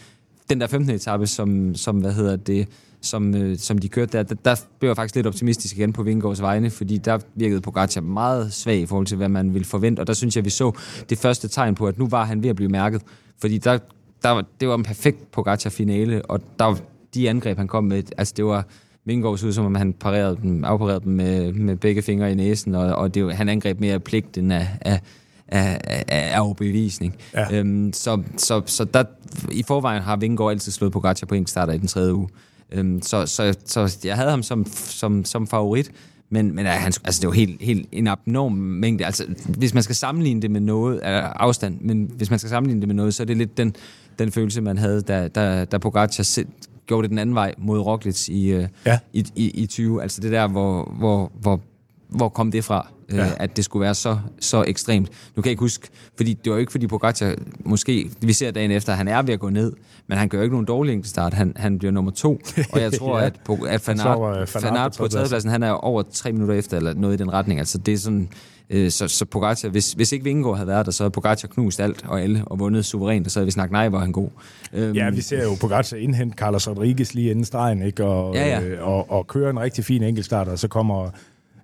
Speaker 2: den der 15. etape, som, som, hvad hedder det, som, øh, som de kørte der, der, der blev jeg faktisk lidt optimistisk igen på Vingegaards vegne, fordi der virkede Pogacar meget svag i forhold til, hvad man ville forvente, og der synes jeg, vi så det første tegn på, at nu var han ved at blive mærket, fordi der, der, var- det var en perfekt Pogacar-finale, og der, de angreb, han kom med, altså det var Vingegaard så ud som om han parerede dem, afparerede dem med, med begge fingre i næsen, og, og det, han angreb mere af pligt end af, af, af, af, overbevisning.
Speaker 1: Ja.
Speaker 2: Øhm, så, så, så der, i forvejen har Vingegaard altid slået Pogacar på enkeltstarter i den tredje uge. Øhm, så, så, så jeg havde ham som, som, som favorit, Men, men han, altså, det jo helt, helt en abnorm mængde. Altså, hvis man skal sammenligne det med noget, er afstand, men hvis man skal sammenligne det med noget, så er det lidt den, den følelse, man havde, da, da, da Pogacar selv gjorde det den anden vej mod Roglic i, øh, ja. i, i, i 20. Altså det der, hvor, hvor, hvor, hvor kom det fra? Øh, ja. at det skulle være så, så ekstremt. Nu kan jeg ikke huske, fordi det var jo ikke fordi Pogacar, måske, vi ser dagen efter, at han er ved at gå ned, men han gør jo ikke nogen dårlig start. Han, han bliver nummer to, og jeg tror, ja. at, at Fanart, Fanart på tredjepladsen, han er over tre minutter efter, eller noget i den retning. Altså det er sådan, øh, så, så Pogacar, hvis, hvis ikke Vingegaard havde været der, så havde Pogacar knust alt og alle og vundet suverænt, og så havde vi snakket nej, hvor han god.
Speaker 1: Øhm, ja, vi ser jo Pogacar indhente Carlos Rodriguez lige inden stregen, ikke? Og, ja, ja. Øh, og, og køre en rigtig fin enkeltstart, og så kommer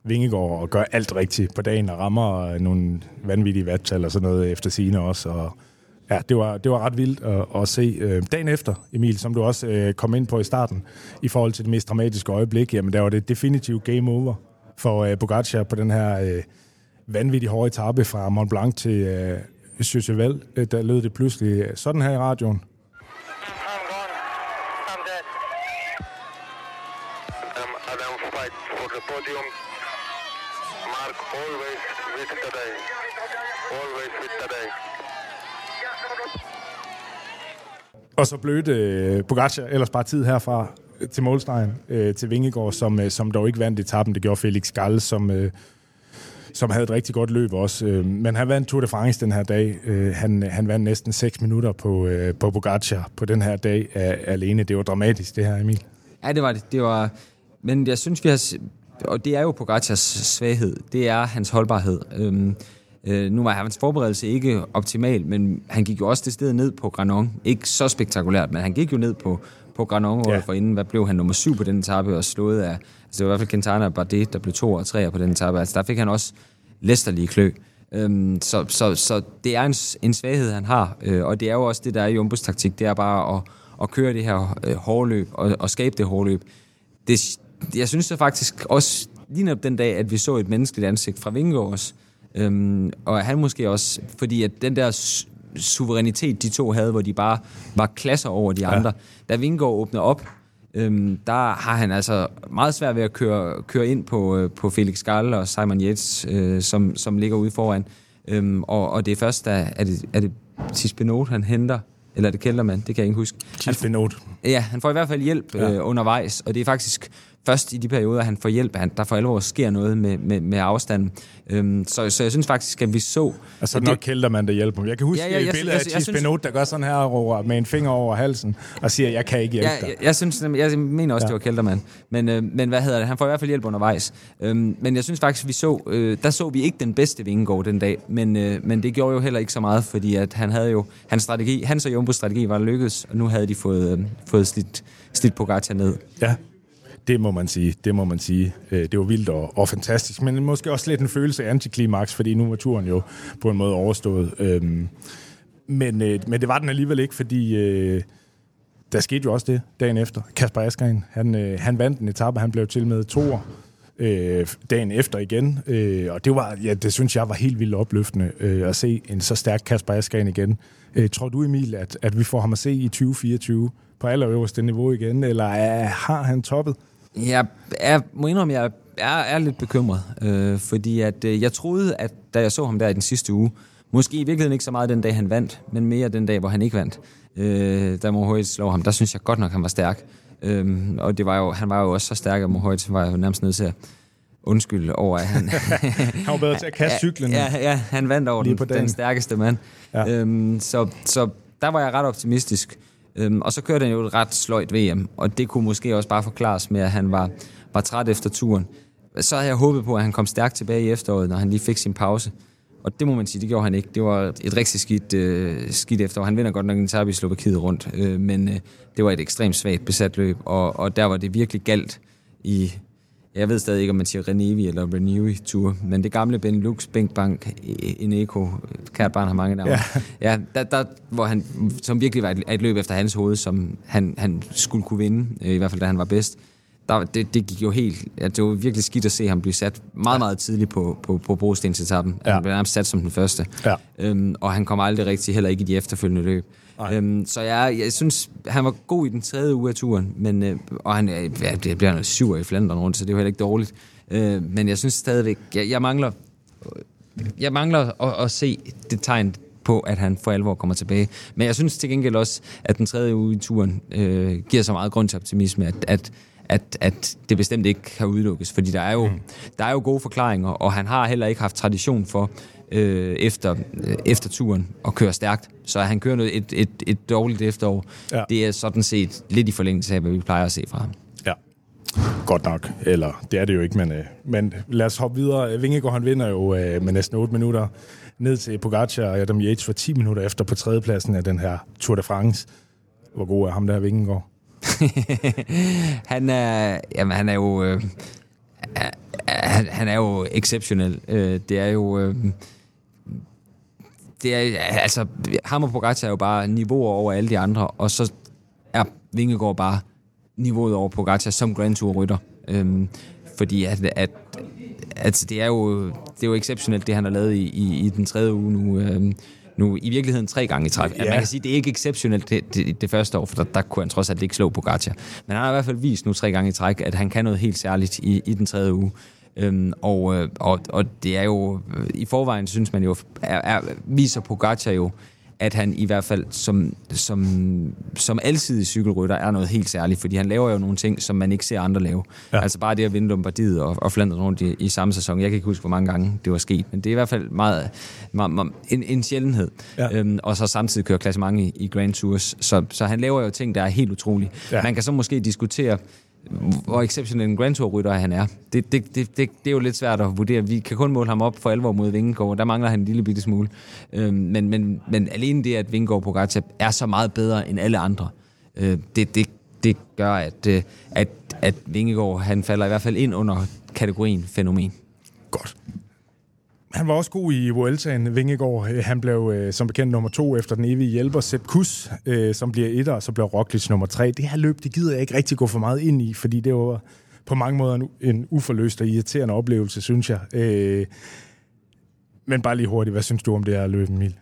Speaker 1: Vingegaard og gør alt rigtigt på dagen og rammer nogle vanvittige vattal og sådan noget efter sine også. Og ja, det var, det var ret vildt at, at se. Øh, dagen efter, Emil, som du også øh, kom ind på i starten, i forhold til det mest dramatiske øjeblik, jamen der var det definitivt game over for øh, Pogacar på den her øh, vanvittige hårde etape fra Mont Blanc til øh, Chaucheval. Øh, der lød det pludselig sådan her i radioen. Og så blødte øh, Pogacar ellers bare tid herfra til målstregen øh, til Vingegaard, som, øh, som dog ikke vandt etappen. Det gjorde Felix Gall, som, øh, som havde et rigtig godt løb også. Øh, men han vandt Tour de France den her dag. Øh, han, han vandt næsten 6 minutter på, øh, på Pogacar på den her dag af, alene. Det var dramatisk, det her, Emil.
Speaker 2: Ja, det var det. det var, men jeg synes, vi har... Og det er jo Pogacars svaghed. Det er hans holdbarhed. Øh, Øh, nu var hans forberedelse ikke optimal, men han gik jo også det sted ned på Granon. Ikke så spektakulært, men han gik jo ned på, på Granon ja. for inden. Hvad blev han nummer syv på den etape og slået af... Altså det var i hvert fald Quintana og Bardet, der blev to og tre på den etape. Altså der fik han også læsterlige klø. Øhm, så, så, så det er en, en svaghed, han har, øh, og det er jo også det, der er i Jumbos taktik, det er bare at, at køre det her øh, hårdløb og, og skabe det hårdløb. Det, jeg synes så faktisk også, lige den dag, at vi så et menneskeligt ansigt fra Vingegaards, Øhm, og han måske også, fordi at den der suverænitet, de to havde, hvor de bare var klasser over de andre, ja. da Vingård åbner op, øhm, der har han altså meget svært ved at køre, køre ind på, øh, på Felix Gall og Simon Yates, øh, som, som ligger ude foran. Øhm, og, og det er først, da er det, er det Tisbenot, han henter, eller er det Kelderman, det kan jeg ikke huske.
Speaker 1: Tisbenot.
Speaker 2: Ja, han får i hvert fald hjælp ja. øh, undervejs, og det er faktisk først i de perioder, han får hjælp, han, der for alvor sker noget med, med, med afstanden. Øhm, så, så jeg synes faktisk, at vi så...
Speaker 1: Altså nok kælder man der hjælper ham. Jeg kan huske ja, ja, et billede af Tis Benot, der gør sådan her over, med en finger over halsen og siger, jeg kan ikke hjælpe
Speaker 2: ja, dig. Jeg, jeg, synes, jeg mener også, ja. det var Kældermand. Men, øh, men hvad hedder det? Han får i hvert fald hjælp undervejs. Øhm, men jeg synes faktisk, vi så, øh, der så vi ikke den bedste Vingegaard den dag, men, øh, men det gjorde jo heller ikke så meget, fordi at han havde jo, hans strategi, hans og Jumbos strategi var lykkedes, og nu havde de fået, øh, fået slidt, slidt Pogacar ned.
Speaker 1: Ja, det må man sige. Det må man sige. Øh, det var vildt og, og fantastisk, men måske også lidt en følelse af antiklimaks, fordi nu var turen jo på en måde overstået. Øhm, men, øh, men det var den alligevel ikke, fordi øh, der skete jo også det dagen efter. Kasper Askren, han, øh, han vandt en etape, han blev til med to øh, dagen efter igen. Øh, og det var, ja, det synes jeg var helt vildt opløftende øh, at se en så stærk Kasper Askren igen. Øh, tror du, Emil, at, at vi får ham at se i 2024 på allerøverste niveau igen, eller er, har han toppet?
Speaker 2: Jeg er, må indrømme, jeg er, er lidt bekymret, øh, fordi at, øh, jeg troede, at da jeg så ham der i den sidste uge, måske i virkeligheden ikke så meget den dag, han vandt, men mere den dag, hvor han ikke vandt, øh, da Mohoric slog ham, der synes jeg godt nok, han var stærk. Øh, og det var jo, han var jo også så stærk, at Mohoric var jo nærmest nødt til at undskylde over, at han...
Speaker 1: han var bedre til at kaste cyklen.
Speaker 2: Ja, ja, han vandt over den, den stærkeste mand. Ja. Øhm, så, så der var jeg ret optimistisk. Øhm, og så kørte han jo et ret sløjt VM, og det kunne måske også bare forklares med, at han var, var træt efter turen. Så havde jeg håbet på, at han kom stærkt tilbage i efteråret, når han lige fik sin pause. Og det må man sige, det gjorde han ikke. Det var et rigtig skidt, øh, skidt efterår. Han vinder godt nok en tab i Slovakiet rundt, øh, men øh, det var et ekstremt svagt besat løb, og, og der var det virkelig galt i jeg ved stadig ikke, om man siger Renevi eller Renewi Tour, men det gamle Benelux, Bænkbank, Eneco, kært barn har mange navne. Ja, ja der, der, hvor han, som virkelig var et, et løb efter hans hoved, som han, han skulle kunne vinde, øh, i hvert fald da han var bedst. Der, det, det gik jo helt, ja, det var virkelig skidt at se ham blive sat meget, meget tidligt på, på, på brostensetappen. Ja. Han blev nærmest sat som den første. Ja. Øhm, og han kom aldrig rigtig, heller ikke i de efterfølgende løb. Øhm, så jeg, jeg synes, han var god i den tredje uge af turen, men, øh, og han ja, det bliver noget syv i Flandern rundt, så det var heller ikke dårligt. Øh, men jeg synes stadigvæk, jeg, jeg mangler, jeg mangler at, at se det tegn på, at han for alvor kommer tilbage. Men jeg synes til gengæld også, at den tredje uge i turen øh, giver så meget grund til optimisme, at, at at, at det bestemt ikke kan udelukkes, fordi der er jo, mm. der er jo gode forklaringer, og han har heller ikke haft tradition for øh, efter, øh, efter turen at køre stærkt. Så han kører noget, et, et, et dårligt efterår. Ja. Det er sådan set lidt i forlængelse af, hvad vi plejer at se fra ham.
Speaker 1: Ja, godt nok. Eller, det er det jo ikke, men, øh, men lad os hoppe videre. Vingegaard, han vinder jo øh, med næsten 8 minutter ned til Pogacar og Adam Yates for 10 minutter efter på tredjepladsen af den her Tour de France. Hvor god er ham der, Vingegaard?
Speaker 2: han er, jamen, han er jo... Øh, han, han er jo exceptionel. Øh, det er jo... Øh, det er, altså, ham og Pogacar er jo bare niveauer over alle de andre, og så er Vingegaard bare niveauet over Pogacar som Grand Tour-rytter. Øhm, fordi at, at, at det, er jo, det er jo exceptionelt, det han har lavet i, i, i den tredje uge nu. Øhm, nu i virkeligheden tre gange i træk. Ja. Man kan sige, det er ikke exceptionelt det, det, det første år, for der, der kunne han trods alt ikke slå Pogacar. Men han har i hvert fald vist nu tre gange i træk, at han kan noget helt særligt i, i den tredje uge. Øhm, og, øh, og, og det er jo, i forvejen synes man jo, er, er, viser Pogacar jo, at han i hvert fald som, som, som alsidig cykelrytter er noget helt særligt, fordi han laver jo nogle ting, som man ikke ser andre lave. Ja. Altså bare det at vinde Lombardiet og, og Flandern rundt i, i samme sæson. Jeg kan ikke huske, hvor mange gange det var sket, men det er i hvert fald meget, meget, meget en, en sjældenhed. Ja. Øhm, og så samtidig køre klassement i, i Grand Tours. Så, så han laver jo ting, der er helt utrolige. Ja. Man kan så måske diskutere, hvor exceptionel en Grand Tour-rytter han er. Det, det, det, det, det er jo lidt svært at vurdere. Vi kan kun måle ham op for alvor mod Vingegaard. Der mangler han en lille bitte smule. Øh, men, men, men alene det, at Vingegaard på Pogacar er så meget bedre end alle andre, øh, det, det, det gør, at, øh, at, at Vingegaard han falder i hvert fald ind under kategorien fænomen.
Speaker 1: Godt. Han var også god i Vueltaen, Vingegaard. Øh, han blev øh, som bekendt nummer to efter den evige hjælper, Sepp Kuss, øh, som bliver etter, og så blev Roglic nummer tre. Det her løb, det gider jeg ikke rigtig gå for meget ind i, fordi det var på mange måder en, en uforløst og irriterende oplevelse, synes jeg. Øh, men bare lige hurtigt, hvad synes du om det her løb, Emil?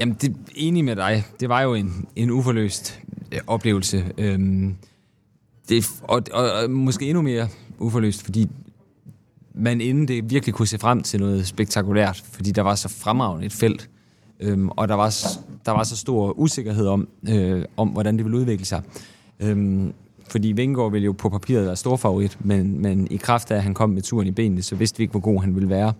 Speaker 2: Jamen, det, enig med dig. Det var jo en, en uforløst øh, oplevelse. Øhm, det, og, og, og måske endnu mere uforløst, fordi man inden det virkelig kunne se frem til noget spektakulært, fordi der var så fremragende et felt, øhm, og der var, der var så stor usikkerhed om, øh, om hvordan det ville udvikle sig. Øhm, fordi Vingård ville jo på papiret være stor favorit, men, men i kraft af, at han kom med turen i benene, så vidste vi ikke, hvor god han ville være.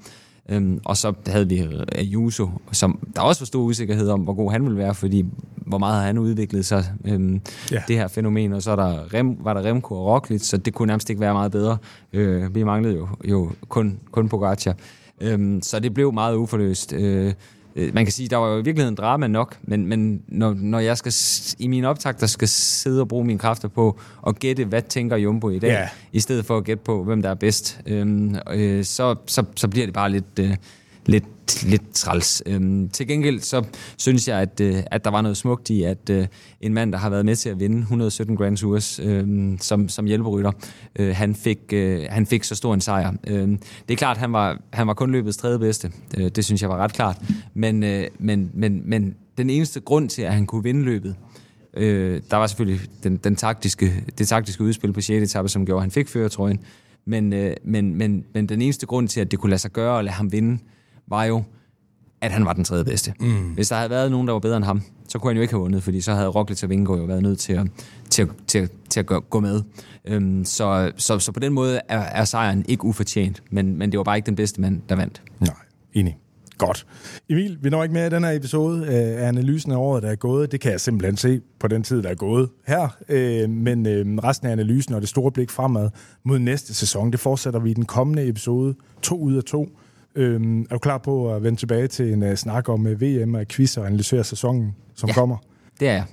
Speaker 2: Øhm, og så havde vi Ayuso, som der også var stor usikkerhed om, hvor god han ville være, fordi hvor meget har han udviklet sig, øhm, ja. det her fænomen. Og så er der Rem, var der Remco og Roglic, så det kunne nærmest ikke være meget bedre. Øh, vi manglede jo, jo kun, kun Pogacar. Øhm, så det blev meget uforløst. Øh, Øh, man kan sige, der var jo i virkeligheden drama nok, men, men når, når jeg skal i min optag, der skal sidde og bruge mine kræfter på at gætte, hvad tænker Jumbo i dag, yeah. i stedet for at gætte på, hvem der er bedst, øhm, øh, så, så, så bliver det bare lidt, øh, lidt lidt træls. Øhm, til gengæld så synes jeg, at, øh, at der var noget smukt i, at øh, en mand, der har været med til at vinde 117 Grand Tours øh, som, som hjælperytter, øh, han, fik, øh, han fik så stor en sejr. Øh, det er klart, han var, han var kun løbets tredje bedste. Øh, det synes jeg var ret klart. Men, øh, men, men, men den eneste grund til, at han kunne vinde løbet, øh, der var selvfølgelig den, den taktiske, det taktiske udspil på 6. etape, som gjorde, at han fik føretrøjen. Men, øh, men, men, men den eneste grund til, at det kunne lade sig gøre at lade ham vinde, var jo, at han var den tredje bedste. Mm. Hvis der havde været nogen, der var bedre end ham, så kunne han jo ikke have vundet, fordi så havde Roglic og Vingegaard jo været nødt til at, til, til, til at gå med. Øhm, så, så, så på den måde er, er sejren ikke ufortjent, men, men det var bare ikke den bedste mand, der vandt.
Speaker 1: Nej, enig. Godt. Emil, vi når ikke med i den her episode af analysen af året, der er gået. Det kan jeg simpelthen se på den tid, der er gået her. Øh, men øh, resten af analysen og det store blik fremad mod næste sæson, det fortsætter vi i den kommende episode. To ud af to. Øhm, er du klar på at vende tilbage til en uh, snak om uh, VM og quiz og analysere sæsonen, som ja, kommer?
Speaker 2: det er jeg.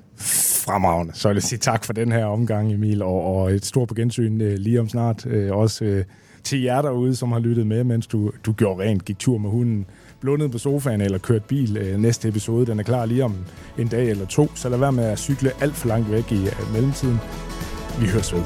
Speaker 1: Fremragende. Så vil jeg sige tak for den her omgang, Emil, og, og et stort på gensyn uh, lige om snart. Uh, også uh, til jer derude, som har lyttet med, mens du, du gjorde rent, gik tur med hunden, blundet på sofaen eller kørt bil. Uh, næste episode, den er klar lige om en dag eller to, så lad være med at cykle alt for langt væk i uh, mellemtiden. Vi høres ved.